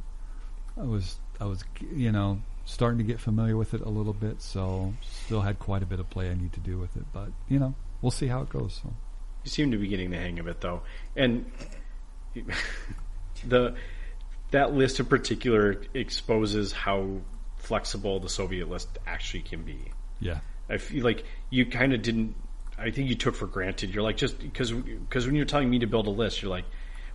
I was I was you know starting to get familiar with it a little bit. So still had quite a bit of play I need to do with it, but you know we'll see how it goes. So. You seem to be getting the hang of it, though, and (laughs) the that list in particular exposes how flexible the Soviet list actually can be. Yeah. I feel like you kind of didn't. I think you took for granted. You're like just because because when you're telling me to build a list, you're like,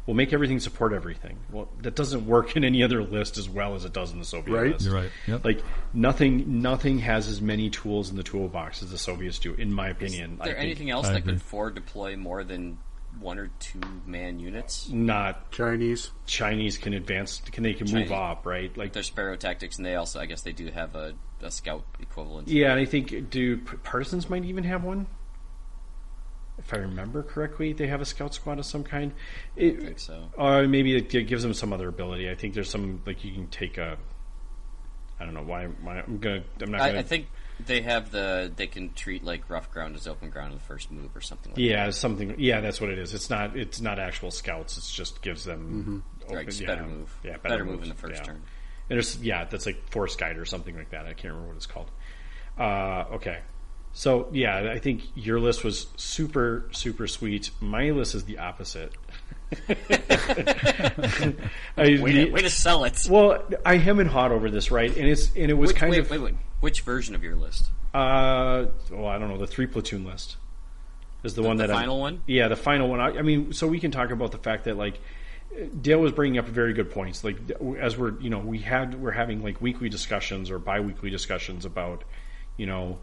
"Well, make everything support everything." Well, that doesn't work in any other list as well as it does in the Soviet Right. list. You're right. Yep. Like nothing, nothing has as many tools in the toolbox as the Soviets do, in my opinion. Is I there think. anything else I that agree. could forward deploy more than one or two man units. Not Chinese. Chinese can advance. Can they can move up right? Like They're Sparrow tactics, and they also, I guess, they do have a, a scout equivalent. yeah, and I think do partisans might even have one. If I remember correctly, they have a scout squad of some kind. It, I think so. Or maybe it gi- gives them some other ability. I think there's some like you can take a. I don't know why. why I'm gonna. I'm not gonna. I, I think they have the they can treat like rough ground as open ground in the first move or something like that. yeah, something. Yeah, that's what it is. It's not. It's not actual scouts. It's just gives them. that. Right, just yeah, better move. Yeah, better, move in the first yeah. turn. And there's yeah, that's like force guide or something like that. I can't remember what it's called. Uh, okay, so yeah, I think your list was super super sweet. My list is the opposite. (laughs) I, Way to, way to sell it. well, I hem and hawed over this, right? And it's and it was Which, kind wait, of wait, wait. Which version of your list? uh, well, I don't know. The three platoon list is the, one the that final I'm, one? Yeah, the final one. I, I mean, so we can talk about the fact that like Dale was bringing up very good points. Like as we're you know we had we're having like weekly discussions or biweekly discussions about you know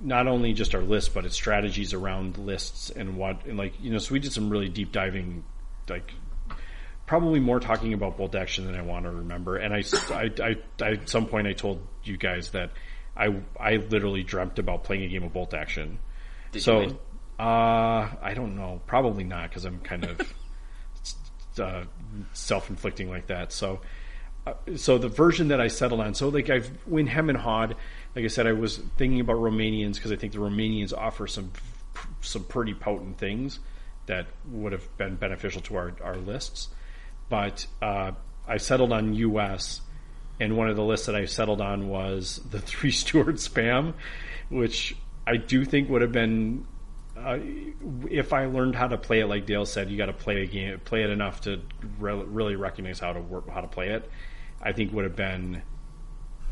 not only just our list but its strategies around lists and what and like you know so we did some really deep diving like probably more talking about bolt action than I want to remember. And I, I, I, I- at some point I told you guys that I, I literally dreamt about playing a game of bolt action. Did so, uh, I don't know. Probably not because I'm kind of (laughs) uh, self-inflicting like that. So, uh, so the version that I settled on. So like I've when hem and hawed. Like I said, I was thinking about Romanians because I think the Romanians offer some some pretty potent things that would have been beneficial to our, our lists. But uh, I settled on U.S. and one of the lists that I settled on was the (laughs) three Stuart spam, which I do think would have been uh, if I learned how to play it, like Dale said, you got to play a game, play it enough to re- really recognize how to work, how to play it. I think would have been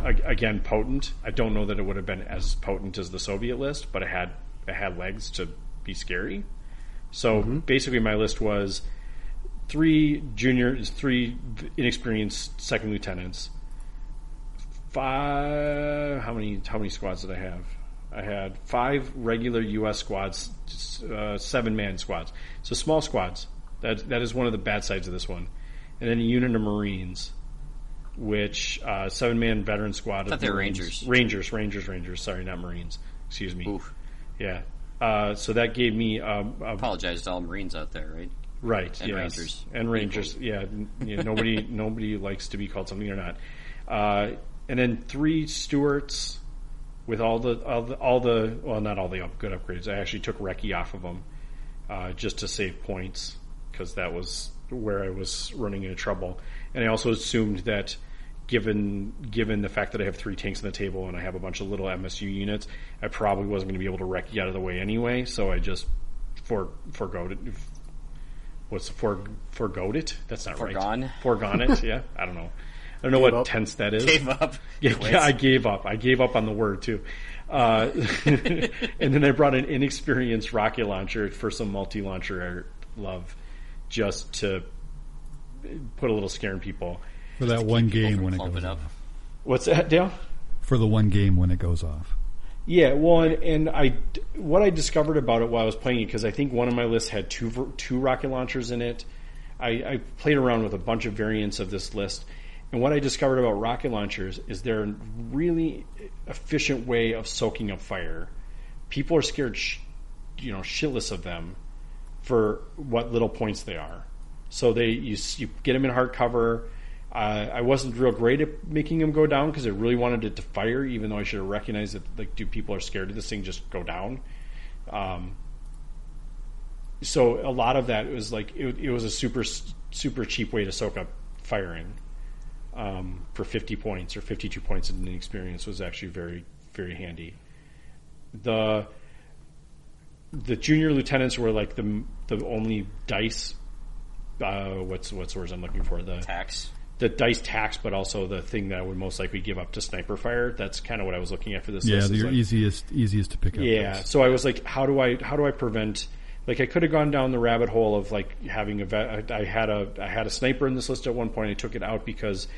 again potent. I don't know that it would have been as potent as the Soviet list, but it had it had legs to be scary. So basically, my list was three juniors, three inexperienced second lieutenants, five. How many? How many squads did I have? I had five regular U.S. squads, uh, seven man squads. So small squads. That that is one of the bad sides of this one, and then a unit of Marines, which uh, seven man veteran squad. thought of they were Marines. Rangers. Rangers, Rangers, Rangers. Sorry, not Marines. Excuse me. Oof. Yeah. Uh, so that gave me um, a Apologize to all Marines out there, right? Right. And yes. Rangers. And Rangers. Yeah. n- yeah, Nobody. (laughs) nobody likes to be called something they're not. Uh, and then three Stuarts with all the all the, all the well, not all the up, good upgrades. I actually took Recce off of them uh, just to save points because that was where I was running into trouble. And I also assumed that. Given given the fact that I have three tanks on the table and I have a bunch of little MSU units, I probably wasn't going to be able to recce out of the way anyway. So I just for forgoed it, what's for forgoed it? That's not Forgone? right. Forgone it. (laughs) Yeah, I don't know. I don't know Gave what up. tense that is. Gave up. (laughs) Yeah, yeah, I gave up. I gave up on the word too. Uh, (laughs) and then I brought an inexperienced rocket launcher for some multi-launcher love, just to put a little scare in people. For that one game when it clumping goes up. off. What's that, Dale? For the one game when it goes off. Yeah, well, and, and I what I discovered about it while I was playing it because I think one of my lists had two two rocket launchers in it. I, I played around with a bunch of variants of this list, and what I discovered about rocket launchers is they're a really efficient way of soaking up fire. People are scared, sh- you know, shitless of them for what little points they are. So they you, you get them in hard cover. Uh, I wasn't real great at making them go down because I really wanted it to fire, even though I should have recognized that like, do people are scared of this thing just go down. Um, so a lot of that was like it, it was a super super cheap way to soak up firing um, for 50 points or 52 points in an experience was actually very very handy. The the junior lieutenants were like the the only dice. Uh, what's what's words I'm looking for? The Tax. The dice tax, but also the thing that I would most likely give up to sniper fire. That's kind of what I was looking at for this. Yeah, list, is they're like- easiest easiest to pick up. yeah. So I was like, how do I how do I prevent? Like I could have gone down the rabbit hole of like having a vet. I I had a I had a sniper in this list at one point. I took it out because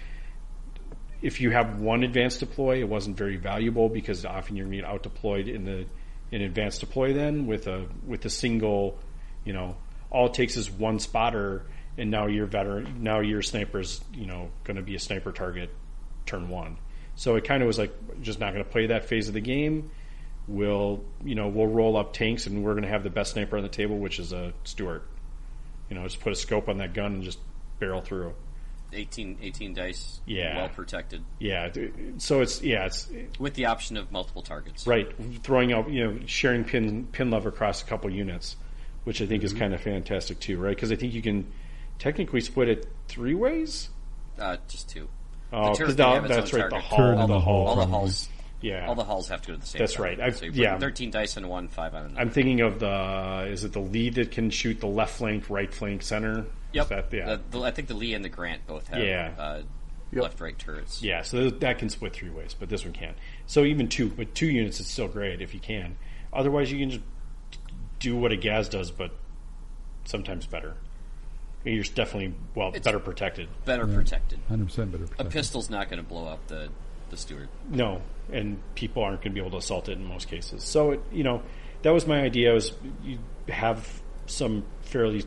if you have one advanced deploy, it wasn't very valuable because often you're going to get out deployed in the in advanced deploy then with a with a single You know, all it takes is one spotter, and now your veteran, now your sniper's you know going to be a sniper target turn one. So it kind of was like just not going to play that phase of the game. We'll you know we'll roll up tanks, and we're going to have the best sniper on the table, which is a Stuart. You know, just put a scope on that gun and just barrel through. 18, 18 dice, Yeah. well protected, Yeah, so it's yeah, it's with the option of multiple targets. right throwing out you know sharing pin pin love across a couple units, which I think Mm-hmm. is kind of fantastic too, right? Because I think you can technically split it three ways. Uh, just two. Oh, turret 'cause can now- have its that's right. The target. hull, Turret the and the hull, hull. All the halls. yeah. all the hulls have to go to the same. That's target. right. I've- So you yeah. thirteen dice on one, five on another. I'm thinking of the is it the lead that can shoot the left flank, right flank, center? Yep. That, yeah. The- the- I think the Lee and the Grant both have Yeah. uh, Yep. left-right turrets. Yeah, so that can split three ways, but this one can't. So even two, with two units, it's still great if you can. Otherwise, you can just do what a Gaz does, but sometimes better. You're definitely well It's- better protected. Better protected. 100% better A protected. pistol's not going to blow up the the Stuart. No, and people aren't going to be able to assault it in most cases. So it, you know, that was my idea. Was you have some fairly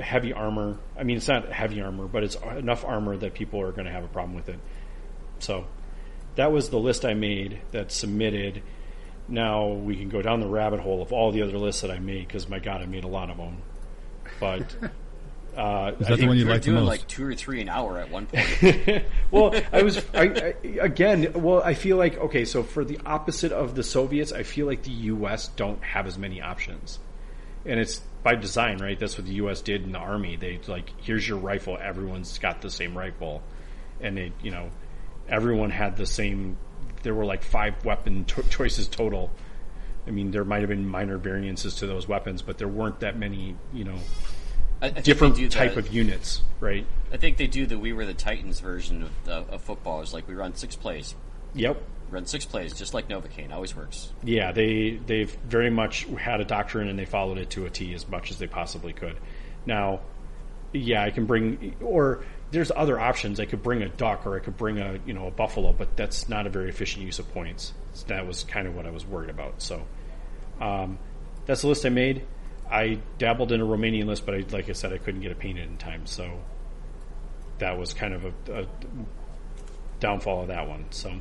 heavy armor. I mean, it's not heavy armor, but it's enough armor that people are going to have a problem with it. So that was the list I made that's submitted. Now we can go down the rabbit hole of all the other lists that I made because my God, I made a lot of them. But (laughs) uh, Is I that the one you You were like the doing most? like two or three an hour at one point. (laughs) well, I was (laughs) I, I, again. Well, I feel like okay. So for the opposite of the Soviets, I feel like the U.S. don't have as many options, and it's by design, right? That's what the U.S. did in the army. They like, here's your rifle. Everyone's got the same rifle, and they, you know, everyone had the same. There were like five weapon to- choices total. I mean, there might have been minor variances to those weapons, but there weren't that many, you know, I, I different type the- of units, right? I think they do the "We Were the Titans" version of, uh, of football. It's like we run six plays, Yep. run six plays, just like Novocaine. Always works. Yeah, they they've very much had a doctrine and they followed it to a T as much as they possibly could. Now, yeah, I can bring or there's other options. I could bring a duck or I could bring a you know a buffalo, but that's not a very efficient use of points. So that was kind of what I was worried about. So um, that's the list I made. I dabbled in a Romanian list, but I, like I said, I couldn't get it painted in time. So that was kind of a, a downfall of that one. So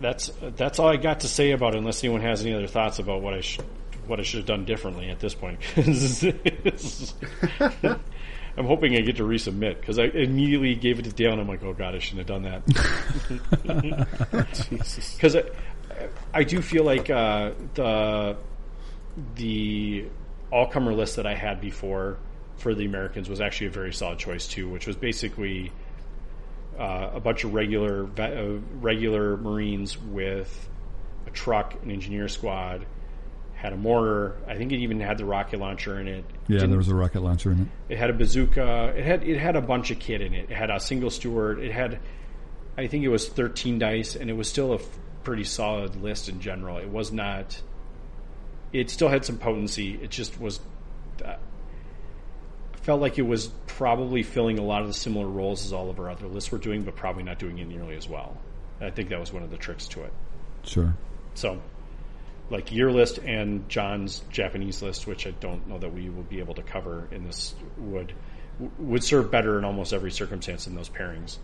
that's that's all I got to say about it. Unless anyone has any other thoughts about what I should what I should have done differently at this point. (laughs) I'm hoping I get to resubmit because I immediately gave it to Dale and I'm like, oh god, I shouldn't have done that. (laughs) (laughs) Because I, I do feel like uh, the the all comer list that I had before for the Americans was actually a very solid choice too, which was basically uh, a bunch of regular uh, regular Marines with a truck, an engineer squad, had a mortar. I think it even had the rocket launcher in it. Yeah, Didn't- there was a rocket launcher in it. it had a bazooka. It had it had a bunch of kit in it. It had a single Stuart. It had, I think it was thirteen dice, and it was still a f- pretty solid list in general. It was not. It still had some potency. It just was. Uh, felt like it was probably filling a lot of the similar roles as all of our other lists were doing, but probably not doing it nearly as well. And I think that was one of the tricks to it. Sure. So, like your list and John's Japanese list, which I don't know that we will be able to cover in this, would would serve better in almost every circumstance in those pairings.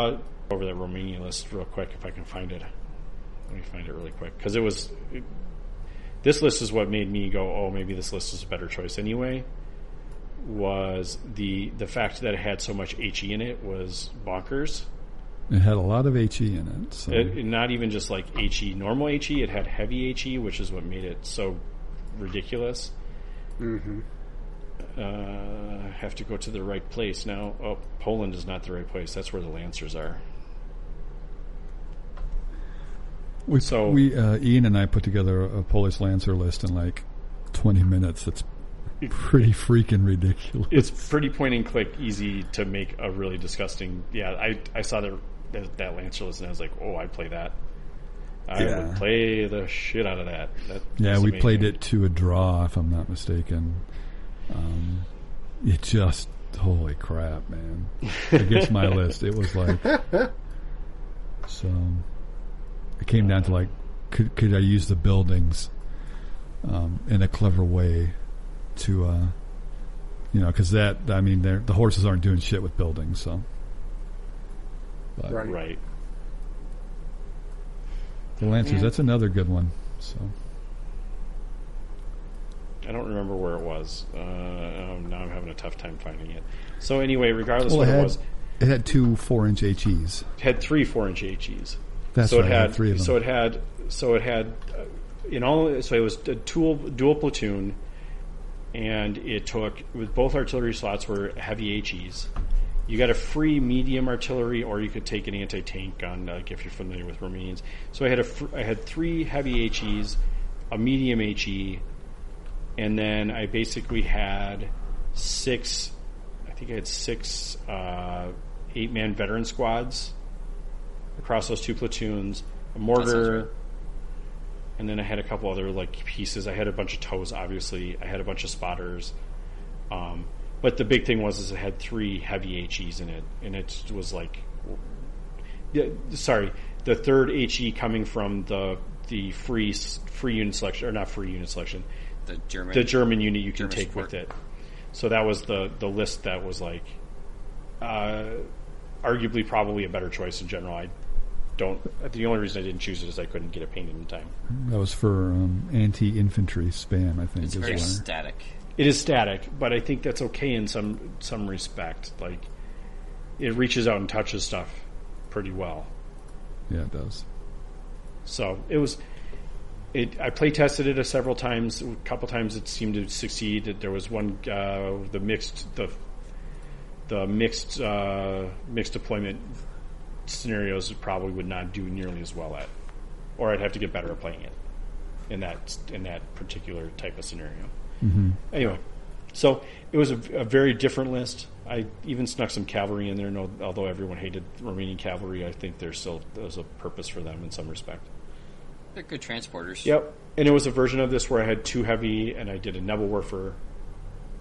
Uh, over that Romanian list real quick, if I can find it. Let me find it really quick because it was. It, this list is what made me go, oh, maybe this list is a better choice anyway. Was the the fact that it had so much HE in it was bonkers. It had a lot of HE in it. So It, it- not even just like HE, normal HE, it had heavy HE, which is what made it so ridiculous. Mm-hmm. Uh, have to go to the right place now. Oh, Poland is not the right place. That's where the Lancers are. We, so- we uh, Ian and I put together a Polish Lancer list in like 20 minutes. It's pretty freaking ridiculous. It's pretty point and click, easy to make a really disgusting. Yeah, I I saw that that, that Lancer list and I was like, oh, I'd play that. I Yeah. would play the shit out of that. that Yeah, we amazing. played it to a draw, if I'm not mistaken. Um, it just, holy crap, man. Against my (laughs) list, it was like. So, it came down to like, could, could I use the buildings um, in a clever way to, uh, you know, because that I mean, the horses aren't doing shit with buildings, so. But Right. Right. The Lancers, that's another good one. So I don't remember where it was. Uh, oh, now I'm having a tough time finding it. So anyway, regardless Well, what it it had- was, it had two four-inch HEs. it had three four inch HEs. That's so right. it had, three of them. So it had so it had uh, in all so it was a dual dual platoon, and it took with both artillery slots were heavy HEs. You got a free medium artillery, or you could take an anti tank gun, like if you're familiar with Romanians. So I had a fr- I had three heavy HEs, a medium HE, and then I basically had six. I think I had six uh, eight man veteran squads across those two platoons, a mortar, right. and then I had a couple other like pieces. I had a bunch of tows, obviously. I had a bunch of spotters. Um, but the big thing was is it had three heavy HEs in it, and it was like, yeah, sorry, the third HE coming from the the free free unit selection or not free unit selection, The German. the German unit you can German take support. with it. So that was the the list that was like, uh, arguably probably a better choice in general. I don't. The only reason I didn't choose it is I couldn't get it painted in time. that was for um, anti-infantry spam, I think. it's very why. static. It is static, but I think that's okay in some some respect. Like it reaches out and touches stuff pretty well. Yeah, it does. So it was. It, I play tested it a several times. A couple times it seemed to succeed. That there was one uh, the mixed the the mixed uh, mixed deployment scenarios probably would not do nearly as well at, or I'd have to get better at playing it in that in that particular type of scenario. Anyway, so it was a, a very different list. I even snuck some cavalry in there. No, although everyone hated Romanian cavalry, I think there's still there's a purpose for them in some respect. They're good transporters. Yep. And it was a version of this where I had two heavy and I did a Nebelwerfer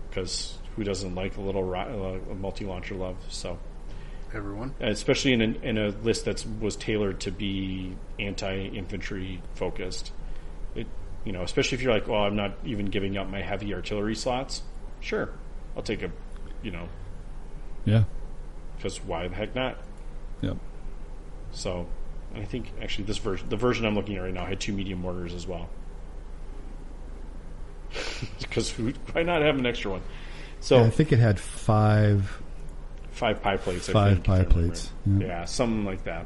because who doesn't like a little ro- uh, a multi launcher love? So, Everyone. Uh, especially in a, in a list that was tailored to be anti infantry focused. It, you know, especially if you're like, well, I'm not even giving up my heavy artillery slots. Sure, I'll take a, you know, Yeah. because why the heck not? Yep. So, I think actually this version, the version I'm looking at right now, had two medium mortars as well. (laughs) Because why not have an extra one? So Yeah, I think it had five. Five pie plates. I Five think, pie I plates, yeah. Yeah. something like that.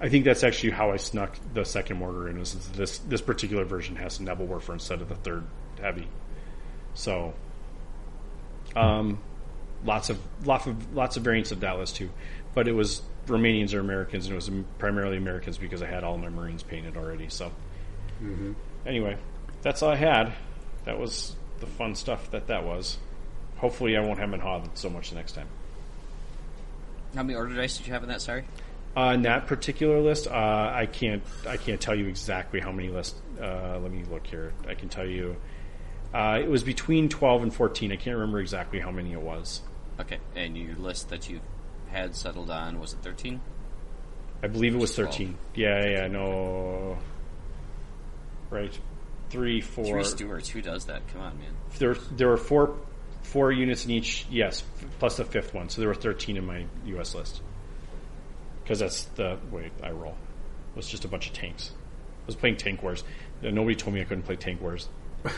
I think that's actually how I snuck the second mortar in. Was this this particular version has a Nebelwerfer instead of the third heavy. So, um, lots of lots of lots of variants of that list too, but it was Romanians or Americans, and it was primarily Americans because I had all my Marines painted already. So, anyway, that's all I had. That was the fun stuff that that was. Hopefully, I won't hem and haw so much the next time. How many order dice did you have in that? Sorry. Uh, in that particular list, uh, I can't I can't tell you exactly how many lists. Uh, let me look here. I can tell you. Uh, it was between twelve and fourteen. I can't remember exactly how many it was. Okay, and your list that you had settled on was it thirteen? I believe it was thirteen. Yeah, yeah, no. Right, three, four. Three Stuarts. Who does that? Come on, man. There, there were four, four units in each. Yes, f- plus the fifth one. So there were thirteen in my U.S. list. Because that's the way I roll. It was just a bunch of tanks. I was playing Tank Wars. Nobody told me I couldn't play Tank Wars. (laughs)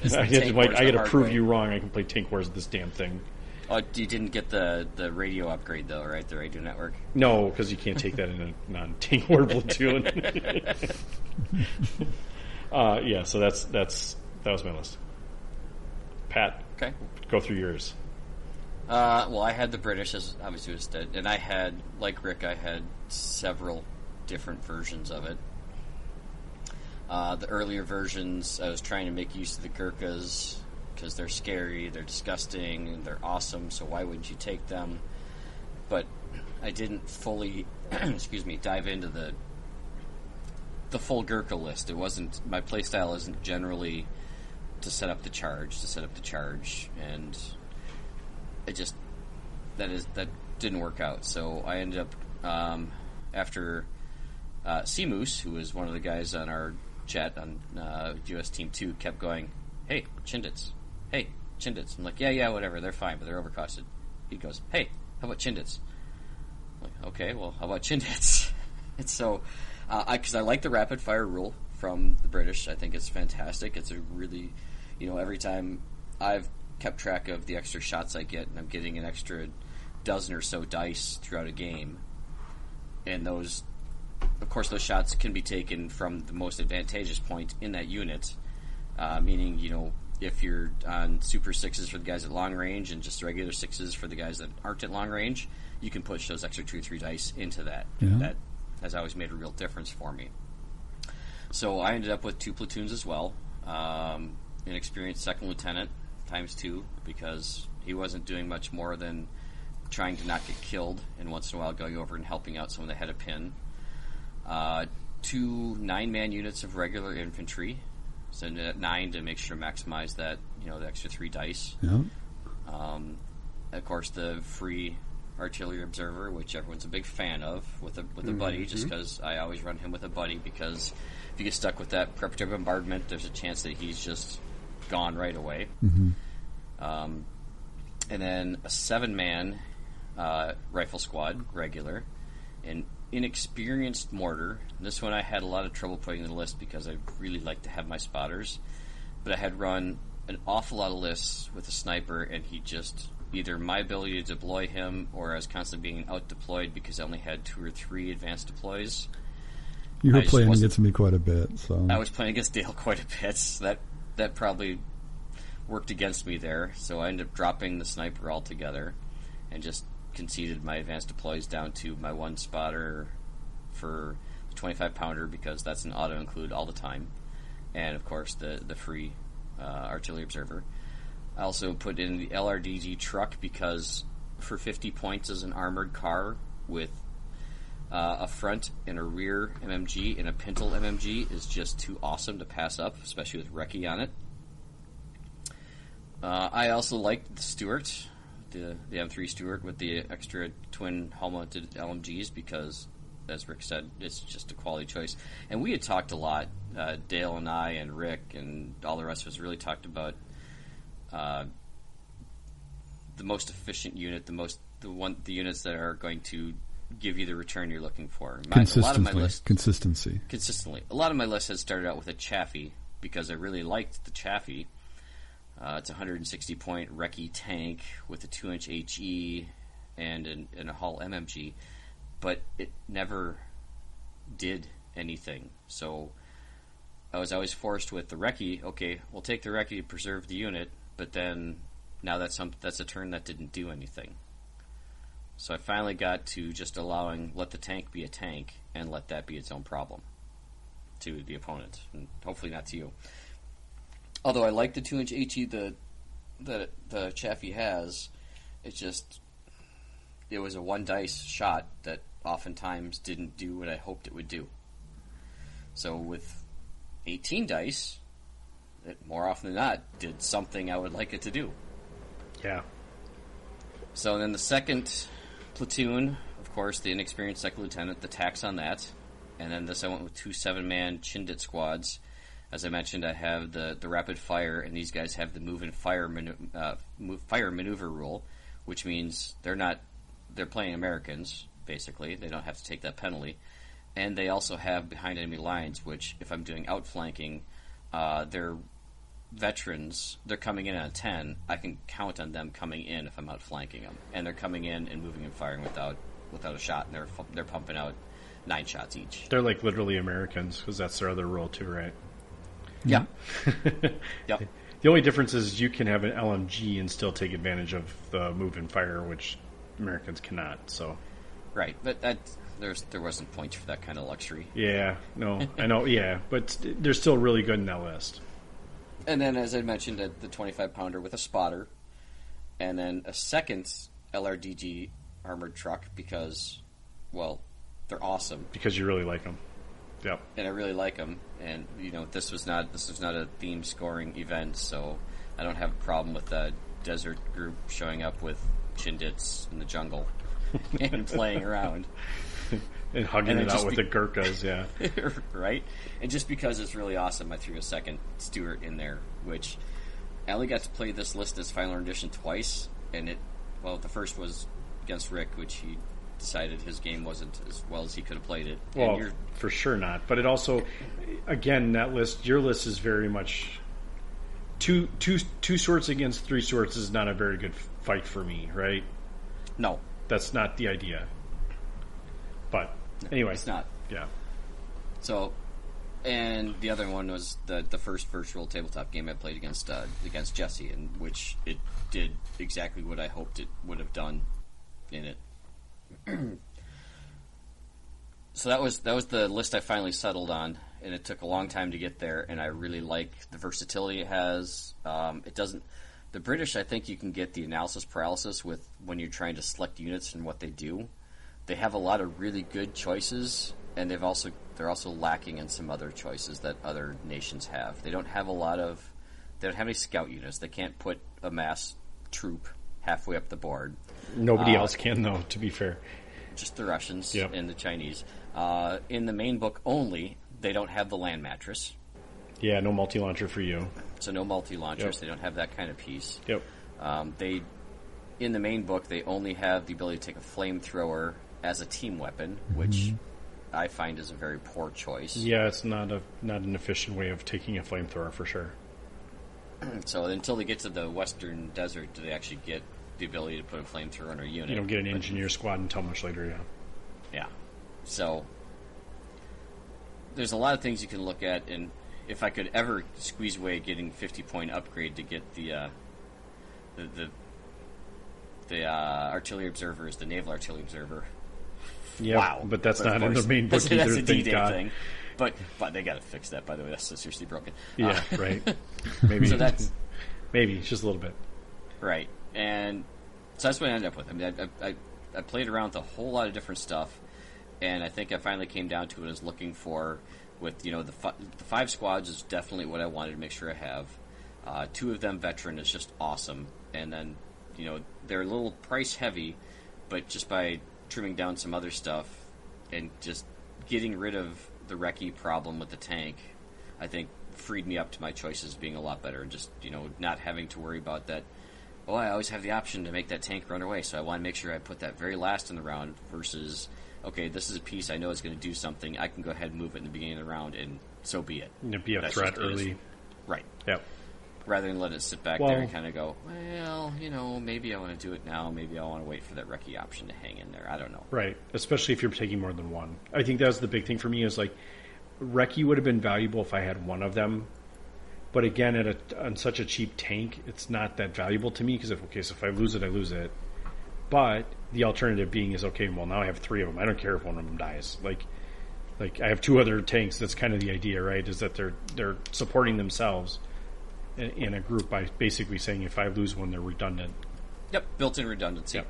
It's (laughs) I the had to, Tank like, Wars I the got to hard prove way. you wrong. I can play Tank Wars with this damn thing. Oh, you didn't get the the radio upgrade though, right? The radio network. No, because you can't take that in a non-Tank War platoon. (laughs) uh, yeah, so that's that's that was my list. Pat, Okay. go through yours. Uh, well, I had the British as obviously was dead, and I had like Rick, I had several different versions of it. Uh, the earlier versions, I was trying to make use of the Gurkhas because they're scary, they're disgusting, and they're awesome. So why wouldn't you take them? But I didn't fully, (clears throat) excuse me, dive into the the full Gurkha list. It wasn't my playstyle isn't generally to set up the charge, to set up the charge, and it just that is that didn't work out. So I ended up um, after uh, Sea Moose, who was one of the guys on our chat on uh, US Team Two kept going, "Hey, Chindits, hey, Chindits." I'm like, "Yeah, yeah, whatever. They're fine, but they're overcosted." He goes, "Hey, how about Chindits?" I'm like, "Okay, well, how about Chindits?" (laughs) and so, uh, I because I like the rapid fire rule from the British. I think it's fantastic. It's a really, you know, every time I've kept track of the extra shots I get, and I'm getting an extra dozen or so dice throughout a game, and those of course, those shots can be taken from the most advantageous point in that unit. Uh, meaning, you know, if you're on super sixes for the guys at long range and just regular sixes for the guys that aren't at long range, you can push those extra two or three dice into that. Yeah. That has always made a real difference for me. So I ended up with two platoons as well. Um, an experienced second lieutenant times two because he wasn't doing much more than trying to not get killed and once in a while going over and helping out someone that had a pin. Uh, two nine man units of regular infantry. So nine to make sure to maximize that, you know, the extra three dice. Yeah. Um, of course, the free artillery observer, which everyone's a big fan of, with a with a buddy, just because I always run him with a buddy. Because if you get stuck with that preparatory bombardment, there's a chance that he's just gone right away. Um, and then a seven man uh, rifle squad, regular, an inexperienced mortar. This one I had a lot of trouble putting in the list because I really like to have my spotters, but I had run an awful lot of lists with a sniper, and he just either my ability to deploy him or I was constantly being out deployed because I only had two or three advanced deploys. You were I playing against me quite a bit, so I was playing against Dale quite a bit. So that that probably worked against me there. So I ended up dropping the sniper altogether, and just conceded my advanced deploys down to my one spotter for the 25 pounder because that's an auto include all the time, and of course the the free uh, artillery observer. I also put in the LRDG truck because for 50 points as an armored car with uh, a front and a rear MMG and a Pintle MMG is just too awesome to pass up, especially with Recce on it. Uh, I also liked the Stuart, the the M3 Stuart with the extra twin hull mounted LMGs because, as Rick said, it's just a quality choice. And we had talked a lot, uh, Dale and I and Rick and all the rest of us really talked about uh, the most efficient unit, the most the one the units that are going to give you the return you're looking for. My, a lot of my consistency. Consistency. consistently. A lot of my lists had started out with a Chaffee because I really liked the Chaffee. Uh, it's a 160 point Recce tank with a 2 inch HE and, an, and a Hull MMG, but it never did anything. So I was always forced with the Recce. Okay, we'll take the Recce to preserve the unit, but then now that's some that's a turn that didn't do anything. So I finally got to just allowing let the tank be a tank and let that be its own problem to the opponent, and hopefully not to you. Although I like the two inch HE the that the Chaffee has, it's just it was a one dice shot that oftentimes didn't do what I hoped it would do. So with 18 dice, it more often than not did something I would like it to do. Yeah. So then the second platoon, of course, the inexperienced second lieutenant, the tax on that, and then this I went with two seven-man Chindit squads. As I mentioned, I have the, the rapid fire, and these guys have the move and fire manu- uh, move, fire maneuver rule, which means they're not they're playing Americans basically. They don't have to take that penalty, and they also have behind enemy lines, which if I'm doing outflanking, uh, they're veterans, they're coming in at a 10, I can count on them coming in if I'm outflanking them. And they're coming in and moving and firing without without a shot, and they're, they're pumping out nine shots each. They're like literally Americans because that's their other role too, right? Yeah. (laughs) yep. The only difference is you can have an LMG and still take advantage of the move and fire, which Americans cannot. So, Right. But that, there's, there wasn't points for that kind of luxury. yeah, no, I know, (laughs) yeah, but they're still really good in that list. And then, as I mentioned, the 25 pounder with a spotter, and then a second LRDG armored truck because, well, they're awesome. because you really like them. Yep. and I really like them. And you know, this was not this was not a theme scoring event, so I don't have a problem with the desert group showing up with chindits in the jungle (laughs) and playing around. (laughs) and hugging And it out with be- the Gurkhas. Yeah, (laughs) right? And just because it's really awesome, I threw a second Stuart in there, which I only got to play this list as Final Edition twice, and it, well, the first was against Rick, which he decided his game wasn't as well as he could have played it. well, and you're, for sure not. But it also, again, that list, your list is very much two two two swords against three swords is not a very good fight for me, right? no, That's not the idea. But anyway, it's not. Yeah, So, and the other one was the the first virtual tabletop game I played against uh, against Jesse, in which it did exactly what I hoped it would have done in it. (clears throat) so that was that was the list I finally settled on, and it took a long time to get there. And I really like the versatility it has. Um, it doesn't. The British, I think, you can get the analysis paralysis with when you're trying to select units and what they do they have a lot of really good choices, and they've also they're also lacking in some other choices that other nations have. They don't have a lot of they don't have any scout units. They can't put a mass troop halfway up the board. nobody Uh, else can though. To be fair, Just the Russians Yep. and the Chinese. Uh, in the main book only, they don't have the land mattress, yeah, no multi launcher for you. so no multi launchers. Yep. They don't have that kind of piece. Yep. Um, they in the main book they only have the ability to take a flamethrower as a team weapon, which I find is a very poor choice. Yeah, it's not a not an efficient way of taking a flamethrower for sure. (clears throat) So until they get to the western desert, do they actually get the ability to put a flamethrower on a unit? You don't get an But- engineer squad until much later. Yeah. Yeah. So there's a lot of things you can look at, and if I could ever squeeze away getting 50 point upgrade to get the uh, the the, the uh, artillery observer is the naval artillery observer. Yeah, wow, but that's of not in the main (laughs) book that's, either. That's a D-Day God. thing. But but they got to fix that. By the way, that's so seriously broken. Yeah, Uh, (laughs) right. (laughs) Maybe So that's maybe just a little bit. Right, and so that's what I ended up with. I mean, I, I, I played around with a whole lot of different stuff, and I think I finally came down to it as looking for, with you know the, fi- the five squads is definitely what I wanted to make sure I have. Uh, two of them veteran is just awesome, and then you know they're a little price heavy, but just by trimming down some other stuff and just getting rid of the recce problem with the tank, I think freed me up to my choices being a lot better and just you know not having to worry about that. Oh, I always have the option to make that tank run away, so I want to make sure I put that very last in the round versus okay, this is a piece I know is going to do something. I can go ahead and move it in the beginning of the round, and so be it. It'd be a That's threat just- it is. early. Rather than let it sit back Well- there and kind of go, well, you know, maybe I want to do it now. Maybe I want to wait for that recce option to hang in there. I don't know. Right. Especially if you're taking more than one. I think that was the big thing for me is like Recce would have been valuable if I had one of them. But again, at a, on such a cheap tank, it's not that valuable to me because if okay, so if I lose it, I lose it. But the alternative being is okay. Well, now I have three of them. I don't care if one of them dies. Like, like I have two other tanks. That's kind of the idea, right? Is that they're they're supporting themselves in, in a group by basically saying if I lose one, they're redundant. Yep, built-in redundancy. Yep.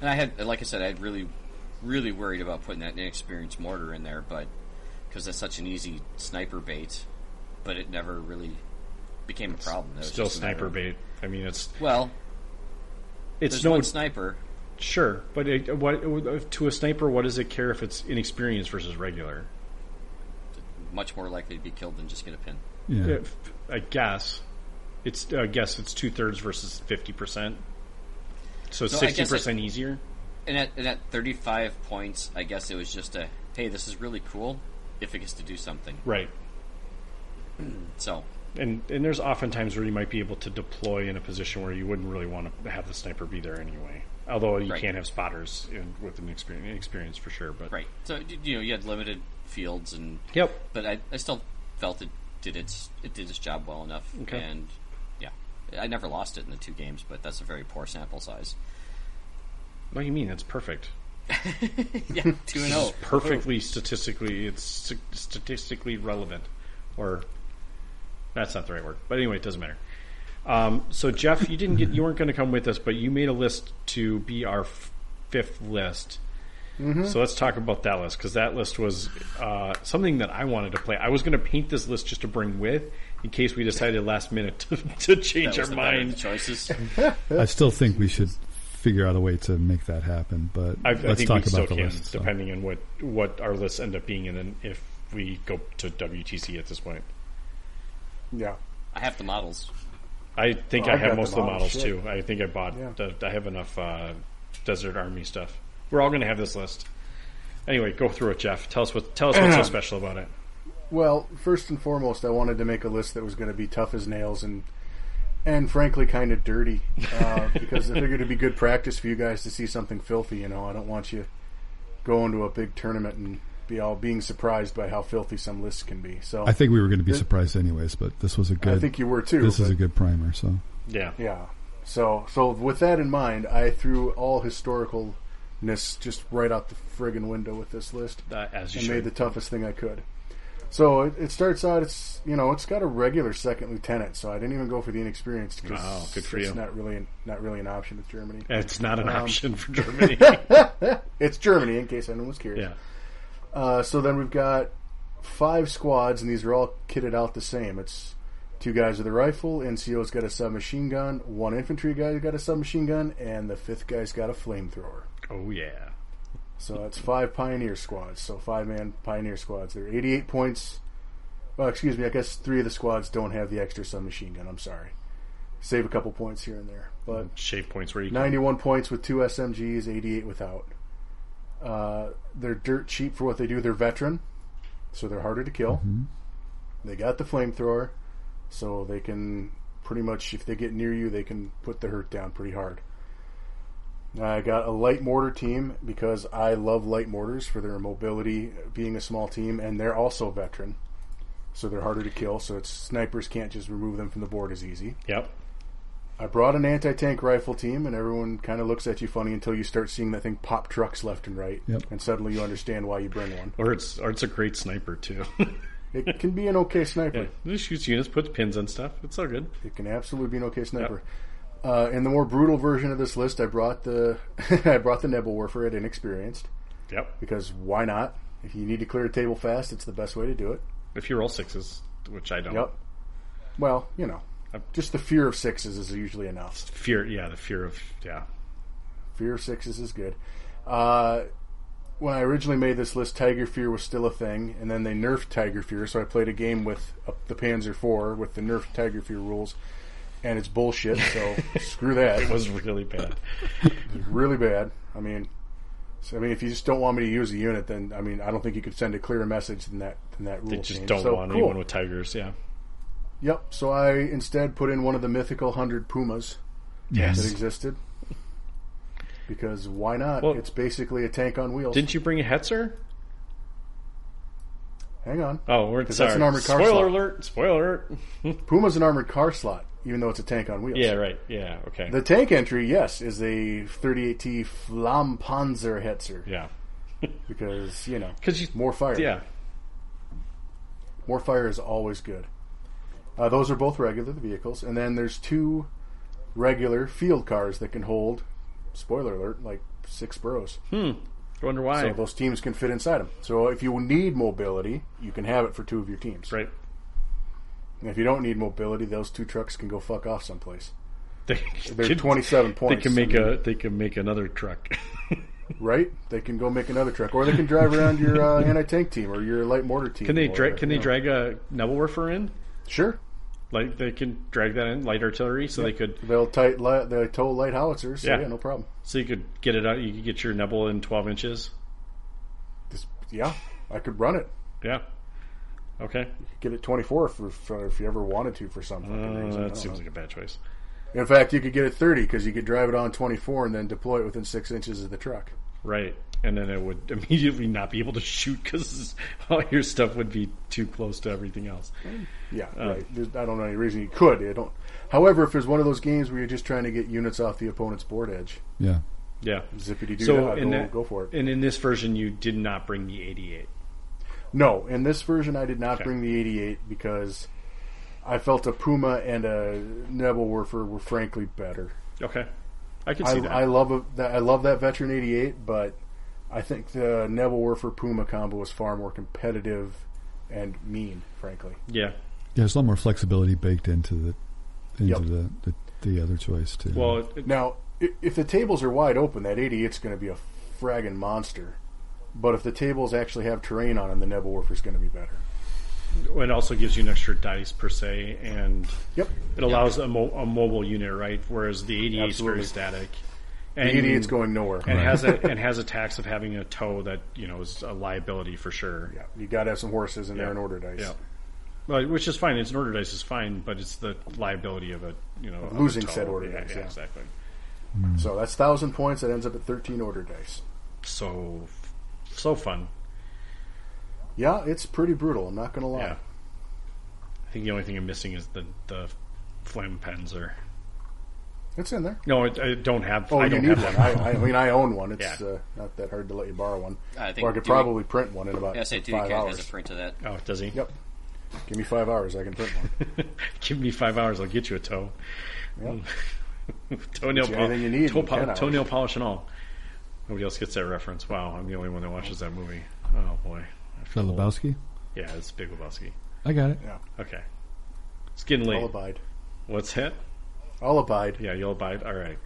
And I had, like I said, I had really, really worried about putting that inexperienced mortar in there, but because that's such an easy sniper bait, but it never really became a problem. Still just a matter sniper bait. I mean, it's Well, it's no sniper. Sure, but it, what to a sniper? What does it care if it's inexperienced versus regular? Much more likely to be killed than just get a pin. Yeah. If, I guess it's. I guess it's two thirds versus fifty percent. So So sixty guess percent easier. And at, and at 35 points, I guess it was just a, hey, this is really cool if it gets to do something. Right, (clears throat) So, and and there's often times where you might be able to deploy in a position where you wouldn't really want to have the sniper be there anyway. Although you Right. can't have spotters in, with an experience, experience for sure. But right. So, you know, you had limited fields and Yep. but I, I still felt it did its it did its job well enough, Okay. and yeah, I never lost it in the two games, but that's a very poor sample size. What do you mean? It's perfect. (laughs) yeah, two and zero, perfectly statistically it's st- statistically relevant or that's not the right word but anyway it doesn't matter um, so jeff you didn't get you weren't going to come with us but you made a list to be our f- fifth list so let's talk about that list because that list was uh, something that i wanted to play i was going to paint this list just to bring with in case we decided last minute to, (laughs) to change That was our the mind choices. (laughs) I still think we should figure out a way to make that happen. But I, I let's think talk we about still the can, list. so. depending on what what our lists end up being, and then if we go to WTC at this point. Yeah. I have the models. I think Oh, I I've have got most of the the models, models shit. too. I think I bought. Yeah. the- I have enough uh, Desert Army stuff. We're all going to have this list. Anyway, go through it, Jeff. Tell us what. Tell us what's so (clears throat) special about it. Well, first and foremost, I wanted to make a list that was going to be tough as nails and and frankly kind of dirty uh, (laughs) because I figured it'd be good practice for you guys to see something filthy. You know, I don't want you going to a big tournament and be all being surprised by how filthy some lists can be. So I think we were going to be This- surprised anyways, but this was a good. I think you were too. this is a good primer. So Yeah. Yeah. So so with that in mind, I threw all historicalness just right out the friggin' window with this list Uh, as you and should. made the toughest thing I could. So it, it starts out. It's you know it's got a regular second lieutenant, so I didn't even go for the inexperienced because Wow, good for it's you. not really not really an option with Germany. it's not an Um, option for (laughs) Germany. It's Germany, in case anyone was curious. yeah. Uh, so then we've got five squads, and these are all kitted out the same. It's two guys with a rifle, NCO's got a submachine gun, one infantry guy's got a submachine gun, and the fifth guy's got a flamethrower. Oh yeah. So it's five pioneer squads. So five man pioneer squads. They're 88 points. Well, excuse me. I guess three of the squads don't have the extra submachine gun. I'm sorry. Save a couple points here and there, but Shave points where you can. 91 points with two SMGs, 88 without. Uh, they're dirt cheap for what they do. They're veteran, so they're harder to kill. They got the flamethrower, so they can pretty much, if they get near you, they can put the hurt down pretty hard. I got a light mortar team because I love light mortars for their mobility, being a small team, and they're also veteran, so they're harder to kill. So it's snipers can't just remove them from the board as easy. Yep. I brought an anti-tank rifle team, and everyone kind of looks at you funny until you start seeing that thing pop trucks left and right, Yep. and suddenly you understand why you bring one. Or it's or it's a great sniper too. (laughs) It can be an okay sniper. yeah. It shoots units, puts pins on stuff. It's all good. It can absolutely be an okay sniper. Uh, in the more brutal version of this list, I brought the (laughs) I brought the Nebelwerfer at inexperienced Yep. because why not? If you need to clear a table fast, it's the best way to do it. If you roll sixes, which I don't. Yep. Well, you know, just the fear of sixes is usually enough. Fear. Yeah. The fear of. Yeah. Fear of sixes is good. Uh, when I originally made this list, Tiger Fear was still a thing, and then they nerfed Tiger Fear, so I played a game with uh, the Panzer IV with the nerfed Tiger Fear rules, and it's bullshit. So (laughs) screw that. It was really bad. really bad. I mean, so, I mean, if you just don't want me to use a unit, then I mean, I don't think you could send a clearer message than that than that rule They just change. don't So, want cool. anyone with tigers. Yeah. Yep. So I instead put in one of the mythical hundred Pumas Yes. that Yes. existed. Because why not? Well- it's basically a tank on wheels. Didn't you bring a Hetzer? Hang on. Oh, we're sorry. that's an armored car Spoiler slot. alert! Spoiler alert! (laughs) Puma's an armored car slot, even though it's a tank on wheels. yeah. Right. Yeah. Okay. The tank entry, yes, is a 38T Flammpanzer Hetzer. yeah. (laughs) Because, you know, Because you. more fire. Yeah. More fire is always good. Uh, those are both regular vehicles, and then there's two regular field cars that can hold. Spoiler alert! Like six burrows, I wonder why. so those teams can fit inside them. So if you need mobility, you can have it for two of your teams. right. And if you don't need mobility, those two trucks can go fuck off someplace. (laughs) They, They're can- 27 They can make I mean, a. They can make another truck. (laughs) right. They can go make another truck, or they can drive around your uh, (laughs) anti-tank team or your light mortar team. Can they or, drag? Can they know. drag a Nebelwerfer in? Sure. Like they can drag that in light artillery, so they could. They'll tight. They tow light howitzers. So Yeah. yeah, no problem. So you could get it out. You could get your Nebel in twelve inches. Just, yeah, I could run it. Yeah. Okay. Get it 24 for, for if you ever wanted to for some fucking Uh, reason. I that seems know. like a bad choice. In fact, you could get it 30 because you could drive it on 24 and then deploy it within six inches of the truck. Right. And then it would (laughs) immediately not be able to shoot because (laughs) all your stuff would be too close to everything else. Yeah, Oh. right. There's, I don't know any reason you could. I don't. However, if there's one of those games where you're just trying to get units off the opponent's board edge, Yeah. Yeah. zippity doo, So go, that, go for it. And in this version, you did not bring the 88. No, in this version, I did not Okay. bring the 88 because I felt a Puma and a Nebelwerfer were frankly better. Okay. I can see I, that. I love a, that. I love that veteran 88, but I think the Nebelwerfer Puma combo is far more competitive and mean, frankly. yeah. Yeah, there's a lot more flexibility baked into the into Yep. the, the the other choice too. Well, it, Now, if the tables are wide open, that 88's going to be a fragging monster. But if the tables actually have terrain on them, the Nebelwerfer is going to be better. It also gives you an extra dice per se, and Yep. it allows a, mo- a mobile unit, right? Whereas the 88 is very static. The And 88's going nowhere. and has a, and has attacks of having a toe that you know is a liability for sure. yeah, you got to have some horses in there Yeah. and order dice. Yeah. Well, which is fine. It's an order dice is fine, but it's the liability of a you know of a losing said order yeah, dice, Yeah, yeah. exactly. So that's thousand points. That ends up at thirteen order dice. So so fun. Yeah, it's pretty brutal. I'm not going to lie. Yeah. I think the only thing I'm missing is the the phlegm pens or It's in there. no, I, I don't have. Oh, I you don't need have one. them. I, I mean, I own one. It's Yeah. uh, not that hard to let you borrow one. I think or I could Dewey- probably print one in about Yeah, I say Dewey five Cat hours. has a print of that. oh, does he? Yep. Give me five hours. I can print one. (laughs) Give me five hours. I'll get you a toe. Yep. (laughs) toenail, Get you pol- anything you need toe in pol- 10 hours. toenail polish and all. Nobody else gets that reference. Wow, I'm the only one that watches that movie. Oh boy, I The feel old. Lebowski? Yeah, it's Big Lebowski. I got it. Yeah. Okay, it's getting late. I'll abide. What's that? I'll abide. Yeah, you'll abide. All right.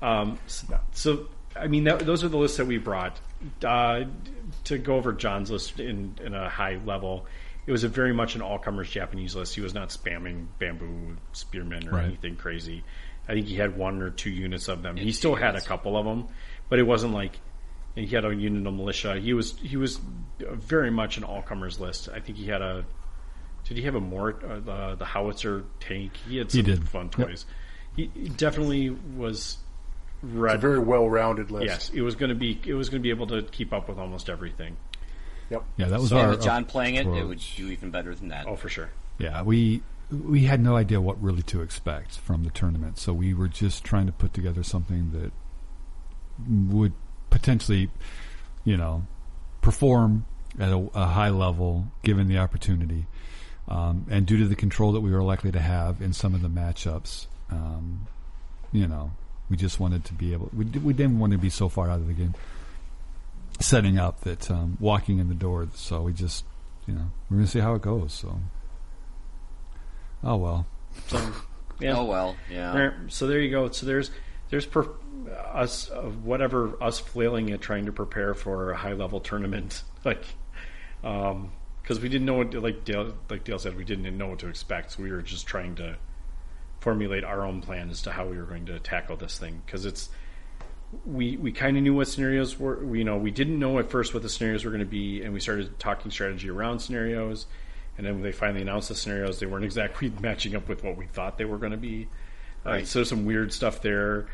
Um, so, so, I mean, that, those are the lists that we brought. Uh, to go over John's list in, in a high level, it was a very much an all comers Japanese list. He was not spamming bamboo spearmen or Right. anything crazy. I think he had one or two units of them. Yeah, he two still had a couple of them, but it wasn't like. And he had a unit of militia. He was he was very much an all comers list. I think he had a. Did he have a mort uh, the, the howitzer tank? He had He some did. fun toys. He, he definitely was It's a very well-rounded list. yes, it was going to be. It was going to be able to keep up with almost everything. Yep. Yeah, that was And our with John playing it, it would do even better than that. Oh, for sure. Yeah, we we had no idea what really to expect from the tournament, so we were just trying to put together something that would potentially, you know, perform at a, a high level given the opportunity, um, and due to the control that we were likely to have in some of the matchups, um, you know, we just wanted to be able. We we didn't want to be so far out of the game, setting up that um, walking in the door. So we just, you know, we're going to see how it goes. So. Oh well. So, yeah. Oh well, yeah. Alright, So there you go. So there's there's per, us whatever us flailing at trying to prepare for a high level tournament, (laughs) like um, because we didn't know what like Dale like Dale said we didn't know what to expect. So we were just trying to formulate our own plan as to how we were going to tackle this thing because it's we we kind of knew what scenarios were. We, you know, we didn't know at first what the scenarios were going to be, and we started talking strategy around scenarios. And then when they finally announced the scenarios, they weren't exactly (laughs) matching up with what we thought they were going to be. Right. so some weird stuff there,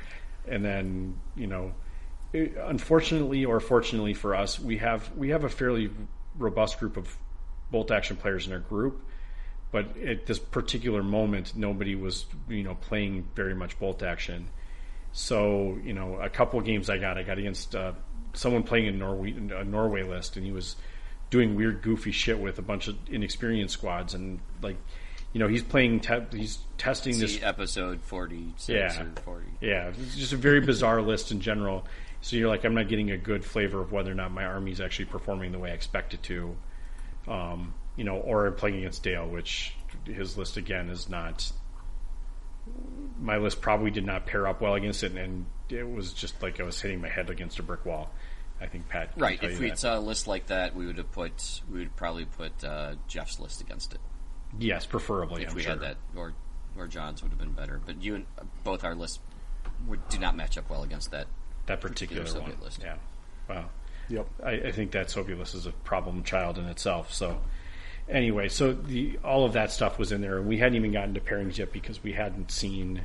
and then you know, it, unfortunately or fortunately for us, we have we have a fairly robust group of bolt action players in our group. But at this particular moment, nobody was you know playing very much bolt action. So you know, a couple of games I got, I got against uh, someone playing in Norway, a Norway list, and he was doing weird, goofy shit with a bunch of inexperienced squads, and like, you know, he's playing, te- he's testing this episode forty-six Yeah. or forty. yeah, it's just a very bizarre list in general. So you're like, I'm not getting a good flavor of whether or not my army is actually performing the way I expect it to. Um, you know, or playing against Dale, which his list again is not. My list probably did not pair up well against it, and it was just like I was hitting my head against a brick wall. I think Pat. Right. If we that. saw a list like that, we would have put we would probably put uh, Jeff's list against it yes, preferably. if I'm we sure. had that, or or John's would have been better. But you and both our lists would, do not match up well against that. that particular, particular one. List. Yeah. Wow. Yep. I, I think that Soviet list is a problem child in itself. So anyway, so the all of that stuff was in there, and we hadn't even gotten to pairings yet because we hadn't seen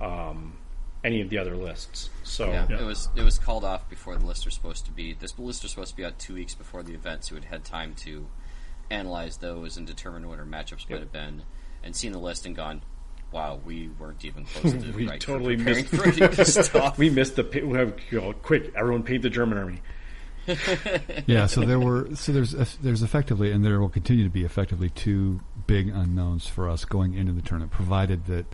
um, any of the other lists. So Yeah, it was it was called off before the list was supposed to be. This list was supposed to be out two weeks before the event, so we'd had time to analyze those and determine what our matchups might have been, and seen the list and gone, "Wow, we weren't even (laughs) close to we right totally for missed for any (laughs) stuff." we missed the pa- we have, you know, quick. Everyone paint the German army. (laughs) yeah, so there were so there's uh, there's effectively and there will continue to be effectively two big unknowns for us going into the tournament, provided that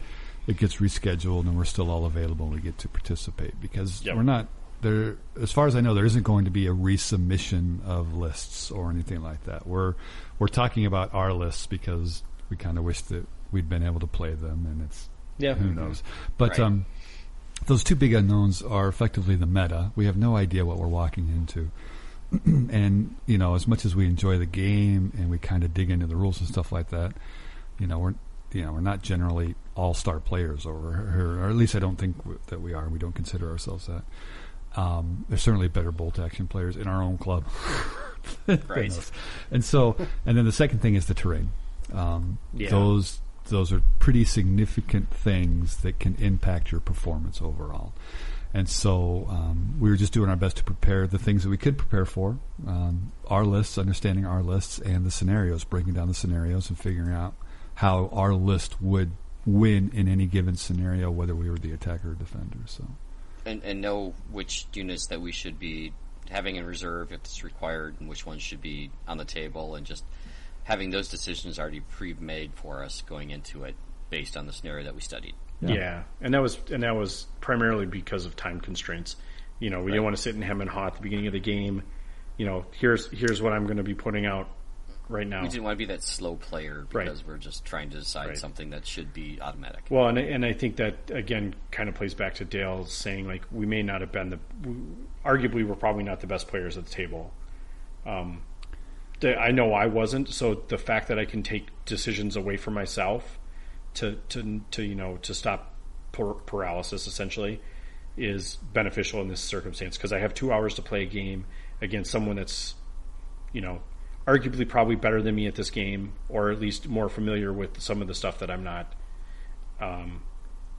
it gets rescheduled and we're still all available and we get to participate because Yep. we're not there. As far as I know, there isn't going to be a resubmission of lists or anything like that. We're we're talking about our lists because we kind of wish that we'd been able to play them, and it's Yeah. who knows. But Right. um, those two big unknowns are effectively the meta. We have no idea what we're walking into. (clears throat) and, you know, as much as we enjoy the game and we kind of dig into the rules and stuff like that, you know, we're, you know, we're not generally all-star players over here, or at least I don't think w- that we are. We don't consider ourselves that. Um, there's certainly better bolt action players in our own club. (laughs) Right. And so, and then the second thing is the terrain. Um, Yeah. Those those are pretty significant things that can impact your performance overall. And so um, we were just doing our best to prepare the things that we could prepare for, um, our lists, understanding our lists, and the scenarios, breaking down the scenarios and figuring out how our list would win in any given scenario, whether we were the attacker or defender. So. And, and know which units that we should be having in reserve if it's required, and which ones should be on the table, and just having those decisions already pre-made for us going into it based on the scenario that we studied. Yeah. and that was and that was primarily because of time constraints. You know, we didn't want to sit in hem and haw at the beginning of the game. You know, here's here's what I'm going to be putting out right now. We didn't want to be that slow player Right. because we're just trying to decide Right. something that should be automatic. Well, and I- and I think that again kind of plays back to Dale saying like we may not have been the, arguably we're probably not the best players at the table. Um, the, I know I wasn't, so the fact that I can take decisions away from myself to to to you know to stop par- paralysis essentially is beneficial in this circumstance because I have two hours to play a game against someone that's you know arguably probably better than me at this game or at least more familiar with some of the stuff that I'm not. Um,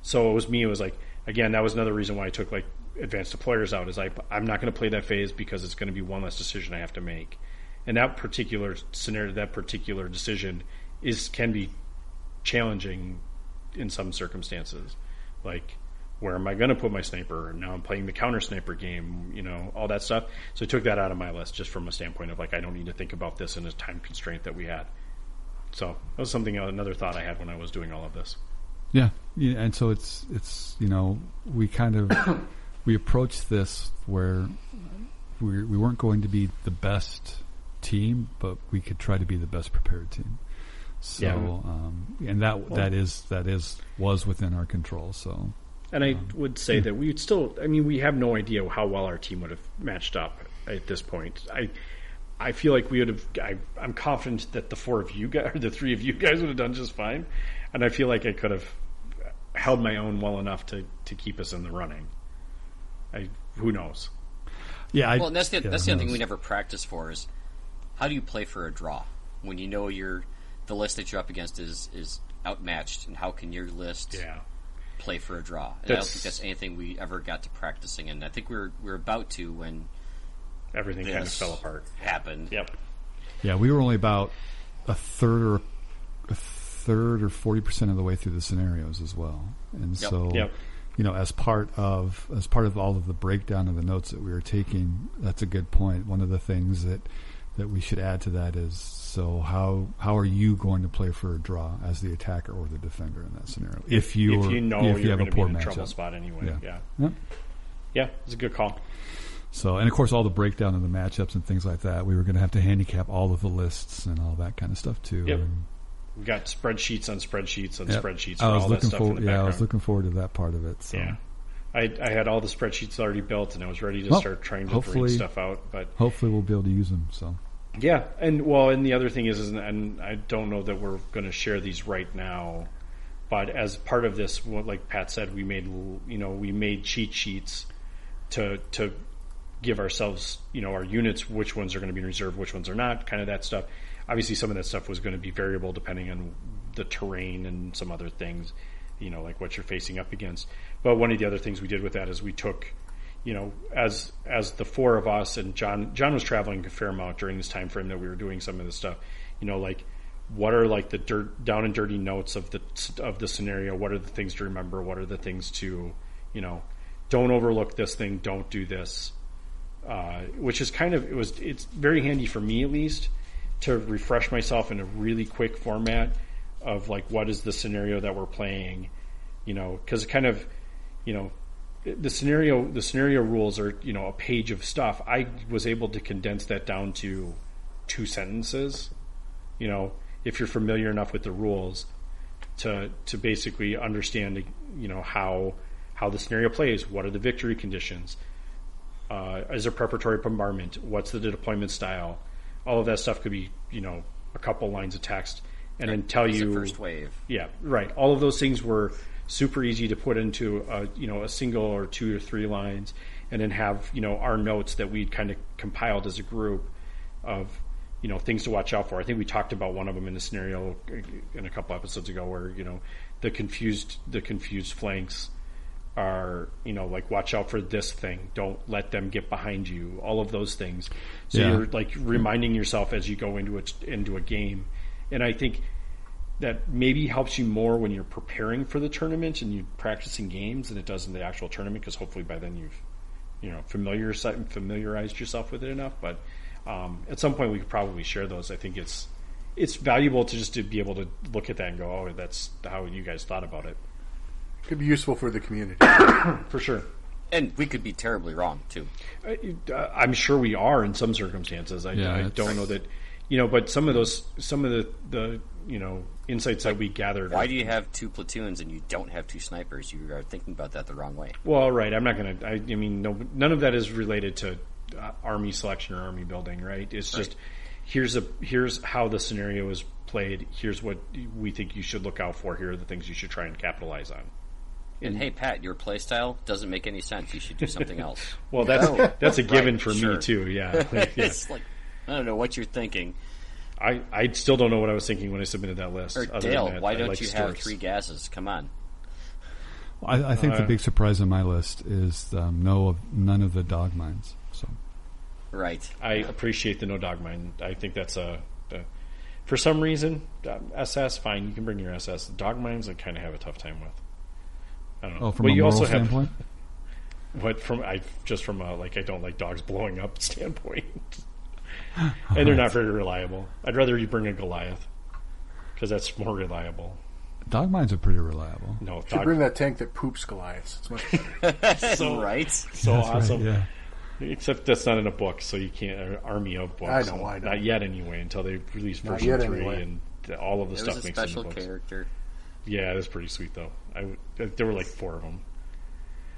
so it was me. It was like again that was another reason why I took like advanced deployers out. Is I I'm not going to play that phase because it's going to be one less decision I have to make, and that particular scenario, that particular decision is can be challenging in some circumstances, like. Where am I going to put my sniper? Now I'm playing the counter sniper game, you know, all that stuff. So I took that out of my list just from a standpoint of like I don't need to think about this in a time constraint that we had. So that was something another thought I had when I was doing all of this. Yeah, yeah, and so it's it's you know we kind of (coughs) we approached this where we we weren't going to be the best team, but we could try to be the best prepared team. So Yeah. um, and that that is that is was within our control. So And I would say that we would still. I mean, we have no idea how well our team would have matched up at this point. I, I feel like we would have. I, I'm confident that the four of you guys, or the three of you guys, would have done just fine. And I feel like I could have held my own well enough to to keep us in the running. I who knows? yeah, I, Well, and that's the yeah, that's the other thing we never practice for is how do you play for a draw when you know you're the list that you're up against is is outmatched, and how can your list Yeah. Play for a draw? And I don't think that's anything we ever got to practicing, and I think we were we were about to when Everything kind of fell apart. happened. Yep. Yeah, we were only about a third or a third or forty percent of the way through the scenarios as well, and Yep. so Yep. you know, as part of as part of all of the breakdown of the notes that we were taking, that's a good point. One of the things that that we should add to that is so how how are you going to play for a draw as the attacker or the defender in that scenario? If you if you know if you you're have a poor in a trouble matchup. spot anyway. Yeah. Yeah. Yeah. It's a good call. So, and of course, all the breakdown of the matchups and things like that, we were going to have to handicap all of the lists and all that kind of stuff too. Yep. And- We've got spreadsheets on spreadsheets on Yep. spreadsheets. I was all that looking stuff forward. Yeah, I was looking forward to that part of it. So. Yeah. I, I had all the spreadsheets already built and I was ready to Well, start trying to read stuff out. But Hopefully, we'll be able to use them. So. Yeah, and well, and the other thing is, is and I don't know that we're going to share these right now, but as part of this, what like Pat said, we made you know we made cheat sheets to to give ourselves you know our units which ones are going to be in reserve, which ones are not, kind of that stuff. Obviously, some of that stuff was going to be variable depending on the terrain and some other things, you know, like what you're facing up against. But one of the other things we did with that is we took you know, as as the four of us and John John was traveling a fair amount during this time frame that we were doing some of this stuff. You know, like what are like the dirt down and dirty notes of the of the scenario? What are the things to remember? What are the things to, you know, don't overlook this thing. Don't do this. Uh, which is kind of it was it's very handy for me at least to refresh myself in a really quick format of like what is the scenario that we're playing, you know, because it kind of, you know, the scenario the scenario rules are you know a page of stuff. I was able to condense that down to two sentences. You know, if you're familiar enough with the rules to to basically understand you know how how the scenario plays. What are the victory conditions? Uh, is there preparatory bombardment? What's the deployment style? All of that stuff could be, you know, a couple lines of text, and then tell you first wave. yeah, right. All of those things were super easy to put into a, you know a single or two or three lines, and then have you know our notes that we'd kind of compiled as a group of you know things to watch out for. I think we talked about one of them in a scenario in a couple episodes ago where you know the confused the confused flanks are you know like watch out for this thing don't let them get behind you all of those things so Yeah. you're like reminding yourself as you go into it into a game and i think that maybe helps you more when you're preparing for the tournament and you're practicing games than it does in the actual tournament because hopefully by then you've you know familiar familiarized yourself with it enough but um, at some point we could probably share those i think it's it's valuable to just to be able to look at that and go oh that's how you guys thought about it Could be useful for the community. (coughs) for sure And we could be terribly wrong too. I- uh, I'm sure we are in some circumstances. I, Yeah, I don't know that, you know, but some of those, some of the, the you know, insights that we gathered. Why do you have two platoons and you don't have two snipers? You are thinking about that the wrong way. Well, right. I'm not going to. I, mean, no, none of that is related to uh, army selection or army building. Right. It's just here's a here's how the scenario is played. Here's what we think you should look out for. Here are the things you should try and capitalize on. And hey, Pat, your play style doesn't make any sense. You should do something else. (laughs) Well, that's that's a given Right, for sure. me too. Yeah. (laughs) Yeah. it's like I don't know what you're thinking. I I still don't know what I was thinking when I submitted that list. Or other Dale, that, why I don't like you have three gases? Come on. I, I think the Uh, big surprise on my list is um, no of none of the dog mines. So Right. I appreciate the no dog mine. I think that's a, a for some reason um, SS fine. You can bring your SS. Dog mines I kind of have a tough time with. I don't know. oh, from Well, a you moral also have standpoint, (laughs) what from I just from a like I don't like dogs blowing up (laughs) standpoint, (laughs) and they're not very reliable. I'd rather you bring a Goliath because that's more reliable. dog mines are pretty reliable. No, Should dog, bring that tank that poops Goliaths. It's much better. (laughs) so right. so That's right, awesome. yeah. Except that's not in a book, so you can't. An army of books. I know, I know. Not yet, anyway. Until they release Not version three, anyway. and all of the It stuff was a makes it in special the books. character. Yeah, that's pretty sweet though. I w- there were like four of them.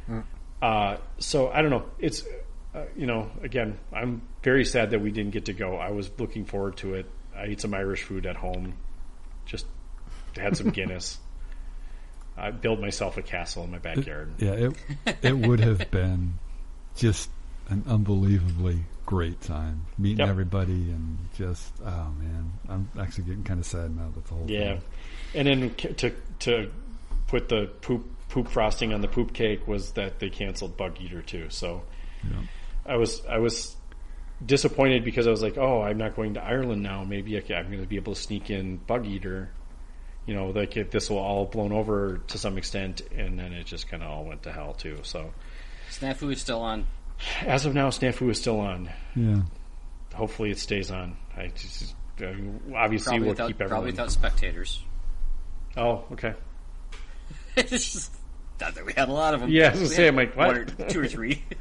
Hmm. Uh, so I don't know. It's uh, you know again, I'm very sad that we didn't get to go. I was looking forward to it. I ate some Irish food at home. Just had some (laughs) Guinness. I built myself a castle in my backyard. Yeah, it it would have been just an unbelievably great time meeting Yep. everybody and just oh man, I'm actually getting kind of sad now that the whole Yeah, thing. and then to to put the poop poop frosting on the poop cake was that they canceled Bug Eater too. So I was I was disappointed because I was like, oh, I'm not going to Ireland now. Maybe I am going to be able to sneak in Bug Eater. You know, like if this will all blown over to some extent, and then it just kind of all went to hell too. So Snafu is still on. as of now, Snafu is still on. Yeah. Hopefully, it stays on. I just, uh, obviously Probably we'll without, keep everyone probably without spectators. oh, okay. (laughs) it's just not that we had a lot of them. Yeah, I was gonna say, had I'm like, one or two or three. (laughs)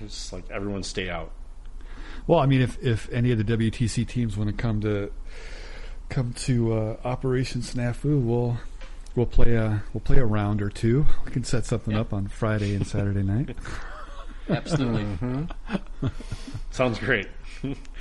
It's just like everyone stay out. Well, I mean, if if any of the WTC teams want to come to come to uh, Operation Snafu, we'll we'll play a we'll play a round or two. We can set something Yeah. up on Friday and Saturday night. (laughs) Absolutely. Sounds great.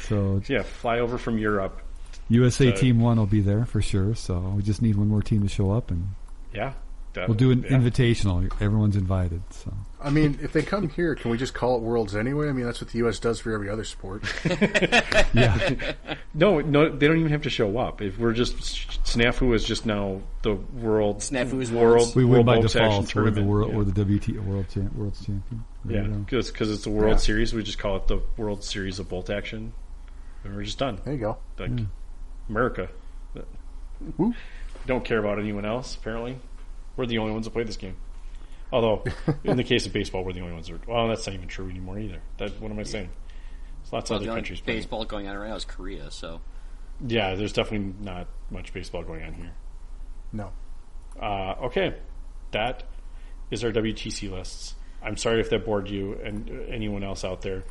So Yeah, fly over from Europe. USA So- Team One will be there for sure. So we just need one more team to show up, and Yeah, that- we'll do an yeah. invitational. Everyone's invited. So I mean, if they come here, can we just call it Worlds anyway? I mean, that's what the U.S. does for every other sport. (laughs) (laughs) yeah, No, no, they don't even have to show up. If we're just Snafu is just now the world Snafu is world. We win world by default. We're the tournament. world, yeah. we're the WT World Champ, World Champion. There Yeah, you go. because it's the World Yeah. Series. We just call it the World Series of Bolt Action, and we're just done. There you go. Like America, Woo. don't care about anyone else. Apparently, we're the only ones that play this game. Although, (laughs) in the case of baseball, we're the only ones that. Are, well, that's not even true anymore either. That what am I saying? There's lots Well, of the other only countries playing. baseball going on right now is Korea. So Yeah, there's definitely not much baseball going on here. No. Uh, okay, that is our WTC lists. I'm sorry if that bored you and uh, anyone else out there.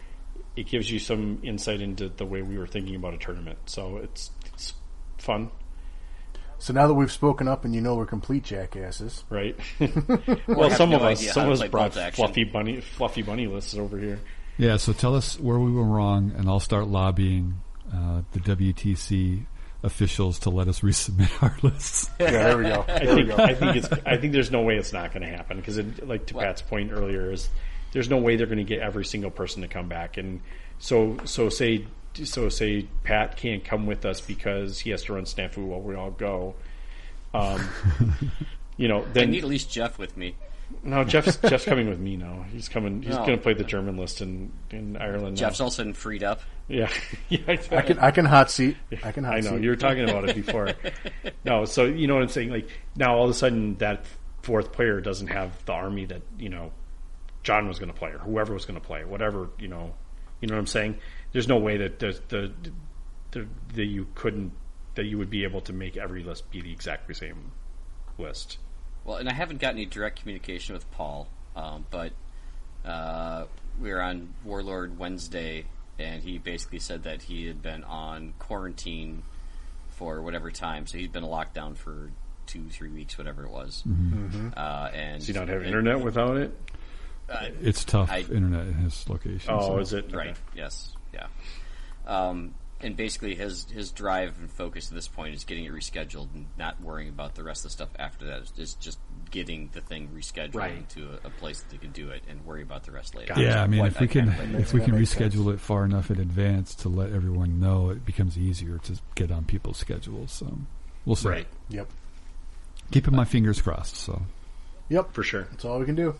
It gives you some insight into the way we were thinking about a tournament, so it's, it's fun. So now that we've spoken up and you know we're complete jackasses, right? (laughs) Well, some no of us, some of us brought fluffy bunny, fluffy bunny lists over here. Yeah, so tell us where we were wrong, and I'll start lobbying uh, the WTC officials to let us (laughs) resubmit our lists. (laughs) yeah, there we go. I There we think go. I think it's I think there's no way it's not going to happen because like to Well- Pat's point earlier is there's no way they're going to get every single person to come back and so so say so say Pat can't come with us because he has to run snafu while we all go. Um, (laughs) you know, I then need at least Jeff with me. no Jeff's Jeff's coming with me now. He's coming. He's No. going to play the German list in in Ireland. now. Jeff's all of a sudden freed up. Yeah, (laughs) yeah. I, I can I can hot seat. I can hot I know seat. you were talking about it before. (laughs) no, so you know what I'm saying. Like now, all of a sudden, that fourth player doesn't have the army that you know John was going to play or whoever was going to play, whatever you know. You know what I'm saying? There's no way that the the, the that you couldn't that you would be able to make every list be the exactly same list. Well, and I haven't got any direct communication with Paul, um, but uh, we were on Warlord Wednesday, and he basically said that he had been on quarantine for whatever time, so he'd been in lockdown for two, three weeks, whatever it was. Uh, and Does he not have and- internet without it? uh, It's tough I- internet in his location. Oh, so- is it Right. Yes. Yeah. Um, and basically, his his drive and focus at this point is getting it rescheduled and not worrying about the rest of the stuff after that. It's- It's just getting the thing rescheduled Right. to a, a place that they can do it and worry about the rest later. Gotcha. Yeah, I mean, if we can, can't play if we can That makes sense. reschedule it far enough in advance to let everyone know, it becomes easier to get on people's schedules. So we'll see. Right. Yep. Keeping my fingers crossed. So Yep. For sure. That's all we can do.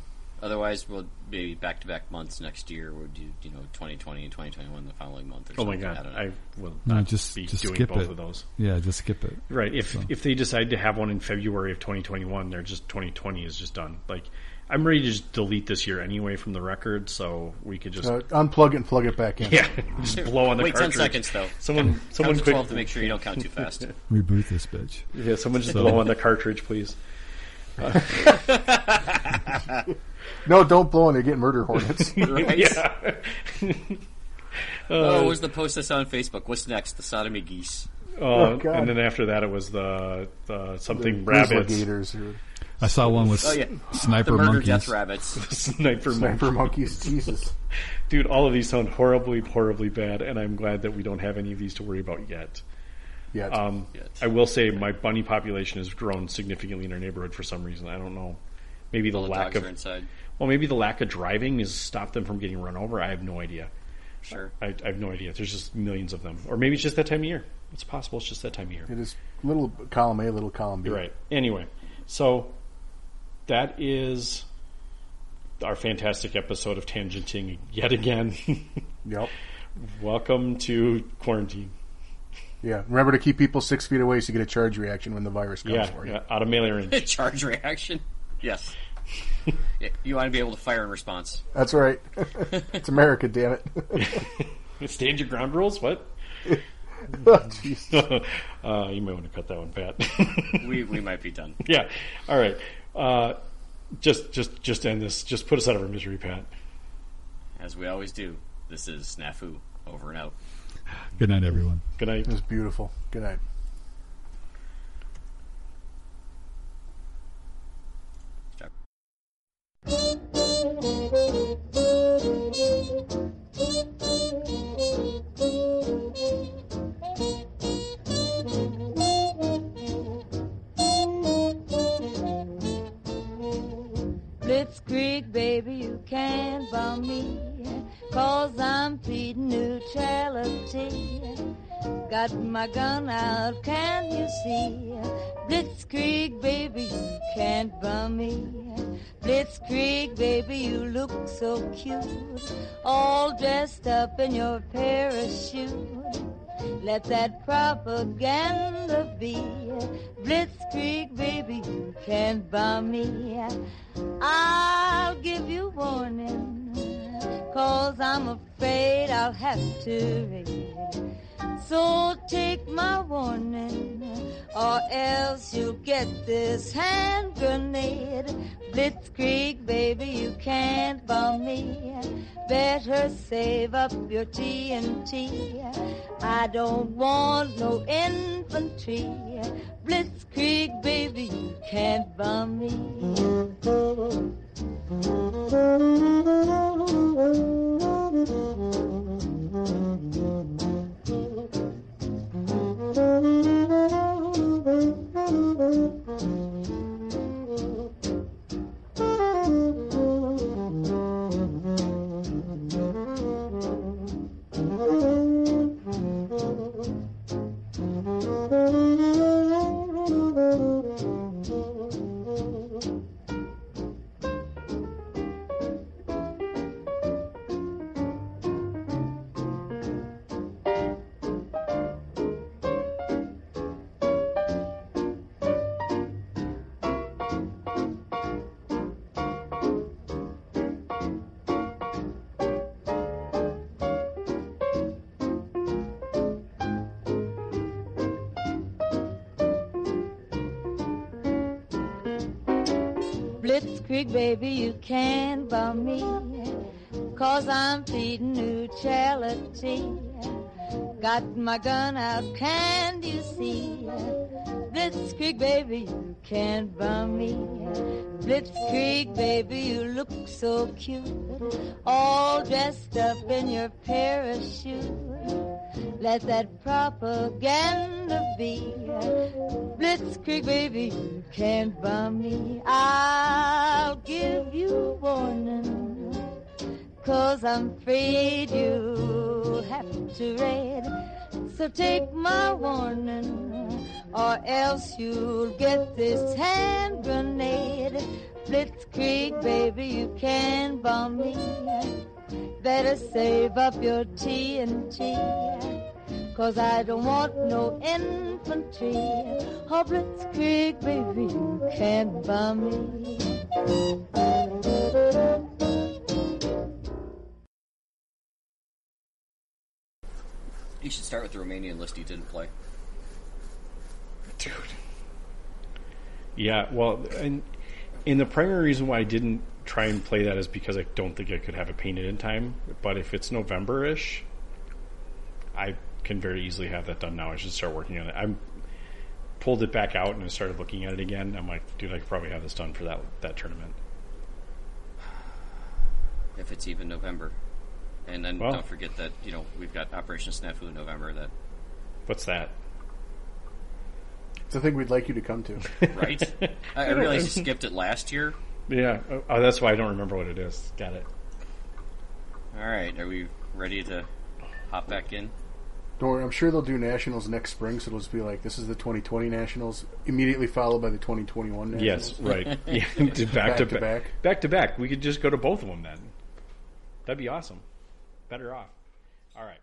Otherwise, we'll maybe back to back months next year. We'll do you know 2020 and 2021 the following month. Or Oh my god, I don't know. I will No, not just- be just doing skip both it. of those. yeah, just skip it. Right. If So- if they decide to have one in February of 2021, they're just 2020 is just done. Like I'm ready to just delete this year anyway from the record, so we could just Uh, unplug it and plug it back in. yeah, (laughs) just blow on the cartridge. Wait 10 seconds though. Someone someone Count quick 12 to make sure you don't count too fast. (laughs) Reboot this bitch. yeah, someone just So- blow on the cartridge, please. (laughs) No, don't blow on. They're getting murder hornets. (laughs) Right? Yeah. (laughs) Oh, where's the post I saw on Facebook? What's next? The sodomy geese. Uh, God. and then after that, it was the, the something Grizzly rabbits, gators or I saw one with Oh yeah, sniper the murder monkeys. death rabbits. (laughs) sniper, sniper monkey. monkeys. Jesus. Dude, all of these sound horribly, horribly bad, and I'm glad that we don't have any of these to worry about yet. Yeah. Um, Yes. I will say my bunny population has grown significantly in our neighborhood for some reason. I don't know. Maybe the All the lack dogs of are inside. Well, maybe the lack of driving has stopped them from getting run over. I have no idea. Sure. I, I have no idea. There's just millions of them, or maybe it's just that time of year. It's possible. It's just that time of year. it is little column A, little column B. You're right. Anyway, so that is our fantastic episode of tangenting yet again. (laughs) Yep. Welcome to quarantine. Yeah. Remember to keep people six feet away so you get a charge reaction when the virus comes Yeah, for you. yeah, out of melee range. (laughs) Charge reaction. Yes. Yeah, you want to be able to fire in response. That's right. (laughs) it's America, damn it. (laughs) Stand your ground rules. What? (laughs) Oh, uh, you might want to cut that one, Pat. We we might be done. yeah. All right. Uh, just, just, just end this. Just put us out of our misery, Pat. As we always do. This is Snafu. Over and out. Good night, everyone. Good night. It was beautiful. Good night. Baby, you can't bum me, cause I'm pleading neutrality. Got my gun out, can you see? Blitzkrieg, baby, you can't bum me. Blitzkrieg, baby, you look so cute, all dressed up in your parachute. Let that propaganda be. Blitzkrieg, baby, you can't bomb me. I'll give you warning, cause I'm afraid I'll have to. So take my warning, or else you'll get this hand grenade. Blitzkrieg, baby, you can't bomb me. Better save up your TNT. I don't want no infantry. Blitzkrieg, baby, you can't bomb (laughs) Thank you. Blitzkrieg, baby, you can't bomb me. Cause I'm feeding neutrality. Got my gun out, can you see? Blitzkrieg, baby, you can't bomb me. Blitzkrieg, baby, you look so cute. All dressed up in your parachute. Let that propaganda be. Blitzkrieg, baby, you can't bomb me. I'll give you warning. Cause I'm afraid you have to raid. So take my warning, or else you'll get this hand grenade. Blitzkrieg, baby, you can't bomb me. Better save up your TNT. Cause I don't want no infantry. Oh, Blitzkrieg, baby, you can't bomb me. You should start with the Romanian list you didn't play. dude. Yeah, well, and, and the primary reason why I didn't try and play that is because I don't think I could have it painted in time. But if it's November ish, I can very easily have that done now. I should start working on it. I pulled it back out and I started looking at it again. I'm like, dude, I could probably have this done for that that tournament. If it's even November. And then Well- don't forget that, you know, we've got Operation Snafu in November that What's that? It's a thing we'd like you to come to. right? (laughs) I, I realized you skipped it last year. Yeah, oh, oh, that's why I don't remember what it is. Got it. All right, are we ready to hop back in? Don't worry, I'm sure they'll do nationals next spring, so it'll just be like this is the 2020 nationals, immediately followed by the 2021 nationals. Yes, right. (laughs) Yeah, back, (laughs) Back to to back. back. Back to back. We could just go to both of them then. That'd be awesome. Better off. All right.